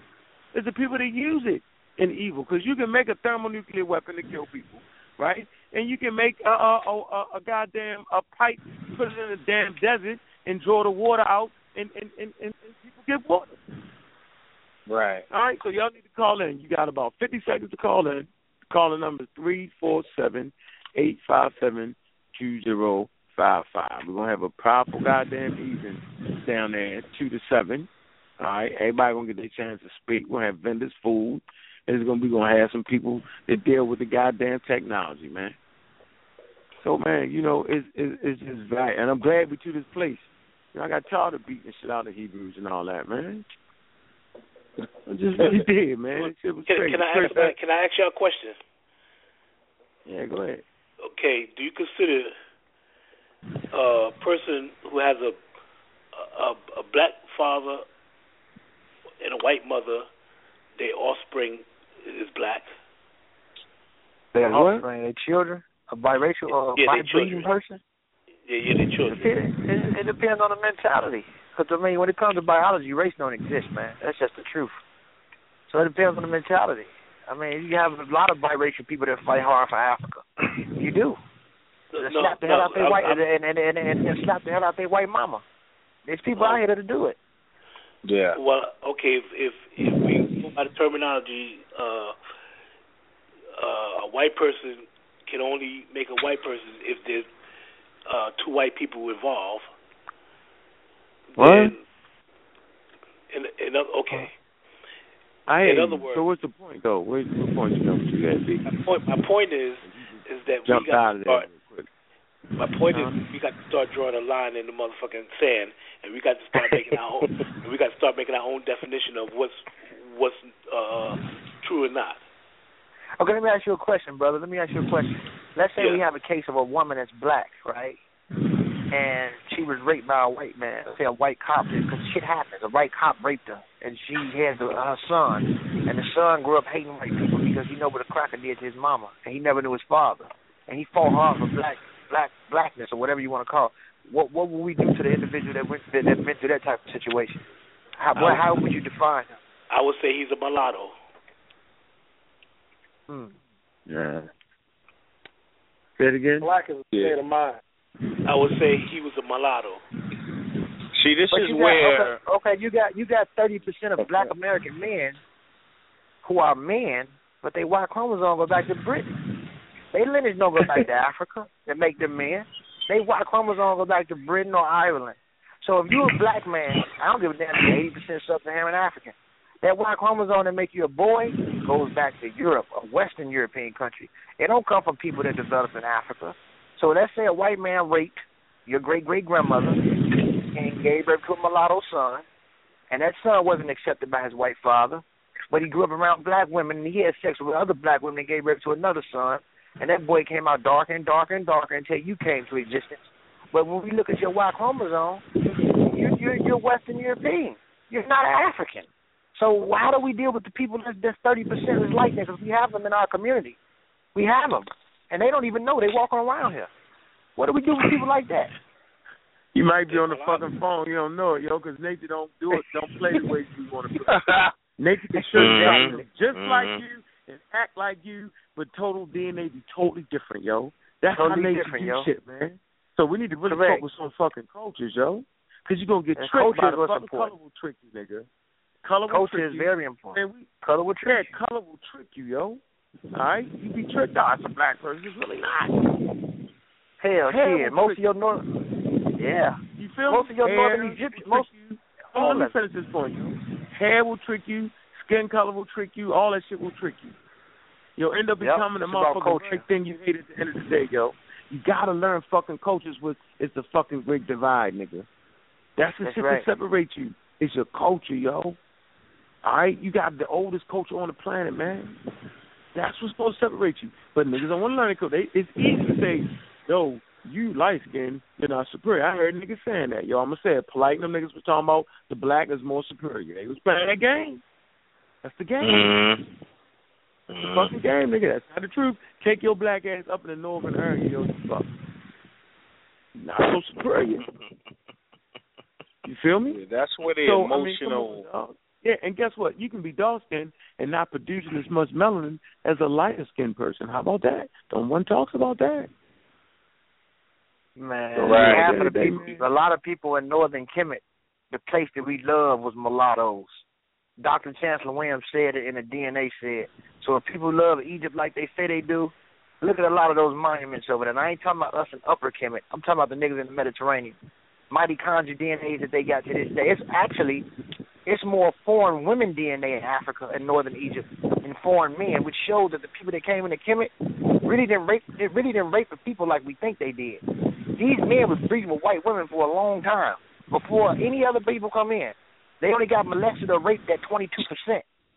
It's the people that use it in evil because you can make a thermonuclear weapon to kill people, right? And you can make a a, a, a, goddamn a pipe, put it in a damn desert, and draw the water out, and and and, and, people get water. Right. All right, so y'all need to call in. You got about 50 seconds to call in. Calling number three four seven eight five seven two zero five five. We're gonna have a powerful goddamn evening down there, two to seven. All right, everybody gonna get their chance to speak. We're gonna have vendors, food. And it's gonna be gonna have some people that deal with the goddamn technology, man. So man, you know, it's it's, it's just right, and I'm glad we to this place. You know, I got tired of beating the shit out of Hebrews and all that, man. I just really did, man. That shit was Can, uh, can I ask, Chris, can I ask you a question? Yeah, go ahead. Okay, do you consider uh, a person who has a a, a black father and a white mother, their offspring is black? Their offspring, their children, a biracial or a Yeah, their bi-breeding person. Yeah, yeah, their children. It, it, it depends on the mentality. Because I mean, when it comes to biology, race don't exist, man. That's just the truth. So it depends on the mentality. I mean, you have a lot of biracial people that fight hard for Africa. You do. They No, slap the hell out their white I'm- and, and, and, and, and slap the hell out their white mama. There's people out here that'll do it. Yeah. Well, okay, if if, if we go by the terminology, uh, uh, a white person can only make a white person if there's uh, two white people involved. What? Then, in, in okay, I in other words- so what's the point though? Where's the point you coming to that, my point my point is is that we got to start. there real quick. My point is we got to start drawing a line in the motherfucking sand, and we got to start making our own. and we got to start making our own definition of what's what's uh, true or not. Okay, let me ask you a question, brother. Let me ask you a question. Let's say Yeah. we have a case of a woman that's black, right? And she was raped by a white man. Say a white cop, because shit happens. A white cop raped her, and she has a, her son, and the son grew up hating white people because he know what a cracker did to his mama, and he never knew his father, and he fought hard for black, black, blackness or whatever you want to call. it. What what would we do to the individual that went that, that went through that type of situation? How what, how would you define him? I would say he's a mulatto. Hmm. Yeah. Say it again. Black is a state of mind. I would say he was a mulatto. See, this But is got, where okay, okay, you got you got thirty percent of Black American men who are men, but they Y chromosome go back to Britain. They lineage don't go back to Africa that make them men. They Y chromosome go back to Britain or Ireland. So if you're a black man, I don't give a damn if you're eighty percent sub-Saharan African. That Y chromosome that make you a boy goes back to Europe, a Western European country. It don't come from people that developed in Africa. So let's say a white man raped your great great grandmother and gave birth to a mulatto son, and that son wasn't accepted by his white father, but he grew up around black women and he had sex with other black women and gave birth to another son, and that boy came out darker and darker and darker until you came to existence. But when we look at your Y chromosome, you're you're, you're Western European. You're not African. So how do we deal with the people that's that's thirty percent is like that? Because we have them in our community. We have them, and they don't even know they walking around here. What do we do with people like that? You might be on the fucking phone. You don't know it, yo, because nature don't do it. Don't play the way you want to play. nature can show Mhm. you just like Mhm. you and act like you, but total DNA be totally different, yo. That's how nature different, do yo. shit, man. So we need to really Correct. focus on fucking cultures, yo. Because you're going to get And tricked by culture is the what's fucking important. color will trick you, nigga. Color will Culture trick is you. very important. We, Color will trick yeah, color will trick you, yo. All right? You be tricked out. It's a black person. It's really not. Hell, Hair shit. Most of your north, yeah. You feel Most me? of your Hair northern Egyptians, most. you. On, let me finish this point. yo. Hair will trick you. Skin color will trick you. All that shit will trick you. You'll end up Yep, becoming the motherfucking thing you hate at the end of the day, yo. You gotta learn fucking cultures with it's the fucking great divide, nigga. That's the That's shit right. that separates you. It's your culture, yo. Alright? You got the oldest culture on the planet, man. That's what's supposed to separate you. But niggas don't want to learn it 'cause they it's easy to say, yo, you light skinned, you're not superior. I heard niggas saying that, yo. I'm gonna say it. Polite them niggas was talking about the black is more superior. They was playing that game. That's the game. Mhm. That's the fucking game, nigga. That's not the truth. Take your black ass up in the northern area, yo. you Fuck. Not so superior. You feel me? Yeah, that's where the so, I mean, come emotional. on, dog. yeah, and guess what? You can be dark skinned and not producing as much melanin as a lighter skinned person. How about that? No one talks about that. Man, Right. half of the They- people, a lot of people in Northern Kemet, the place that we love was mulattoes. Dr. Chancellor Williams said it, and the DNA said. So if people love Egypt like they say they do, look at a lot of those monuments over there. And I ain't talking about us in Upper Kemet. I'm talking about the niggas in the Mediterranean. Mitochondria DNA that they got to this day. It's actually, it's more foreign women DNA in Africa and Northern Egypt than foreign men, which shows that the people that came into Kemet really didn't rape. They really didn't rape the people like we think they did. These men was breeding with white women for a long time before any other people come in. They only got molested or raped at 22%.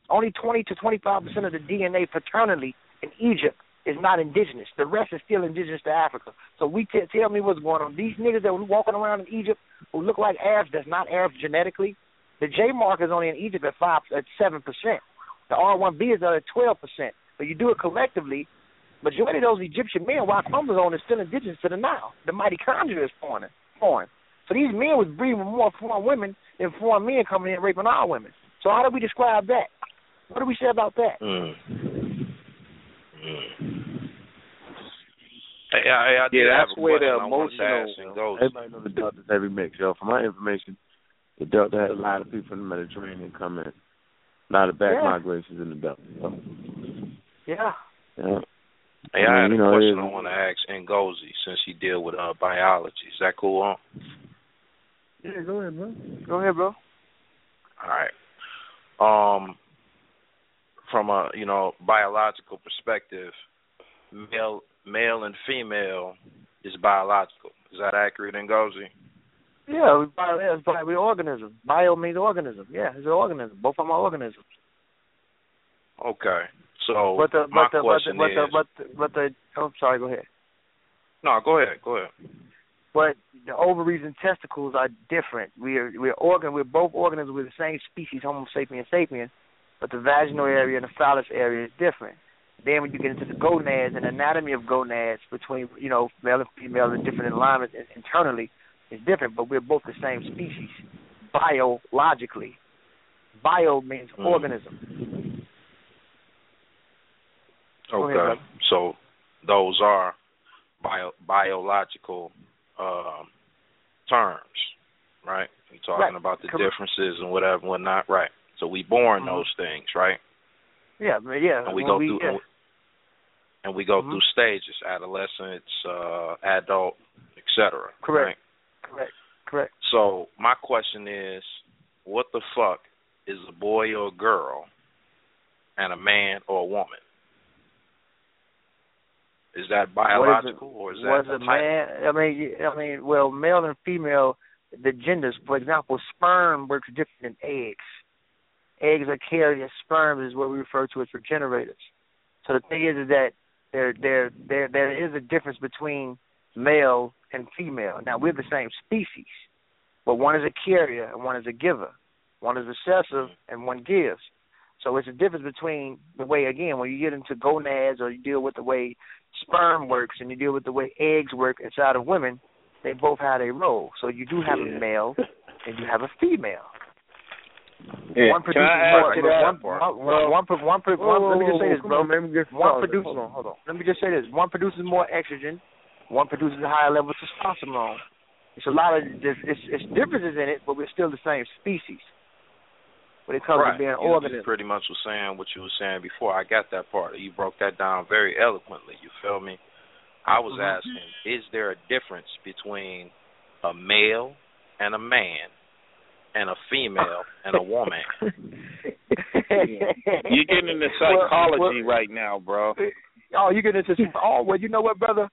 Only 20 to 25% of the DNA paternally in Egypt is not indigenous. The rest is still indigenous to Africa. So we t- tell me what's going on. These niggas that were walking around in Egypt who look like Arabs, that's not Arabs genetically. The J mark is only in Egypt at five at seven percent. The R1B is at twelve percent. But you do it collectively. Majority of those Egyptian men, Y chromosome is still indigenous to the Nile. The mighty mitochondria is foreign. foreign. So these men was breeding with more foreign women than foreign men coming in raping our women. So how do we describe that? What do we say about that? Mm. Mm. Hey, I, I Yeah, that's where the I wanted emotional- goes. Everybody knows the Delta's every mix, yo. For my information, the Delta had a lot of people from the Mediterranean come in. A lot of back Yeah. migrations in the Delta. So, Yeah. yeah. Hey, I had you a know, question it- I want to ask Ngozi since he deal with uh, biology. Is that cool? Huh? Yeah, go ahead, bro. Go ahead, bro. All right. Um, from a you know biological perspective, male male and female is biological. Is that accurate, Ngozi? Yeah, we bio, yeah, it's bio, we're organism. Bio means organism. Yeah, it's an organism. Both of them are organisms. Okay. So but the my but the but the question but the, is, but the, but the oh sorry, go ahead. no, go ahead, go ahead. But the ovaries and testicles are different. We're we're organ we're both organisms. We're the same species, Homo sapiens sapiens, but the vaginal mm-hmm. area and the phallus area is different. Then when you get into the gonads and anatomy of gonads between you know male and female and different alignments internally is different, but we're both the same species biologically. Bio means Mm. organism. Okay. ahead, so those are bio biological um terms, right? We're talking Right. about the Correct. differences and whatever and whatnot, right? So we born Mhm. those things, right? Yeah, yeah. and we when go we, through yeah. and we, and we go Mhm. through stages adolescence uh adult etc Correct. right? Correct. Correct. so my question is what the fuck is a boy or a girl and a man or a woman is that biological or is that a man? I mean, I mean, well, male and female, the genders. For example, sperm works different than eggs. Eggs are carriers. Sperm is what we refer to as regenerators. So the thing is, is that there, there, there, there is a difference between male and female. Now we're the same species, but one is a carrier and one is a giver. One is recessive and one gives. So it's a difference between the way, again, when you get into gonads or you deal with the way sperm works and you deal with the way eggs work inside of women, they both have a role. So you do have a male and you have a female. Yeah. One Can produces I more. add that? One, one, one, one, pro- one, pro- one, let me just say this, bro. on, man, we get One produces. Hold on, hold on. Let me just say this: one produces more estrogen, one produces a higher level of testosterone. It's a lot of there's, it's, it's differences in it, but we're still the same species when it comes right. to being an you organism. pretty much was saying what you were saying before. I got that part. You broke that down very eloquently. You feel me? I was Mhm. asking, is there a difference between a male and a man, and a female and a woman? You're getting into psychology right now, bro. Oh, you're getting into oh well, you know what, brother?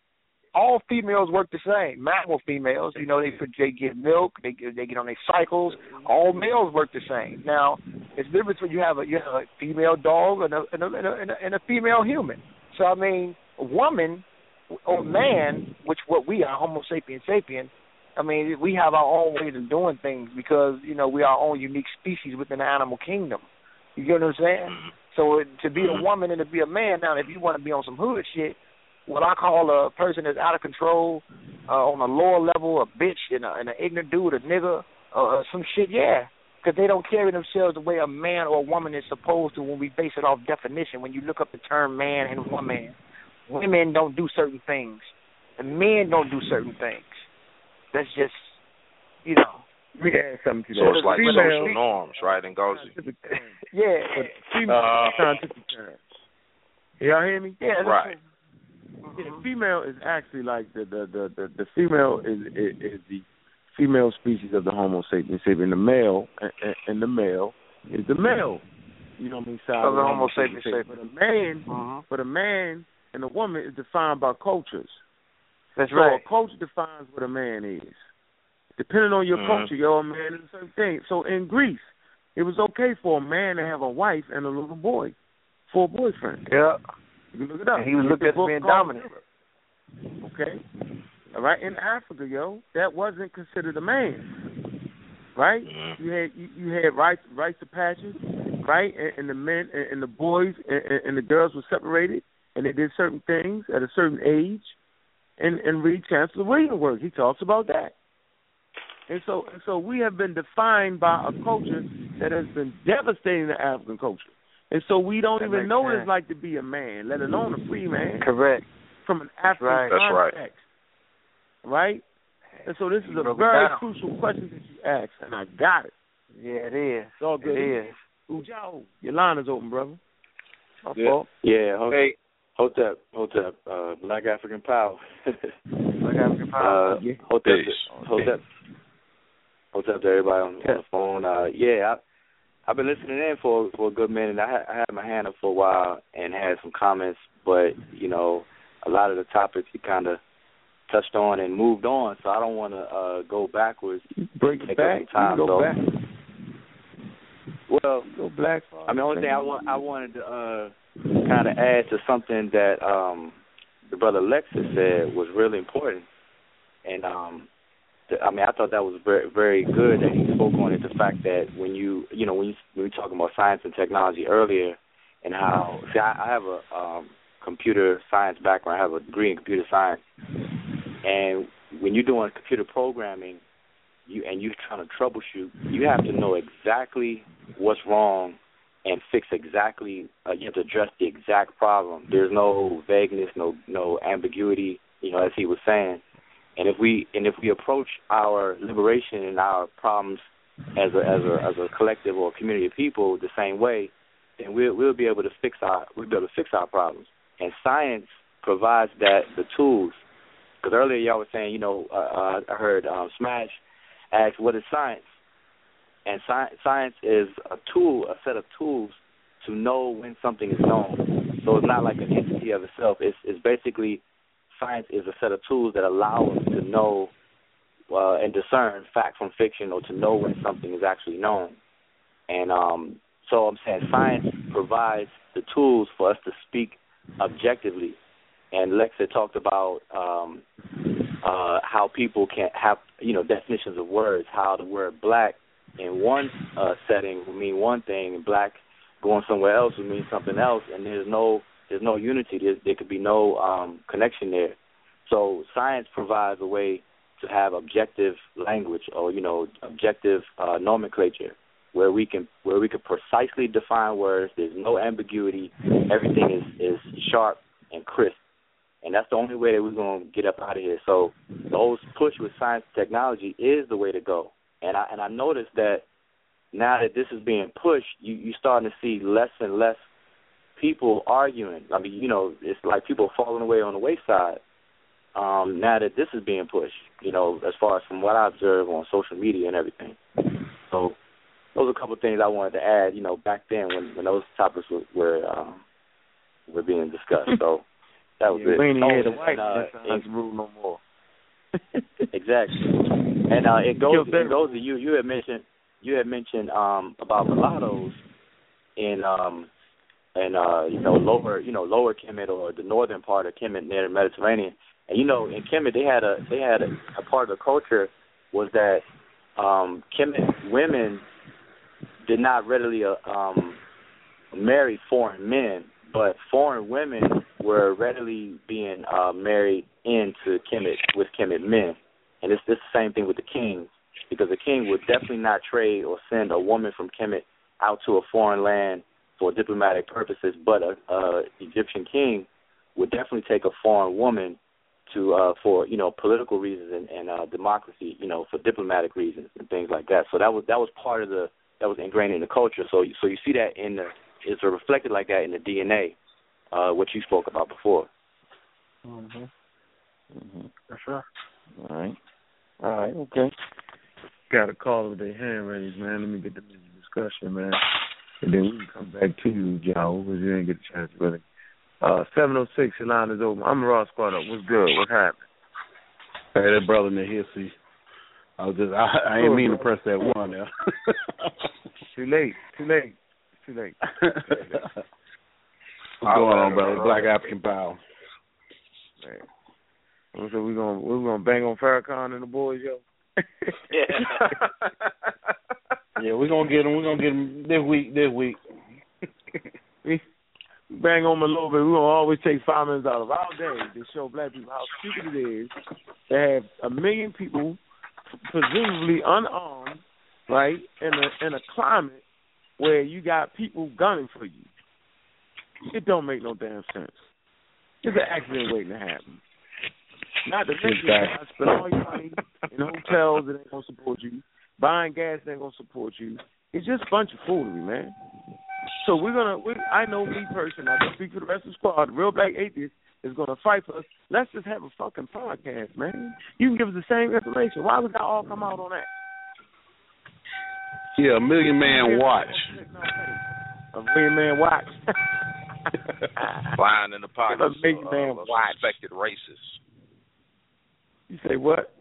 All females work the same. Mammal females, you know, they they get milk, they get, they get on their cycles. All males work the same. Now, it's different when you have a you have a female dog and a and a, and a, and a, and a female human. So I mean, a woman or man, which what we are, Homo sapien sapien. I mean, we have our own ways of doing things because you know we are our own unique species within the animal kingdom. You get what I'm saying? Mm-hmm. So it- to be a mm-hmm. woman and to be a man, now if you want to be on some hood shit, what I call a person that's out of control, uh, on a lower level, a bitch and, a, and an ignorant dude, a nigga, uh, uh, some shit, yeah. Because they don't carry themselves the way a man or a woman is supposed to when we base it off definition. When you look up the term man and woman, women don't do certain things, and men don't do certain things. That's just, you know. Let me add something to. So it's like Female- social norms, right? And goes. Yeah. But female Uh, scientific term. Y'all hear me? Yeah, that's Right. Yeah, the female is actually like the the the the, the female is, is is the female species of the Homo sapiens sapien. The male and, and- and the male is the male. You know what I mean? Side Of the Homo sapiens sapiens But a man, Uh-huh. but a man and a woman is defined by cultures. That's right. so right. a culture defines what a man is. Depending on your Mhm. culture, yo, a man is a certain thing. So in Greece, it was okay for a man to have a wife and a little boy for a boyfriend. Yeah. You look it up. And he was looked at as being called dominant. Okay. All right. In Africa, yo, that wasn't considered a man. Right. Mm-hmm. You had you, you had rites rites of passage, right? And, and the men and, and the boys and, and- and the girls were separated, and they did certain things at a certain age. And and read Chancellor Williams' work. He talks about that. And so and so we have been defined by a culture that has been devastating the African culture. And so we don't That even makes know what it's like to be a man, let alone a free man Correct. from an African right. That's right. context. Right? And so this is a very crucial question that you asked, and I got it. Yeah, it is. It's all good. It is. Ujao, your line is open, brother. My Yeah, fault. yeah. Hold, Hey. hold up, hold up. Uh, Black African Power. Black African Power. Uh, hold up, hold up, hold up to everybody on, on the phone. Uh, yeah, I, I've been listening in for for a good minute. I had, I had my hand up for a while and had some comments, but you know, a lot of the topics you kind of touched on and moved on, so I don't want to uh, go backwards. Break it back. time, go so- back. Well, Go black. I mean, the only thing I want I wanted to uh, kind of add to something that um, the brother Lexus said was really important, and um, I mean, I thought that was very very good that he spoke on it. The fact that when you you know when you when we were talking about science and technology earlier, and how see I, I have a um, computer science background. I have a degree in computer science, and when you're doing computer programming, you and you're trying to troubleshoot, you have to know exactly what's wrong and fix exactly. Uh, you have to address the exact problem. There's no vagueness, no no ambiguity. You know, as he was saying. And if we and if we approach our liberation and our problems as a as a as a collective or a community of people the same way, then we'll we'll be able to fix our we'll be able to fix our problems. And science provides that the tools. Because earlier y'all were saying, you know, uh, uh, I heard um, Smash ask, "What is science?" And sci- science is a tool, a set of tools to know when something is known. So it's not like an entity of itself. It's, it's basically science is a set of tools that allow us to know uh, and discern fact from fiction, or to know when something is actually known. And um, so I'm saying science provides the tools for us to speak objectively. And Lex had talked about um, uh, how people can have you know definitions of words. How the word black in one uh, setting would mean one thing, and black going somewhere else would mean something else. And there's no there's no unity. There, there could be no um, connection there. So science provides a way to have objective language or you know objective uh, nomenclature where we can where we can precisely define words. There's no ambiguity. Everything is is sharp and crisp, and that's the only way that we're gonna get up out of here. So the whole push with science and technology is the way to go. And I and I noticed that now that this is being pushed, you you starting to see less and less people arguing. I mean, you know, it's like people falling away on the wayside. Um, now that this is being pushed, you know, as far as from what I observe on social media and everything. So those are a couple of things I wanted to add. You know, back then when when those topics were were, um, were being discussed. So that was yeah, it. We ain't Oh, to and, white uh, science rule no more. exactly. And uh, it goes it goes to you. You had mentioned you had mentioned um, about mulattoes in um, in uh, you know lower you know lower Kemet or the northern part of Kemet near the Mediterranean. And you know in Kemet they had a they had a, a part of the culture was that um, Kemet women did not readily uh, um, marry foreign men, but foreign women were readily being uh, married into Kemet with Kemet men. And it's, it's the same thing with the kings, because the king would definitely not trade or send a woman from Kemet out to a foreign land for diplomatic purposes, but a, a Egyptian king would definitely take a foreign woman to uh for you know political reasons and, and uh democracy you know for diplomatic reasons and things like that so that was that was part of the that was ingrained in the culture so so you see that in the it's reflected like that in the DNA uh what you spoke about before Mhm. Mhm. For sure. All right. All right. Okay. Got a call with their hand raised, man. Let me get them in the discussion, man. And then we can come back to you, Joe, because you didn't get a chance, really. Uh, 706, your line is open. I'm Ross Squad up. What's good? What's happening? Hey, that brother in here, see. I was just, I, I ain't mean to press that one there. Too late. Too late. Too late. What's going on, brother? Black African Power. Man. So we gonna we gonna bang on Farrakhan and the boys, yo. Yeah, we're gonna get him. We're gonna get him this week. This week. we bang on a little bit. We're gonna always take five minutes out of our day to show black people how stupid it is to have a million people presumably unarmed, right, in a in a climate where you got people gunning for you. It don't make no damn sense. It's an accident waiting to happen. Not to mention you spend all your money in hotels that ain't gonna support you, buying gas ain't gonna support you. It's just a bunch of foolery, man. So we're gonna. We, I know me personally. I can speak for the rest of the squad. The real black atheist is gonna fight for us. Let's just have a fucking podcast, man. You can give us the same information. Why would that all come out on that? Yeah, a million man watch. A million man watch. Flying in the pockets A million man of watch. suspected racists. You say what?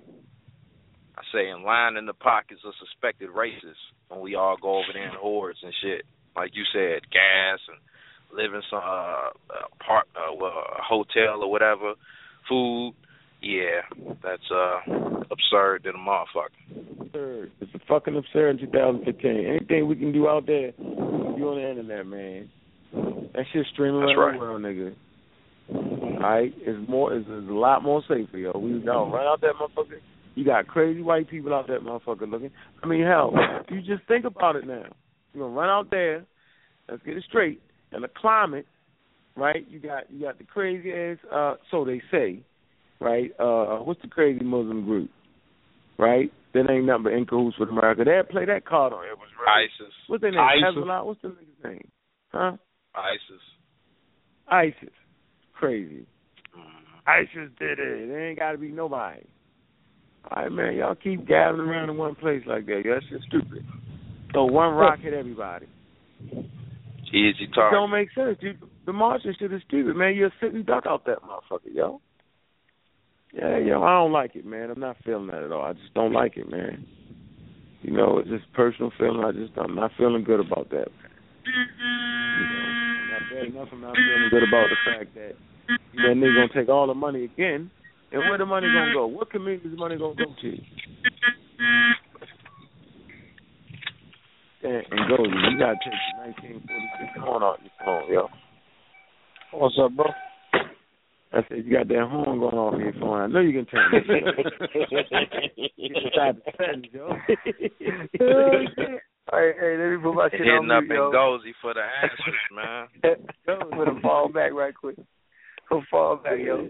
I say in the pockets of suspected racists when we all go over there in hordes and shit. Like you said, gas and live in some uh, uh part uh, well, a hotel or whatever, food. Yeah, that's uh absurd than a motherfucker. Absurd. It's a fucking absurd in 2015. Anything we can do out there, we can do on the internet, man. That shit streaming That's around right. world, nigga. Alright, it's more, it's, it's a lot more safer, yo. We don't run out that motherfucker. You got crazy white people out there, motherfucker, looking. I mean, hell, you just think about it now. You're gonna run out there. Let's get it straight. And the climate, right? You got you got the crazy ass. Uh, so they say, right? Uh, what's the crazy Muslim group? Right? That ain't nothing but in cahoots with America. They play that card on it. Was right. ISIS. What's their name? ISIS. Hezbollah. What's the nigga's name? Huh? ISIS. ISIS. Crazy. ISIS did it. It ain't got to be nobody. All right, man. Y'all keep gathering around in one place like that. That's just stupid. So one rock hit everybody. Easy It target. don't make sense, dude. The marching shit is stupid, man. You're a sitting duck out that motherfucker, yo. Yeah, yo, I don't like it, man. I'm not feeling that at all. I just don't like it, man. You know, it's just personal feeling. I just I'm not feeling good about that. Man. You know, I'm not bad enough. I'm not feeling good about the fact that that nigga gonna take all the money again. And where the money gonna go? What community is the money gonna go to? And, and go, you gotta take the 1946 corn out your phone, yo. What's up, bro? I said, you got that horn going off your phone. I know you can turn it. you decided to turn yo. Hey, hey, let me put my shit Hitting on up mute, yo. Ngozi for the answers, man. I'm gonna fall back right quick. Go fall back, yo.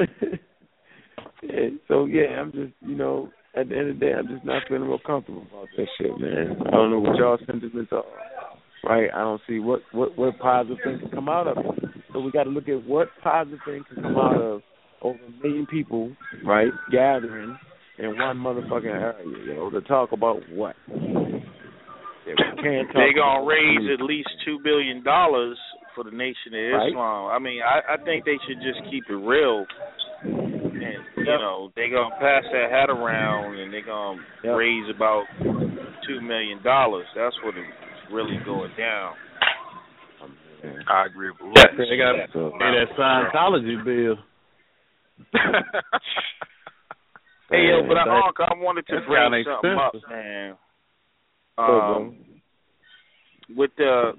Yeah, so yeah, I'm just you know, at the end of the day, I'm just not feeling real comfortable about that shit, man. I don't know what y'all sentiments are. Right, I don't see what what what positive thing can come out of it. So we got to look at what positive thing can come out of over a million people, right, gathering in one motherfucking area, you know, to talk about what. Yeah, we can't talk They gonna raise at least two billion dollars for the Nation of Right. Islam. I mean, I, I think they should just keep it real. And you know, they gonna pass that hat around and they gonna Yep. raise about two million dollars. That's what is really going down. I agree with Yeah, Lex. they got hey, that Scientology bill. Hey yo, but I, that- Unc, I wanted to bring kinda something up, man. Um, with the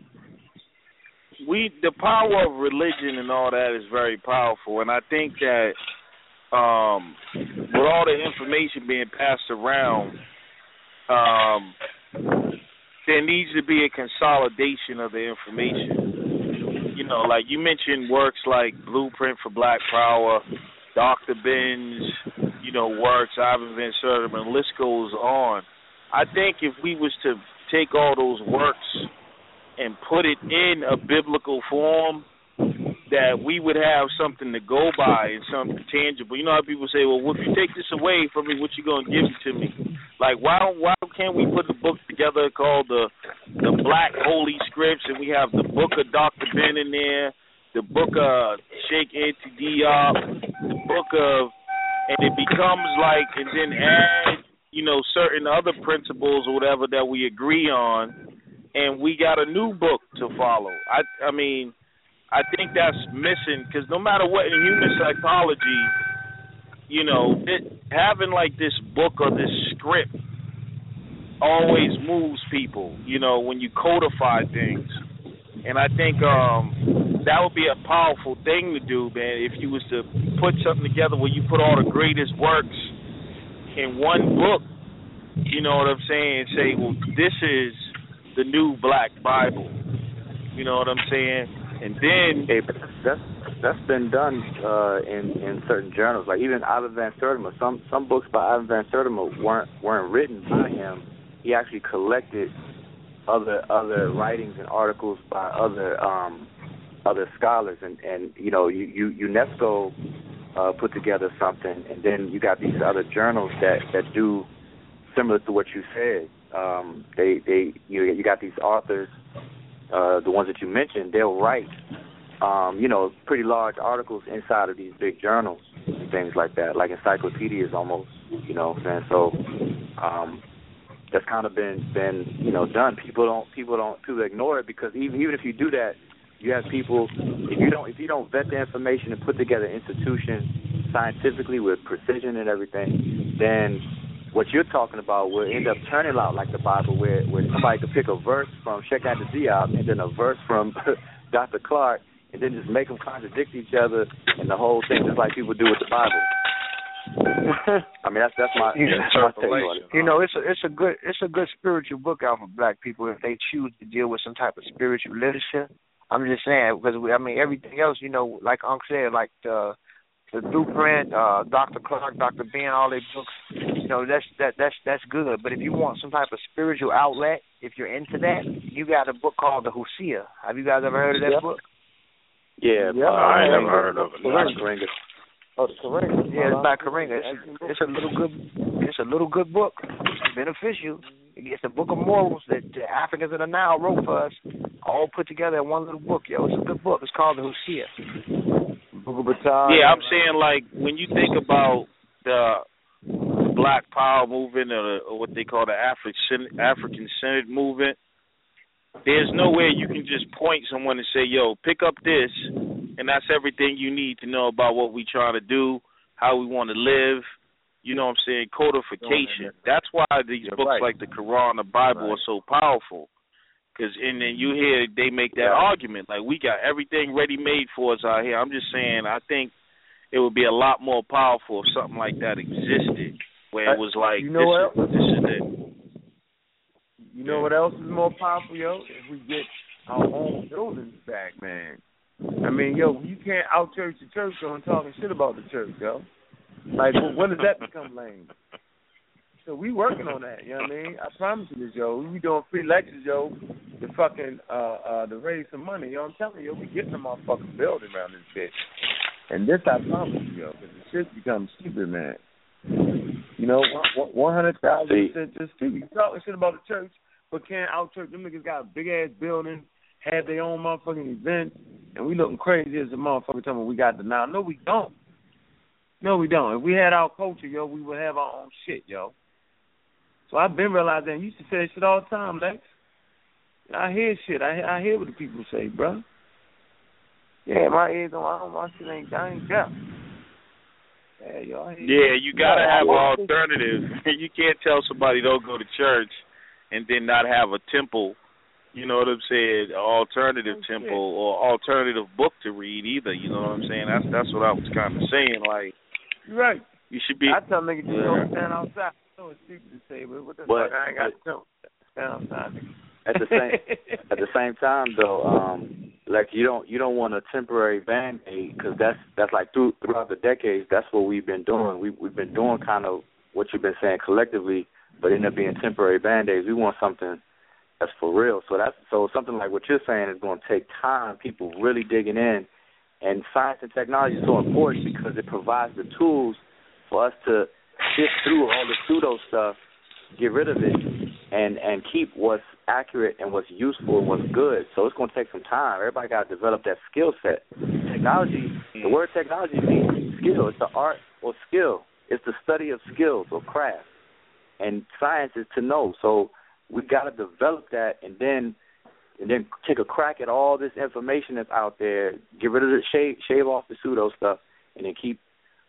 we the power of religion and all that is very powerful, and I think that um, with all the information being passed around, um, there needs to be a consolidation of the information. You know, like you mentioned works like Blueprint for Black Power, Dr. Ben's, you know, works, Ivan Van Sertima, and list goes on. I think if we was to take all those works and put it in a biblical form, that we would have something to go by and something tangible. You know how people say, "Well, if you take this away from me, what you gonna give it to me?" Like, why why can't we put a book together called the the Black Holy Scripts, and we have the book of Dr. Ben in there, the book of Cheikh Anta Diop, the book of, and it becomes like, and then add, you know, certain other principles or whatever that we agree on, and we got a new book to follow. I I mean. I think that's missing because no matter what in human psychology, you know, it, having like this book or this script always moves people. You know, when you codify things, and I think um that would be a powerful thing to do, man. If you was to put something together where you put all the greatest works in one book, you know what I'm saying? Say, well, this is the new Black Bible. You know what I'm saying? And then Hey, that's that's been done uh, in in certain journals. Like even Ivan Van Sertima, some some books by Ivan Van Sertima weren't weren't written by him. He actually collected other other writings and articles by other um, other scholars, and and you know you, you UNESCO uh, put together something, and then you got these other journals that that do similar to what you said. Um, they they you you got these authors uh, the ones that you mentioned, they'll write, um, you know, pretty large articles inside of these big journals and things like that, like encyclopedias almost, you know what I'm saying? So um, that's kind of been been you know done. People don't people don't people ignore it because even even if you do that, you have people if you don't if you don't vet the information and put together institutions scientifically with precision and everything, then what you're talking about will end up turning out like the Bible, where where somebody could pick a verse from Cheikh Anta Diop and then a verse from Dr. Clarke, and then just make them contradict each other and the whole thing, just like people do with the Bible. I mean, that's that's my, that's my take on it. You know, it's a it's a good it's a good spiritual book out for black people if they choose to deal with some type of spiritual literature. I'm just saying because we, I mean everything else, you know, like Unc said, like the the blueprint, uh, Dr. Clarke, Dr. Ben, all their books, you know, that's that that's that's good. But if you want some type of spiritual outlet, if you're into that, you got a book called the Husia. Have you guys ever heard of that Yep. book? Yeah, Yeah, uh, I ain't never heard of it. Dr. Karenga. Oh, the Karenga. Yeah, it's by Karenga. It's, it's a little good. It's a little good book. It's beneficial. It's a book of morals that the Africans of the Nile wrote for us, all put together in one little book. Yo, it's a good book. It's called the Husia. Yeah, I'm saying like when you think about the Black Power movement or, the, or what they call the African African centered movement, there's no way you can just point someone and say, "Yo, pick up this," and that's everything you need to know about what we trying to do, how we want to live. You know what I'm saying? Codification. That's why these You're books right. like the Quran, and the Bible, are so powerful. Cause and then you mm-hmm. hear they make that argument like we got everything ready made for us out here. I'm just saying I think it would be a lot more powerful if something like that existed, where it uh, was like You know this, what? is, this is it. You know what else is more powerful, yo? If we get our own buildings back, man. I mean, yo, you can't out church the church on talking shit about the church, yo. Like, when does that become lame? So we working on that, you know what I mean? I promise you this, yo. We doing free lectures, yo, to fucking uh uh to raise some money, yo. I'm telling you, we getting the motherfucking building around this bitch. And this I promise you, yo, because the shit becomes stupid, man. You know, one hundred thousand percent just stupid. You talking shit about the church, but can't out church. Them niggas got a big ass building, have their own motherfucking events, and we looking crazy as a motherfucker talking we got the now. No, we don't. No, we don't. If we had our culture, yo, we would have our own shit, yo. So I've been realizing. You used to say that shit all the time, Lex. I hear shit. I I hear what the people say, bro. Yeah, my ears on. I don't. My shit ain't. I ain't deaf. Yeah, hear Yeah, you gotta have an alternative. you can't tell somebody don't go to church and then not have a temple. You know what I'm saying? Alternative oh, temple or alternative book to read either. You know what I'm saying? That's that's what I was kind of saying. Like right. you should be. I tell niggas just Yeah. don't stand outside. Know it's stupid to say, but what the But- fuck? I ain't got tell stand at the same at the same time though um like you don't you don't want a temporary band aid because that's that's like through throughout the decades that's what we've been doing. We we've been doing kind of what you've been saying collectively but end up being temporary band aids we want something that's for real. So that's so something like what you're saying is going to take time people really digging in and science and technology is so important because it provides the tools for us to sift through all the pseudo stuff get rid of it and and keep what's accurate and what's useful and what's good. So it's going to take some time. Everybody got to develop that skill set. Technology, the mm. word technology means skill. It's the art or skill. It's the study of skills or craft. And science is to know. So we got to develop that and then and then take a crack at all this information that's out there. Get rid of the shave shave off the pseudo stuff and then keep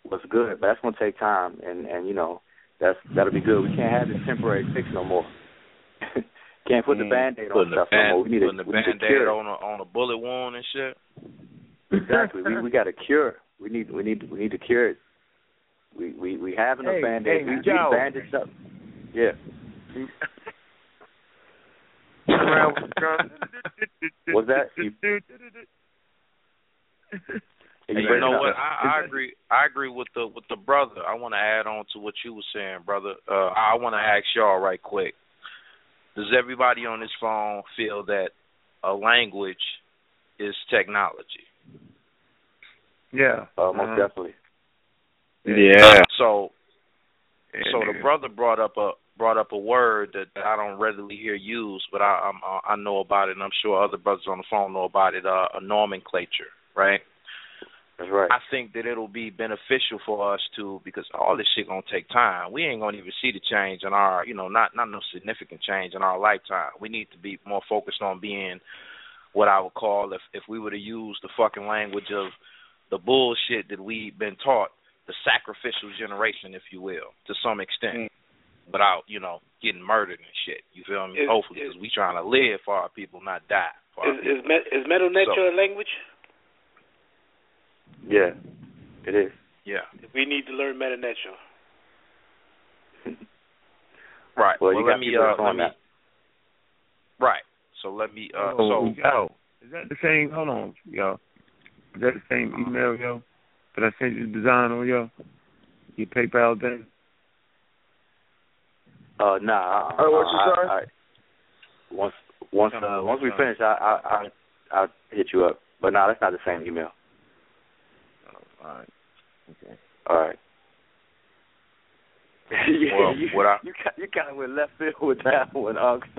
what's good. But that's going to take time. And and you know that's that'll be good. We can't have this temporary fix no more. can't put the Mm. band aid on Putting the stuff no more. We need to, putting the we need to band-aid cure. on a on a bullet wound and shit. Exactly. we we got to cure. We need we need we need to cure it. We we we have enough Hey, band hey, aids. we, we Joe. bandaged up. Yeah. Around with the drum. What's that? You, And you you know what? I, I agree. I agree with the with the brother. I want to add on to what you were saying, brother. Uh, I want to ask y'all right quick. Does everybody on this phone feel that a language is technology? Yeah. Uh, most Uh-huh. definitely. Yeah. So, Yeah, so the brother brought up a brought up a word that, that I don't readily hear used, but I I'm, I know about it, and I'm sure other brothers on the phone know about it. Uh, a nomenclature, right? That's right. I think that it'll be beneficial for us to because all this shit gonna take time. We ain't gonna even see the change in our, you know, not not no significant change in our lifetime. We need to be more focused on being what I would call if if we were to use the fucking language of the bullshit that we've been taught, the sacrificial generation, if you will, to some extent, mm. without you know getting murdered and shit. You feel me? Is- Hopefully, because we trying to live for our people, not die. For our Is people. is, me, is Medu Neter a language? Yeah. It is. Yeah. We need to learn Medu Neter. Right. Well, Well, you let got me uh, on let me. that. Right. So let me. Uh, Oh, so yo, is that the same? Hold on, yo. Is that the same email, yo? Did I send you the design on, yo? Your PayPal thing? Uh, nah. Oh, what uh, you I, say? I, once once uh, once we finish, I I I I'll hit you up. But no, that's not the same email. All right. Okay. All right. yeah, Well, you, what I- you kind you kind of went left field with that one, Unc.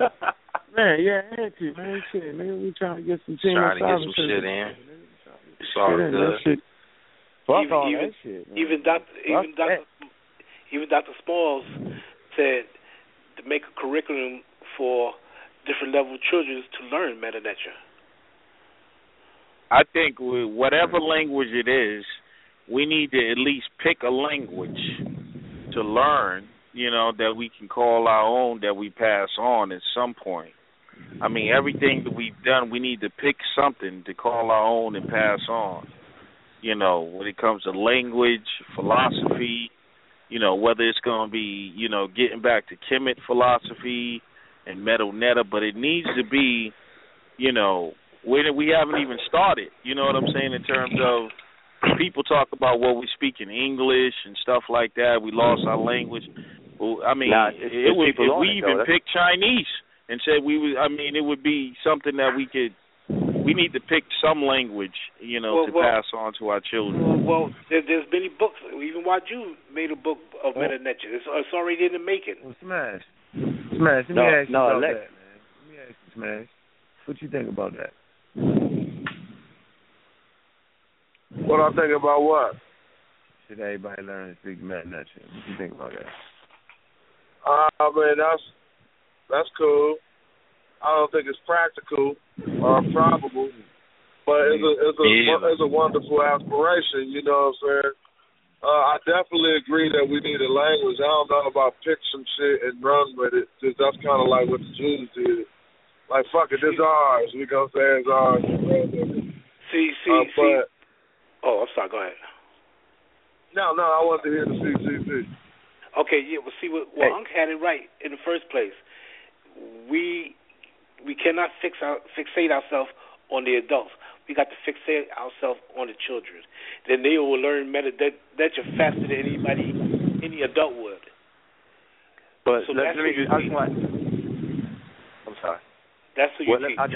Man, yeah, I had to, man. Shit, man, we trying to get some team trying to get some and shit in. It's all good. That shit. Fuck even all even that shit. Man. even Doctor even Fuck Doctor even Doctor Smalls said to make a curriculum for different level children to learn Meta I think whatever language it is, we need to at least pick a language to learn, you know, that we can call our own that we pass on at some point. I mean, everything that we've done, we need to pick something to call our own and pass on. You know, when it comes to language, philosophy, you know, whether it's going to be, you know, getting back to Kemet philosophy and Medu Neter, but it needs to be, you know, we we haven't even started. You know what I'm saying in terms of people talk about what we speak in English and stuff like that. We lost our language. Well, I mean, Nah, it's- it it's would people if we it, even though. Picked Chinese and said we would. I mean, it would be something that we could. We need to pick some language, you know, Well, to well- pass on to our children. Well, well there, there's many books. Even Waju made a book of oh. Medu Neter. It's, it's already in the making. Well, Smash. Smash, let me No, ask you no, about Lex. that, man. Let me ask you, Smash. What you think about that? What I think about what? Should everybody learn to speak Medu Neter? What do you think about that? Uh, I mean, that's that's cool. I don't think it's practical or probable, but it's a it's a Yeah. it's a wonderful aspiration. You know what I'm saying? Uh, I definitely agree that we need a language. I don't know about pick some shit and run with it. 'cause that's kind of like what the Jews did. Like fuck it, this ours. We gonna say it's ours. and run with it. See, see, Uh, see. But Oh, I'm sorry. Go ahead. no, no, I wanted to hear the CCC. Okay, yeah. Well, see, what, well, Unc had it right in the first place. We we cannot fix our, fixate ourselves on the adults. We got to fixate ourselves on the children. Then they will learn meta that that you're faster than anybody, any adult would. But So let, that's let me what just, I just want. I'm sorry. That's what you Well, teach. I,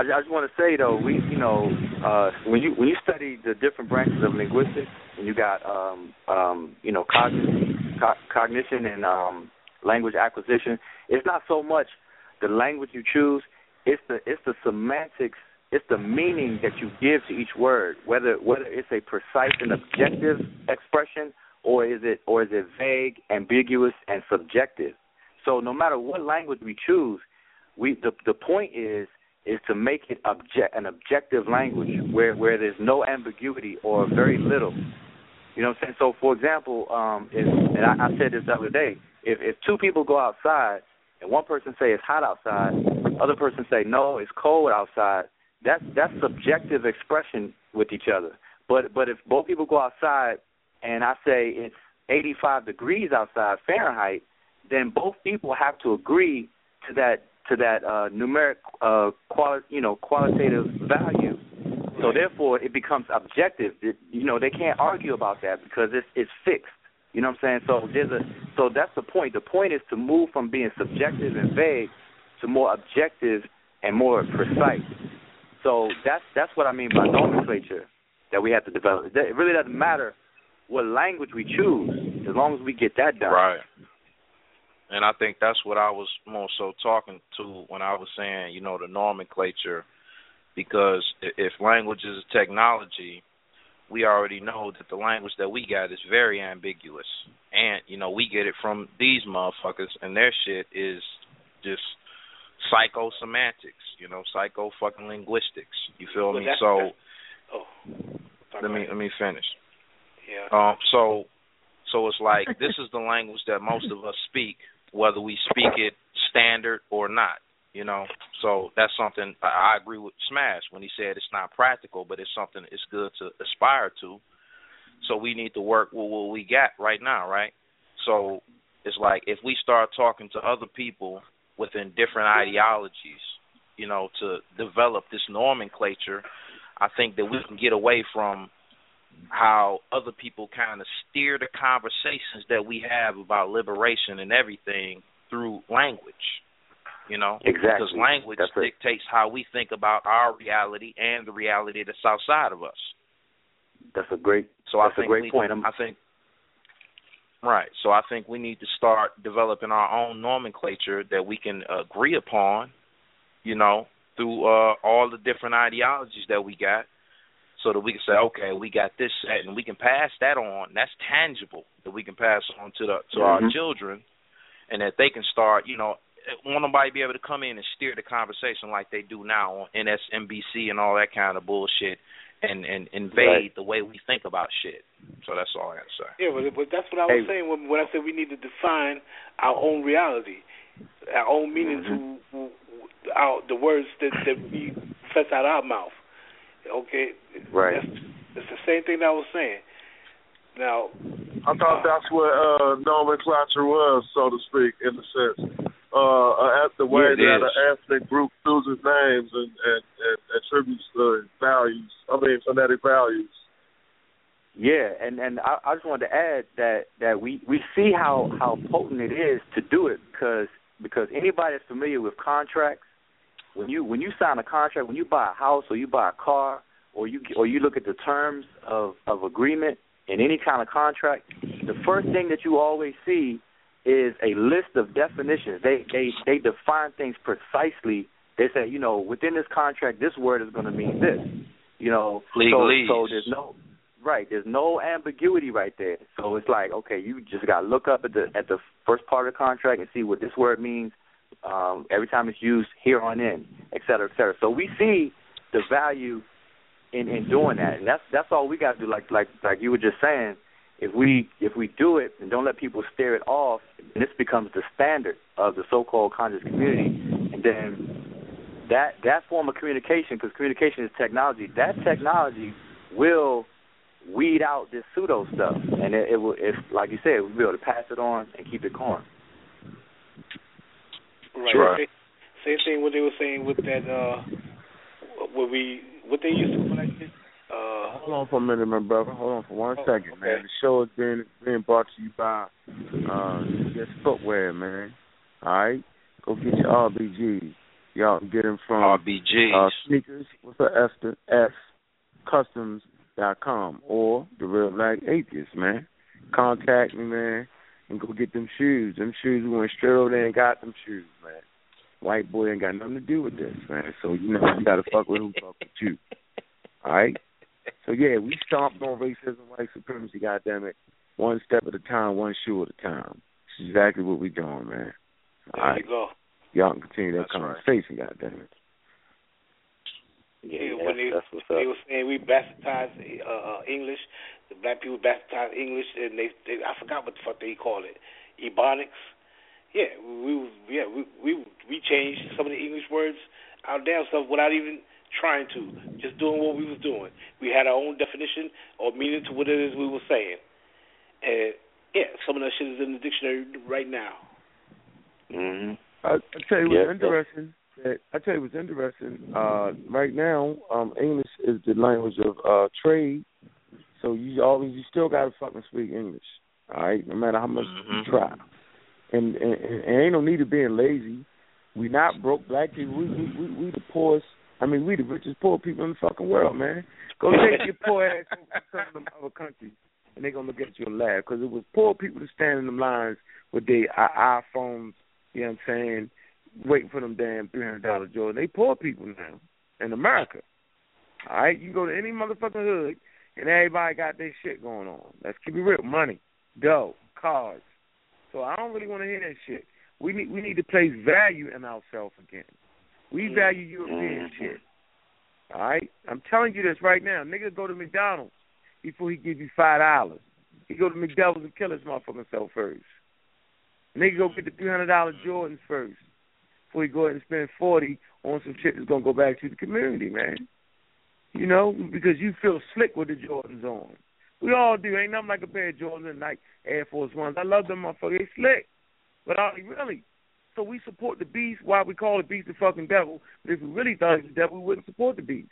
I, I, I just want to say though, we you know uh, when you when you study the different branches of linguistics, and you got um, um, you know cognition, co- cognition and um, language acquisition, it's not so much the language you choose, it's the it's the semantics, it's the meaning that you give to each word, whether whether it's a precise and objective expression or is it or is it vague, ambiguous, and subjective. So no matter what language we choose, we the the point is is to make it object an objective language where where there's no ambiguity or very little. You know what I'm saying? So for example, um if and I, I said this the other day, if if two people go outside and one person say it's hot outside, other person say no, it's cold outside, that's that's subjective expression with each other. But but if both people go outside and I say it's 85 degrees outside Fahrenheit, then both people have to agree to that to that uh, numeric uh, quali- you know qualitative value. So therefore, it becomes objective. It, you know, they can't argue about that because it's it's fixed. You know what I'm saying? So there's a so that's the point. The point is to move from being subjective and vague to more objective and more precise. So that's that's what I mean by nomenclature that we have to develop. It really doesn't matter what language we choose as long as we get that done. Right. And I think that's what I was more so talking to when I was saying, you know, the nomenclature, because if language is a technology, we already know that the language that we got is very ambiguous, and you know we get it from these motherfuckers, and their shit is just psychosemantics, you know, psycho fucking linguistics. You feel Well, me? that's- So that's- Oh. Let me let me finish. Yeah. Um, so, so it's like this is the language that most of us speak, whether we speak it standard or not. You know, so that's something I, agree with Smash when he said it's not practical, but it's something it's good to aspire to. So we need to work with what we got right now, right? So it's like if we start talking to other people within different ideologies, you know, to develop this nomenclature, I think that we can get away from how other people kind of steer the conversations that we have about liberation and everything through language. You know, Exactly. because language That's it. dictates how we think about our reality and the reality that's outside of us. That's a great. So that's I think a great we, point. I'm, I think right. So I think we need to start developing our own nomenclature that we can agree upon. You know, through uh, all the different ideologies that we got, so that we can say, okay, we got this set, and we can pass that on. That's tangible that we can pass on to the to our Mhm. children, and that they can start. You know, want nobody be able to come in and steer the conversation like they do now on MSNBC and all that kind of bullshit, and and invade Right. the way we think about shit. So that's all I got to say. Yeah, but, but that's what I was Hey. saying when, when I said we need to define our own reality, our own meaning Mm-hmm. to our the words that that we fess out our mouth. Okay, Right. That's, that's the same thing that I was saying. Now, I thought that's what uh, nomenclature was, so to speak, in a sense. Uh, uh, at the way Yeah, it that is. an ethnic group chooses names and, and, and attributes the values, I mean, phonetic values. Yeah, and and I, I just wanted to add that that we we see how how potent it is to do it because because anybody that's familiar with contracts, when you when you sign a contract, when you buy a house or you buy a car or you or you look at the terms of of agreement in any kind of contract, the first thing that you always see is a list of definitions. They they they define things precisely. They say, you know, within this contract, this word is going to mean this. You know, so, so there's no right. There's no ambiguity right there. So it's like, okay, you just got to look up at the at the first part of the contract and see what this word means. Um, every time it's used here on in, et cetera, et cetera. So we see the value in in doing that, and that's that's all we got to do. Like like like you were just saying, if we if we do it and don't let people stare it off, and this becomes the standard of the so-called conscious community, and then that that form of communication, because communication is technology, that technology will weed out this pseudo stuff, and it, it will, if like you said, we'll be able to pass it on and keep it going. Right? Sure. Same, same thing what they were saying with that. uh What we what they used to call that shit. Uh, Hold on for a minute, my brother. Hold on for one Oh, second, okay. man. The show is being being brought to you by uh just footwear, man. All right, go get your RBGs. Y'all can get them from RBGs. uh, sneakers with the Esther S Customs dot com or the Real Black Atheist, man. Contact me, man, and go get them shoes. Them shoes we went straight over there and got them shoes, man. White boy ain't got nothing to do with this, man. So you know you gotta fuck with who fuck with you. All right. So yeah, we stomped on racism, white supremacy. Goddamn it, one step at a time, one shoe at a time. This is exactly what we doing, man. All there right. you go. Y'all can continue that That's right. conversation. Goddamn it. Yeah, when they, they were saying we bastardized uh, uh, English, the black people bastardized English, and they, they I forgot what the fuck they call it, ebonics. Yeah, we yeah we we we changed some of the English words our damn stuff without even trying to, just doing what we was doing. We had our own definition or meaning to what it is we were saying, and yeah, some of that shit is in the dictionary right now. Mm-hmm. I, I tell you Yeah, what's interesting. That I tell you what's interesting. Uh, right now, um, English is the language of uh, trade. So you always you still gotta fucking speak English. All right, no matter how much you mm-hmm. try. And, and and ain't no need to being lazy. We not broke black people. We we we, we the poorest. I mean, we the richest poor people in the fucking world, man. Go take your poor ass to some of them other countries, and they gonna look at you and laugh because it was poor people to stand in them lines with their iPhones. You know what I'm saying? Waiting for them damn three hundred dollar Jordan. They poor people now in America. All right, you can go to any motherfucking hood, and everybody got their shit going on. Let's keep it real. Money, dough, cars. So I don't really want to hear that shit. We need we need to place value in ourselves again. We value European mm-hmm. shit. All right, I'm telling you this right now. Nigga, go to McDonald's before he give you five dollars. He go to McDonald's and kill his motherfucking self first. Nigga, go get the three hundred dollar Jordans first before he go ahead and spend forty on some shit that's gonna go back to the community, man. You know, because you feel slick with the Jordans on. We all do. Ain't nothing like a pair of Jordans and like Air Force Ones. I love them motherfuckers. They slick. But are they really? So we support the beast. Why we call the beast the fucking devil? But if we really thought it was the devil, we wouldn't support the beast.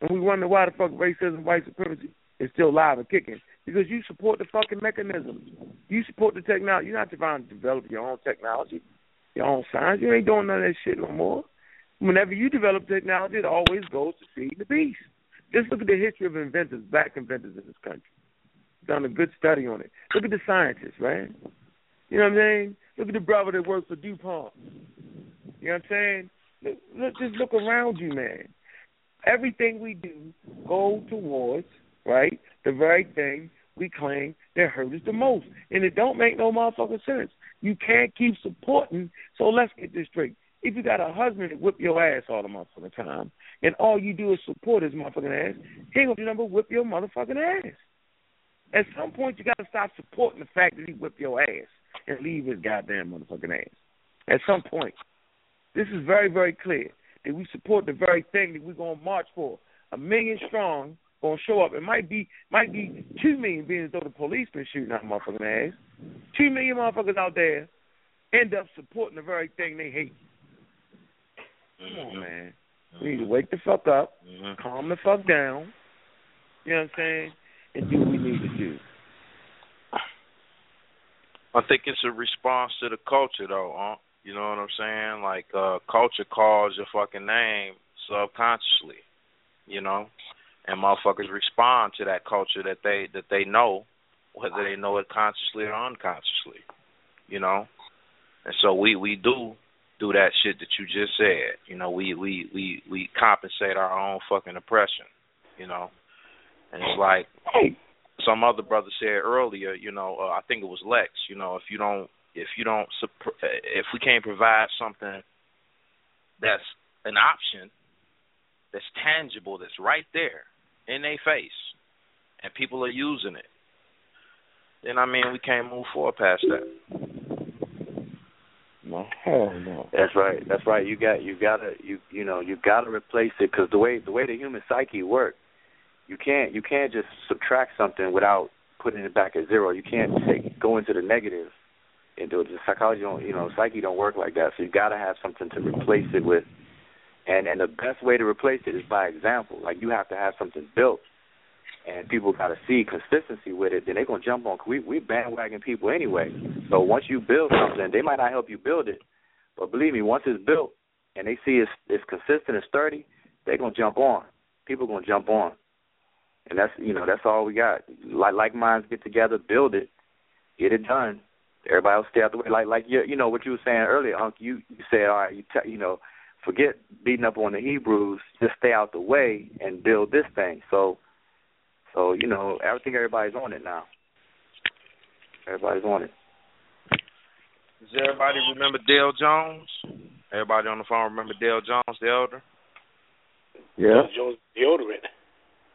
And we wonder why the fuck racism, white supremacy is still alive and kicking. Because you support the fucking mechanisms. You support the technology. You're not trying to develop your own technology, your own science. You ain't doing none of that shit no more. Whenever you develop technology, it always goes to feed the beast. Just look at the history of inventors, black inventors in this country. Done a good study on it. Look at the scientists, right? You know what I'm saying? Look at the brother that works for DuPont. You know what I'm saying? Look, look, just look around you, man. Everything we do go towards, right, the very thing we claim that hurt us the most. And it don't make no motherfucking sense. You can't keep supporting, so let's get this straight. If you got a husband that whip your ass all the motherfucking time, and all you do is support his motherfucking ass, he ain't gonna do nothing whip your motherfucking ass. At some point, you got to stop supporting the fact that he whipped your ass and leave his goddamn motherfucking ass. At some point, this is very, very clear that we support the very thing that we're gonna march for. A million strong gonna show up. It might be might be two million being as though the police been shooting our motherfucking ass. Two million motherfuckers out there end up supporting the very thing they hate. Come on, man. We need to wake the fuck up, calm the fuck down. You know what I'm saying? And do what we need to do. I think it's a response to the culture, though. Huh? You know what I'm saying? Like uh culture calls your fucking name subconsciously. You know, and motherfuckers respond to that culture that they that they know, whether they know it consciously or unconsciously. You know, and so we we do do that shit that you just said. You know, we we we we compensate our own fucking oppression. You know, and it's like some other brother said earlier. You know, uh, I think it was Lex. You know, if you don't if you don't if we can't provide something that's an option that's tangible that's right there in their face and people are using it then i mean we can't move forward past that No, hell no. That's right. That's right. You got you gotta you you know you gotta replace it because the way the way the human psyche works, you can't you can't just subtract something without putting it back at zero. You can't take go into the negative. Into the psychology don't you know psyche don't work like that. So you gotta have something to replace it with, and and the best way to replace it is by example. Like you have to have something built, and people got to see consistency with it. Then they're gonna jump on. We we bandwagon people anyway. So once you build something, they might not help you build it, but believe me, once it's built and they see it's it's consistent and sturdy, they're gonna jump on. People gonna jump on, and that's you know that's all we got. Like like minds get together, build it, get it done. Everybody else stay out the way. Like like you you know what you were saying earlier, Unc. You you said all right, you t- you know forget beating up on the Hebrews, just stay out the way and build this thing. So so you know I think everybody's on it now. Everybody's on it. does everybody remember dale jones everybody on the phone remember dale jones the elder Yeah. Jones deodorant.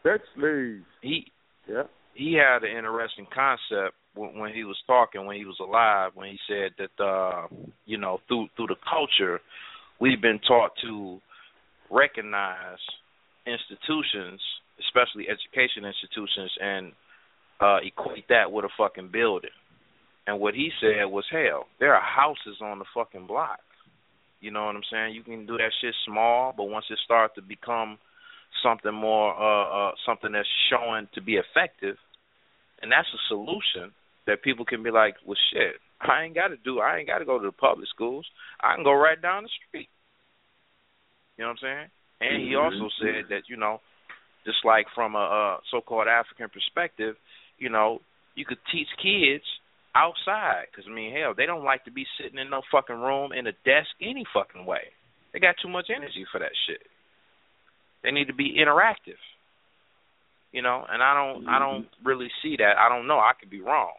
Sex slaves. he Yeah. he had an interesting concept when, when he was talking when he was alive when he said that uh you know through through the culture we've been taught to recognize institutions especially education institutions and uh equate that with a fucking building. And what he said was hell there are houses on the fucking block. You know what i'm saying? You can do that shit small but once it starts to become something more uh, uh something that's showing to be effective and that's a solution that people can be like well shit i ain't got to do i ain't got to go to the public schools. I can go right down the street. You know what i'm saying? And he also said that you know just like from a, a so-called african perspective you know you could teach kids outside because i mean hell they don't like to be sitting in no fucking room in a desk any fucking way they got too much energy for that shit they need to be interactive. You know, and I don't I don't mm-hmm. really see that. I don't know. I could be wrong.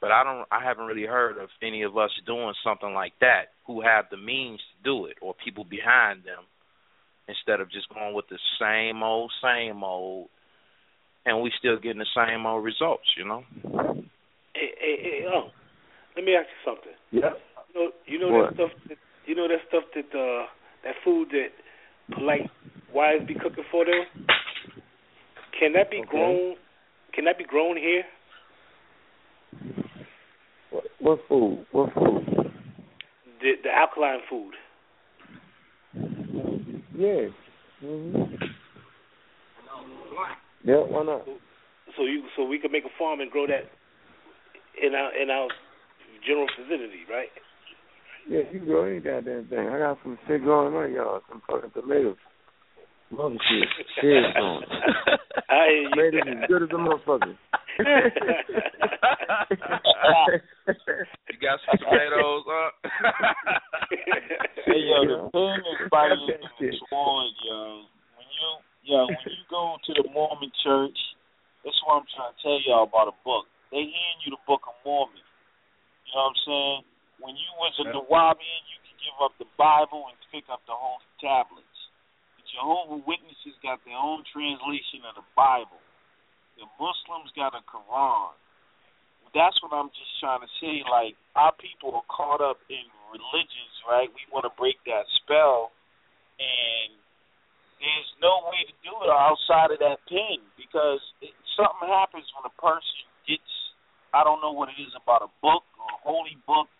But I don't I haven't really heard of any of us doing something like that who have the means to do it or people behind them instead of just going with the same old same old and we still getting the same old results, you know? Hey, hey, hey, oh, let me ask you something. Yeah. You know, you know What? that stuff. That, you know that stuff that uh, that food that polite wives be cooking for them. Can that be Okay. grown? Can that be grown here? What, what food? What food? The the alkaline food. Yeah. hmm Yeah, why not? So you so we could make a farm and grow that in our in our general vicinity, right? Yeah, you can grow any goddamn thing. I got some shit growing in my yard, some fucking tomatoes. Mother shit. Shit's going. I hear you. Tomatoes as good as a motherfucker. You got some potatoes, huh? Hey yo, the thing is fighting Got that shit. yo. When you yo, when you go to the Mormon church, that's what I'm trying to tell y'all about a book. They hand you the Book of Mormon. You know what I'm saying? When you was a Nuwaubian, you could give up the Bible and pick up the holy tablets. Jehovah Witnesses got their own translation of the Bible. The Muslims got a Quran. That's what I'm just trying to say. Like our people are caught up in religions, right? We want to break that spell, and there's no way to do it outside of that pen because it, something happens when a person gets. I don't know what it is about a book or a holy book,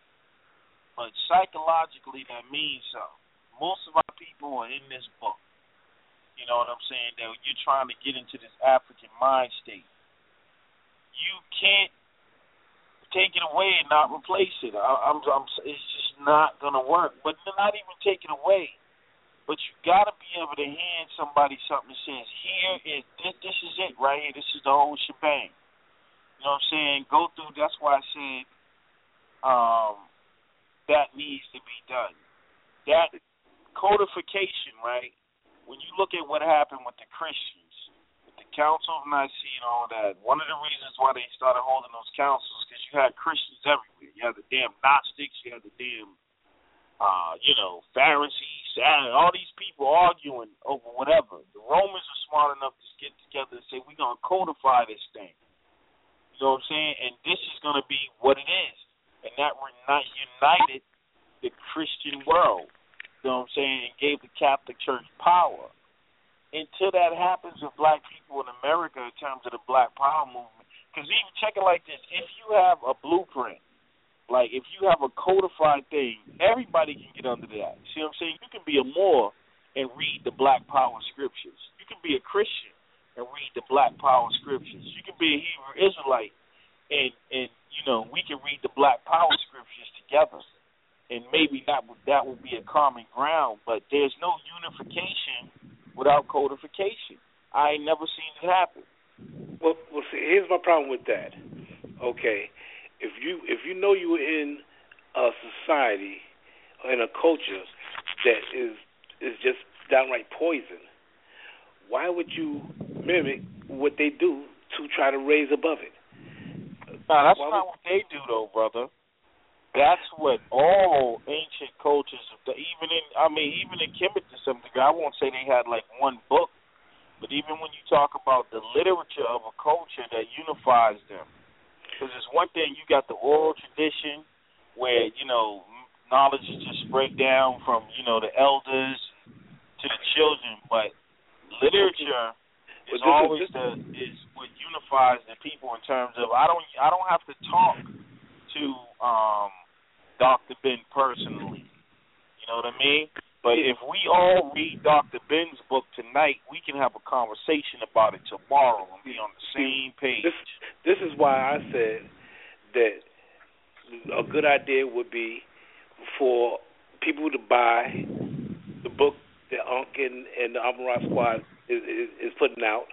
but psychologically that means something. Most of our people are in this book. You know what I'm saying? That you're trying to get into this African mind state. You can't take it away and not replace it. I, I'm, I'm, it's just not gonna work. But not even take it away. But you got to be able to hand somebody something that says, "Here is this, this is it right here. This is the whole shebang." You know what I'm saying? Go through. That's why I said um, that needs to be done. That codification, right? When you look at what happened with the Christians, with the Council of Nicaea and all that, one of the reasons why they started holding those councils because you had Christians everywhere. You had the damn Gnostics. You had the damn, uh, you know, Pharisees. All these people arguing over whatever. The Romans are smart enough to get together and say, "We're gonna codify this thing." You know what I'm saying? And this is gonna be what it is, and that we're united the Christian world. You know what I'm saying? And gave the Catholic Church power. Until that happens with black people in America in terms of the Black Power movement, because even check it like this: if you have a blueprint like if you have a codified thing, everybody can get under that. See what I'm saying? You can be a Moor and read the Black Power scriptures. You can be a Christian and read the Black Power scriptures. You can be a Hebrew Israelite and and you know we can read the Black Power scriptures together, and maybe that would that would be a common ground. But there's no unification without codification. I ain't never seen it happen. Well, well, see, here's my problem with that. Okay, if you if you know you are in a society or in a culture that is is just downright poison, why would you mimic what they do to try to raise above it? No, that's Why not what they do, though, brother. That's what all ancient cultures, even in, I mean, even in Kemet to some degree, I won't say they had like one book, but even when you talk about the literature of a culture that unifies them, because it's one thing you got the oral tradition where you know knowledge is just spread down from you know the elders to the children, but literature is But this is- always the is what unifies the people in terms of I don't I don't have to talk to um Dr. Ben personally. You know what I mean? But if we all read Dr. Ben's book tonight, we can have a conversation about it tomorrow and be on the same page. This this is why I said that a good idea would be for people to buy the book that Unc and, and the Amarat Squad is, is, is putting out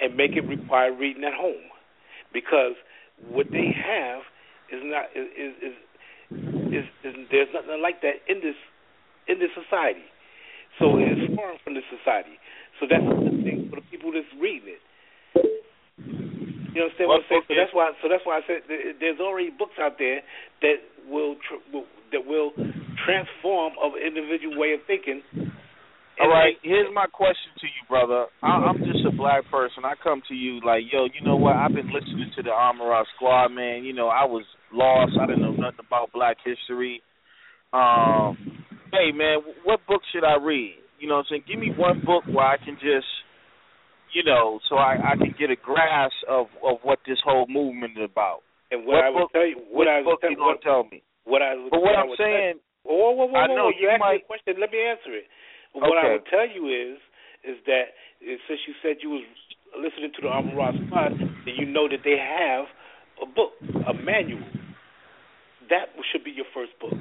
and make it require reading at home because what they have is not is is is, is, is there's nothing like that in this in this society. So it's mm-hmm. foreign from this society. So that's the thing for the people that's reading it. You understand what I'm saying? So that's why. So that's why I said th- there's already books out there that will, tr- will that will transform of individual way of thinking. All right, here's my question to you, brother. I, I'm just a black person. I come to you like, yo, you know what? I've been listening to the Armor Squad, man. You know, I was lost. I didn't know nothing about black history. Um, hey, man, what book should I read? You know what I'm saying? Give me one book where I can just, you know, so I, I can get a grasp of, of what this whole movement is about. And what, What I would book- tell you, what I book would you tell, gonna what, tell me? what I But what I I'm would tell- saying, Whoa, whoa, whoa, I whoa, know. You you asked might- me a question. Let me answer it. What I would tell you is, is that since you said you was listening to the Armor Squad, then you know that they have a book, a manual. That should be your first book.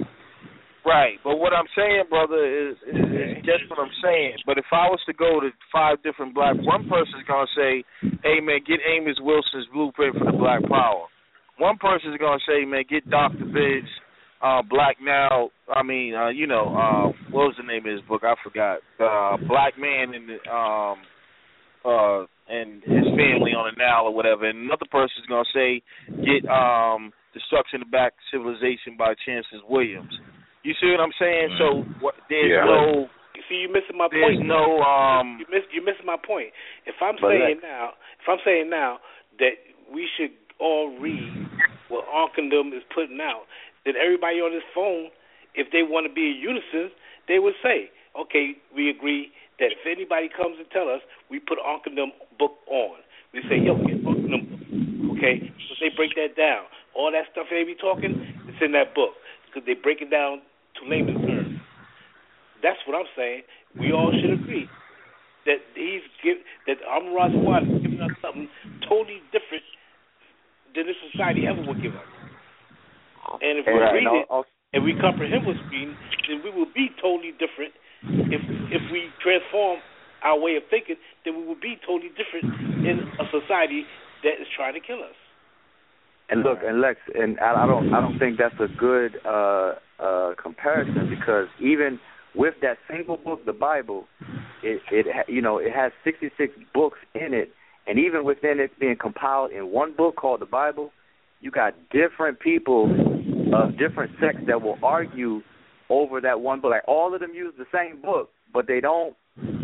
Right, but what I'm saying, brother, is, is, is just what I'm saying. But if I was to go to five different black, one person's gonna say, "Hey man, get Amos Wilson's blueprint for the Black Power." One person's gonna say, "Man, get Dr. Biggs, uh, Black Now." I mean, uh, you know, uh, what was the name of his book? I forgot. Uh, Black Man and the, um, uh, and his family on the Nile or whatever. And another person's gonna say, "Get um, Destruction of Black Civilization by Chancellor Williams." You see what I'm saying? So what, there's Yeah. no You see, you're missing my there's point. no um. you miss, you're missing my point. If I'm But saying now, if I'm saying now that we should all read what Arkandom is putting out, then everybody on this phone, if they want to be in unison, they would say, okay, we agree that if anybody comes and tell us, we put Arkandom book on. We say, yo, get Arkandom book. Okay, so they break that down. All that stuff they be talking, it's in that book because they break it down to layman's terms. That's what I'm saying. We all should agree that he's give that Amar Squad is giving us something totally different than this society ever would give us. And if we And, read and it and we comprehend what's reading, then we will be totally different. If if we transform our way of thinking, then we will be totally different in a society that is trying to kill us. And look, and Lex, and I, I don't, I don't think that's a good uh, uh, comparison because even with that single book, the Bible, it, it, you know, it has 66 books in it, and even within it being compiled in one book called the Bible, you got different people of different sects that will argue over that one book. Like all of them use the same book, but they don't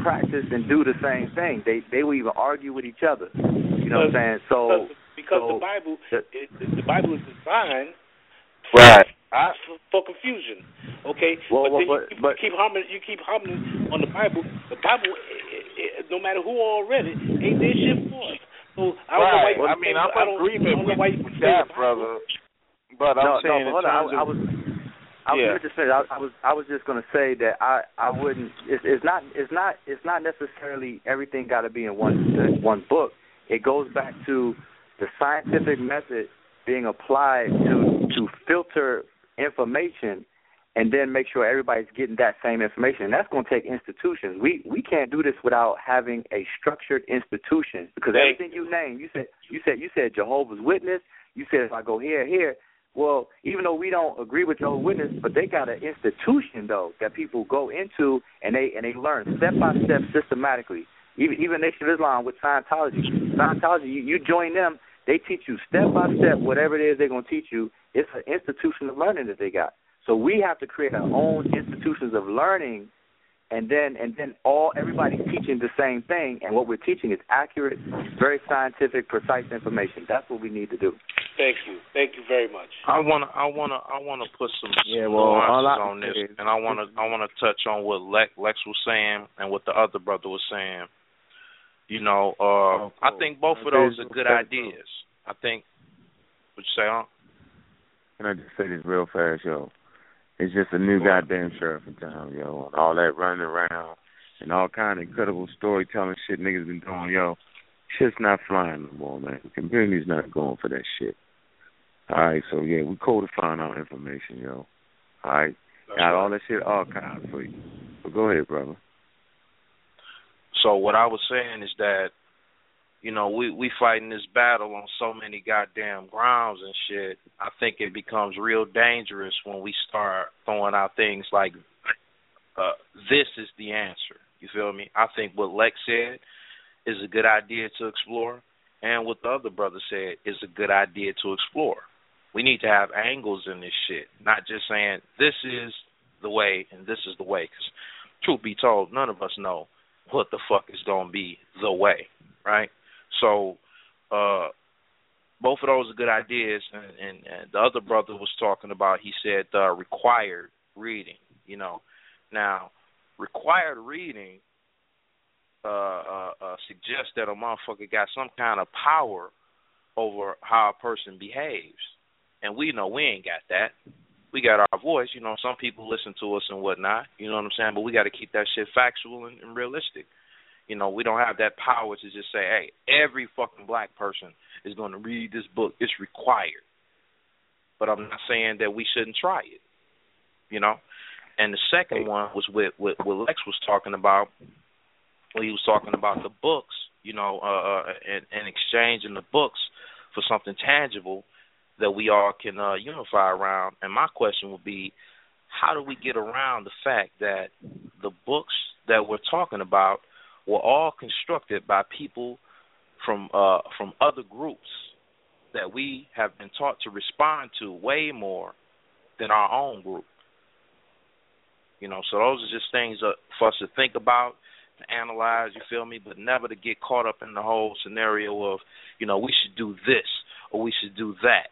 practice and do the same thing. They they will even argue with each other. You know what I'm saying? So because so the Bible, the- it, the Bible is designed right. for, for confusion. Okay, Well, but well, then but- you, keep, but- you keep humming, you keep humming on the Bible. The Bible, eh, eh, no matter who all read it, ain't there shit for us. So I don't know why Right. you I mean, I'm I don't, in agreement I with, with say that, brother. But I'm no, saying no, but hold on. I, I of was, I was Yeah. just finish. I, I was, I was just going to say that I, I wouldn't. It's, it's not, it's not, it's not necessarily everything got to be in one, in one book. It goes back to the scientific method being applied to to filter information and then make sure everybody's getting that same information. And that's going to take institutions. We we can't do this without having a structured institution because everything you name, you said you said you said Jehovah's Witness. You said if I go here here. Well, even though we don't agree with Jehovah's Witness, but they got an institution though that people go into and they and they learn step by step systematically. Even even Nation of Islam with Scientology. Scientology, you, you join them, they teach you step by step whatever it is they're gonna teach you. It's an institution of learning that they got. So we have to create our own institutions of learning and then and then all everybody's teaching the same thing and what we're teaching is accurate, very scientific, precise information. That's what we need to do. Thank you, thank you very much. I wanna, I wanna, I wanna put some, some Yeah, well, all nuances I- on this, and I wanna, I wanna touch on what Lex, Lex was saying and what the other brother was saying. You know, uh, I think both of those are good ideas. I think. What you say, huh? Can I just say this real fast, yo? It's just a new goddamn sheriff in town, yo. All that running around and all kind of incredible storytelling shit niggas been doing, yo. Shit's not flying no more, man. The community's not going for that shit. All right, so yeah, we codifying our information, yo. All right, got all that shit archived for you. But go ahead, brother. So what I was saying is that, you know, we we fighting this battle on so many goddamn grounds and shit. I think it becomes real dangerous when we start throwing out things like, uh, "This is the answer." You feel me? I think what Lex said is a good idea to explore, and what the other brother said is a good idea to explore. We need to have angles in this shit, not just saying this is the way and this is the way. Because truth be told, none of us know what the fuck is gonna be the way, right? So, uh, both of those are good ideas. And, and, and the other brother was talking about. He said uh, required reading. You know, now required reading uh, uh, uh, suggests that a motherfucker got some kind of power over how a person behaves, and we know we ain't got that. We got our voice, you know. Some people listen to us and whatnot, you know what I'm saying. But we got to keep that shit factual and, and realistic. You know, we don't have that power to just say, "Hey, every fucking black person is going to read this book. It's required." But I'm not saying that we shouldn't try it. You know. And the second one was with what what Lex was talking about. When he was talking about the books, you know, uh, uh and, and exchanging the books for something tangible that we all can uh, unify around. And my question would be, how do we get around the fact that the books that we're talking about were all constructed by people from uh, from other groups that we have been taught to respond to way more than our own group. You know, so those are just things uh, for us to think about, to analyze. You feel me? But never to get caught up in the whole scenario of, you know, we should do this or we should do that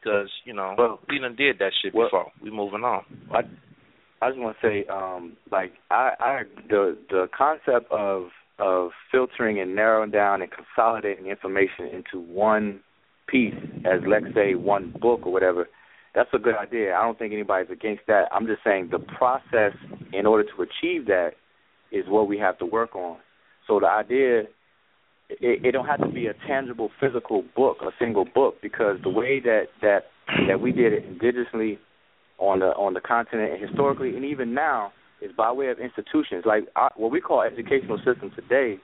because you know well, we done did that shit well, before. We moving on. I, I just want to say, um, like I, I the the concept of of filtering and narrowing down and consolidating information into one piece, as let's say one book or whatever, that's a good idea. I don't think anybody's against that. I'm just saying the process in order to achieve that is what we have to work on. So the idea it, it don't have to be a tangible physical book, a single book, because the way that that that we did it indigenously on the on the continent and historically and even now is by way of institutions. Like our, what we call educational system today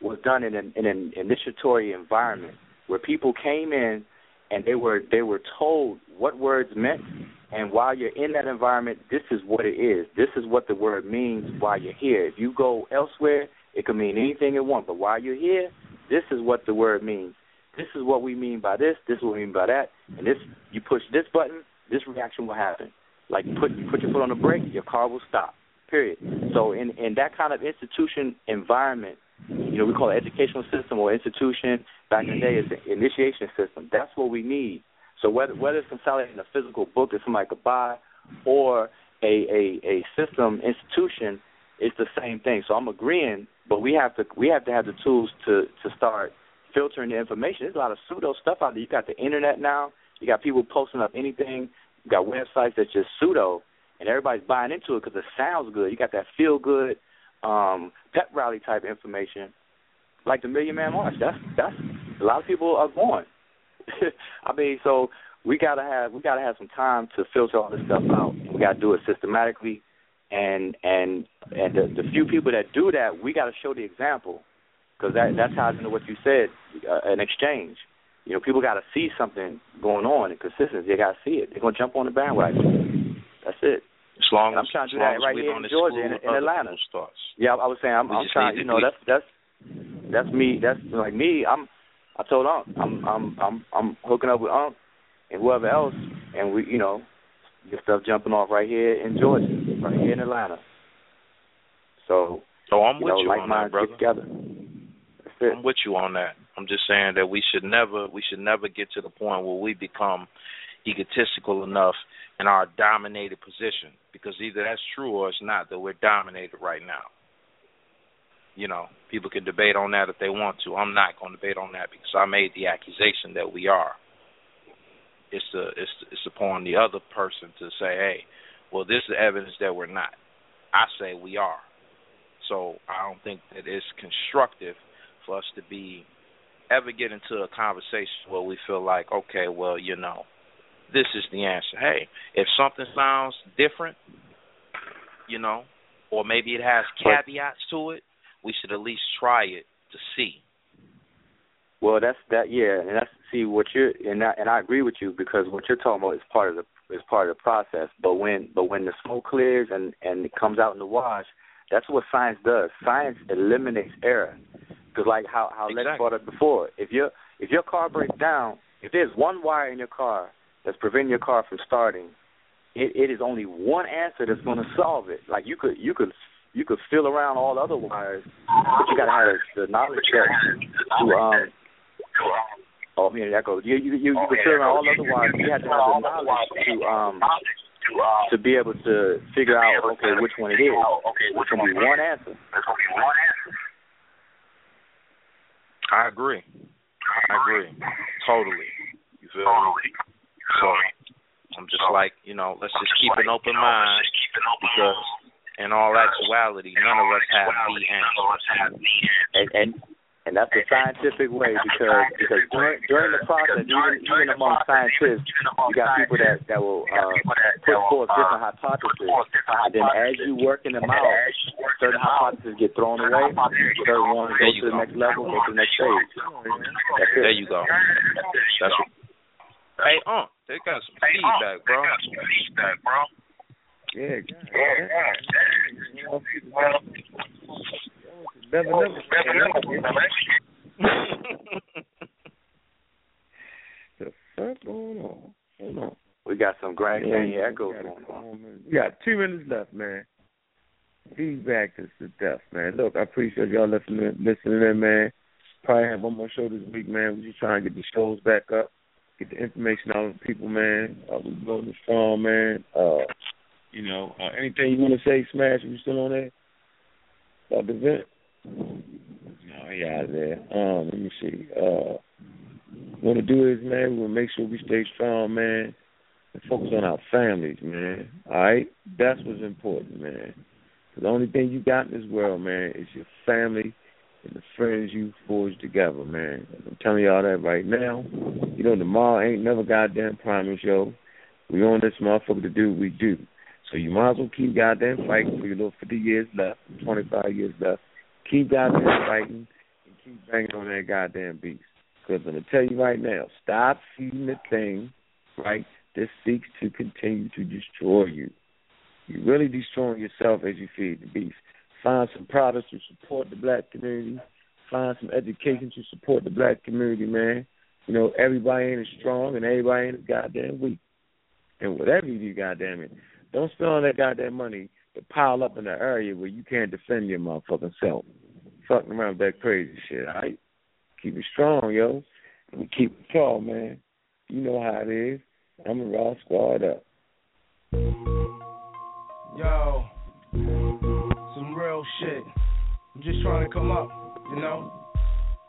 was done in an, in an initiatory environment where people came in and they were they were told what words meant. And while you're in that environment this is what it is. This is what the word means while you're here. If you go elsewhere it could mean anything it wants but while you're here this is what the word means. This is what we mean by this this is what we mean by that. And this you push this button this reaction will happen. Like put put your foot on the brake your car will stop period. So in in that kind of institution environment you know we call it educational system or institution back in the day it's an initiation system. That's what we need. So whether whether it's consolidating a physical book that somebody could buy or a a a system institution it's the same thing. So i'm agreeing but we have to we have to have the tools to to start filtering the information. There's a lot of pseudo stuff out there. You got the internet now. You got people posting up anything. You got websites that's just pseudo and everybody's buying into it because it sounds good. You got that feel good um pep rally type information. Like the Million Man March. That's that's a lot of people are going. I mean, so we gotta have we gotta have some time to filter all this stuff out. We gotta do it systematically, and and and the, the few people that do that, we gotta show the example, because that that ties into what you said, uh, an exchange. You know, people gotta see something going on and consistency. They gotta see it. They're gonna jump on the bandwagon. That's it. As long and I'm trying to do that right here in Georgia, in, in Atlanta. Yeah, I was saying I'm, I'm trying. You know, that's that's that's me. That's like me. I'm. I told Unc. I'm. I'm. I'm. I'm hooking up with Unc and whoever else, and we, you know, get stuff jumping off right here in Georgia, right here in Atlanta. So. So I'm with know, you like on that, brother. together. I'm with you on that. I'm just saying that we should never we should never get to the point where we become egotistical enough in our dominated position because either that's true or it's not that we're dominated right now. You know, people can debate on that if they want to. I'm not going to debate on that because I made the accusation that we are. It's the it's it's upon the other person to say, hey, well, this is evidence that we're not. I say we are. So I don't think that it's constructive for us to be ever get into a conversation where we feel like, okay, well, you know, this is the answer. Hey, if something sounds different, you know, or maybe it has caveats to it, we should at least try it to see. Well, that's that. Yeah, and that's see what you're and I, and I agree with you because what you're talking about is part of the is part of the process. But when but when the smoke clears and and it comes out in the wash, that's what science does. Science eliminates error. Because like how how Lex brought up before, if your if your car breaks down, if there's one wire in your car that's preventing your car from starting, it, it is only one answer that's going to solve it. Like you could you could you could feel around all other wires, but you got to have the knowledge to um. Oh, man, that goes. You you you, you could feel around all other wires. You have to have the knowledge to um to be able to figure out okay which one it is. It's gonna be one answer. There's only one answer. I agree. I agree. Totally. You feel me? Totally. So I'm just like, you know, let's just keep an open mind because in all actuality, none of us have the answer. And and and that's the scientific way because because during during the process, even even among scientists, you got people that that will uh, put forth different hypotheses, and then as you working them out, certain hypotheses get thrown away, certain ones go to the next level, go to the next stage. That's it. There you go. That's what, Hey, uh, they got some feedback, bro. Feedback, bro. Yeah, Never, never, The fuck going on? Hold on. We got some Grand Yeah, Canyon yeah, echoes we got going on. We got two minutes left, man. feedback is the death, man. Look, I appreciate y'all listening, listening in, man. Probably have one more show this week, man. We just trying to get the shows back up, get the information out to people, man. Uh, we going strong, man. Uh, you know, uh, anything you want to say, Smash? Are you still on there? About the event? He out there. Um, let me see. Uh, what to do is, man, we want to make sure we stay strong, man, and focus on our families, man. All right, that's what's important, man. The only thing you got in this world, man, is your family and the friends you forge together, man. I'm telling y'all that right now. You know, tomorrow ain't never goddamn promised, yo. We on this motherfucker to do what we do. So you might as well keep goddamn fighting for your little 50 years left, 25 years left. Keep goddamn fighting and keep banging on that goddamn beast. Because I'm going to tell you right now, stop feeding the thing, right, that seeks to continue to destroy you. You're really destroying yourself as you feed the beast. Find some products to support the black community. Find some education to support the black community, man. You know, everybody ain't as strong and everybody ain't as goddamn weak. And whatever you do, goddamn it, don't spend all that goddamn money pile up in an area where you can't defend your motherfucking self. Fucking around with that crazy shit, alright? Keep it strong, yo. And keep it tall, man. You know how it is. I'm a raw squad up. Yo, some real shit. I'm just trying to come up, you know.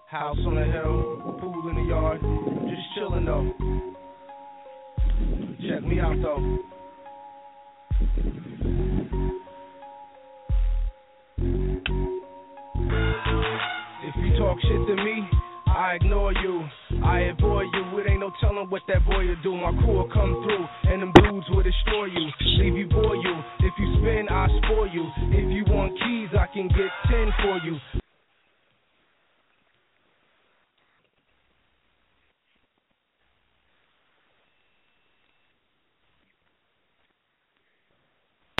House on the hill, pool in the yard, I'm just chilling though. Check me out though. Talk shit to me, I ignore you. I avoid you. It ain't no telling what that boy will do. My crew will come through, and them dudes will destroy you. Leave you, boy, you. If you spin, I spoil you. If you want keys, I can get ten for you.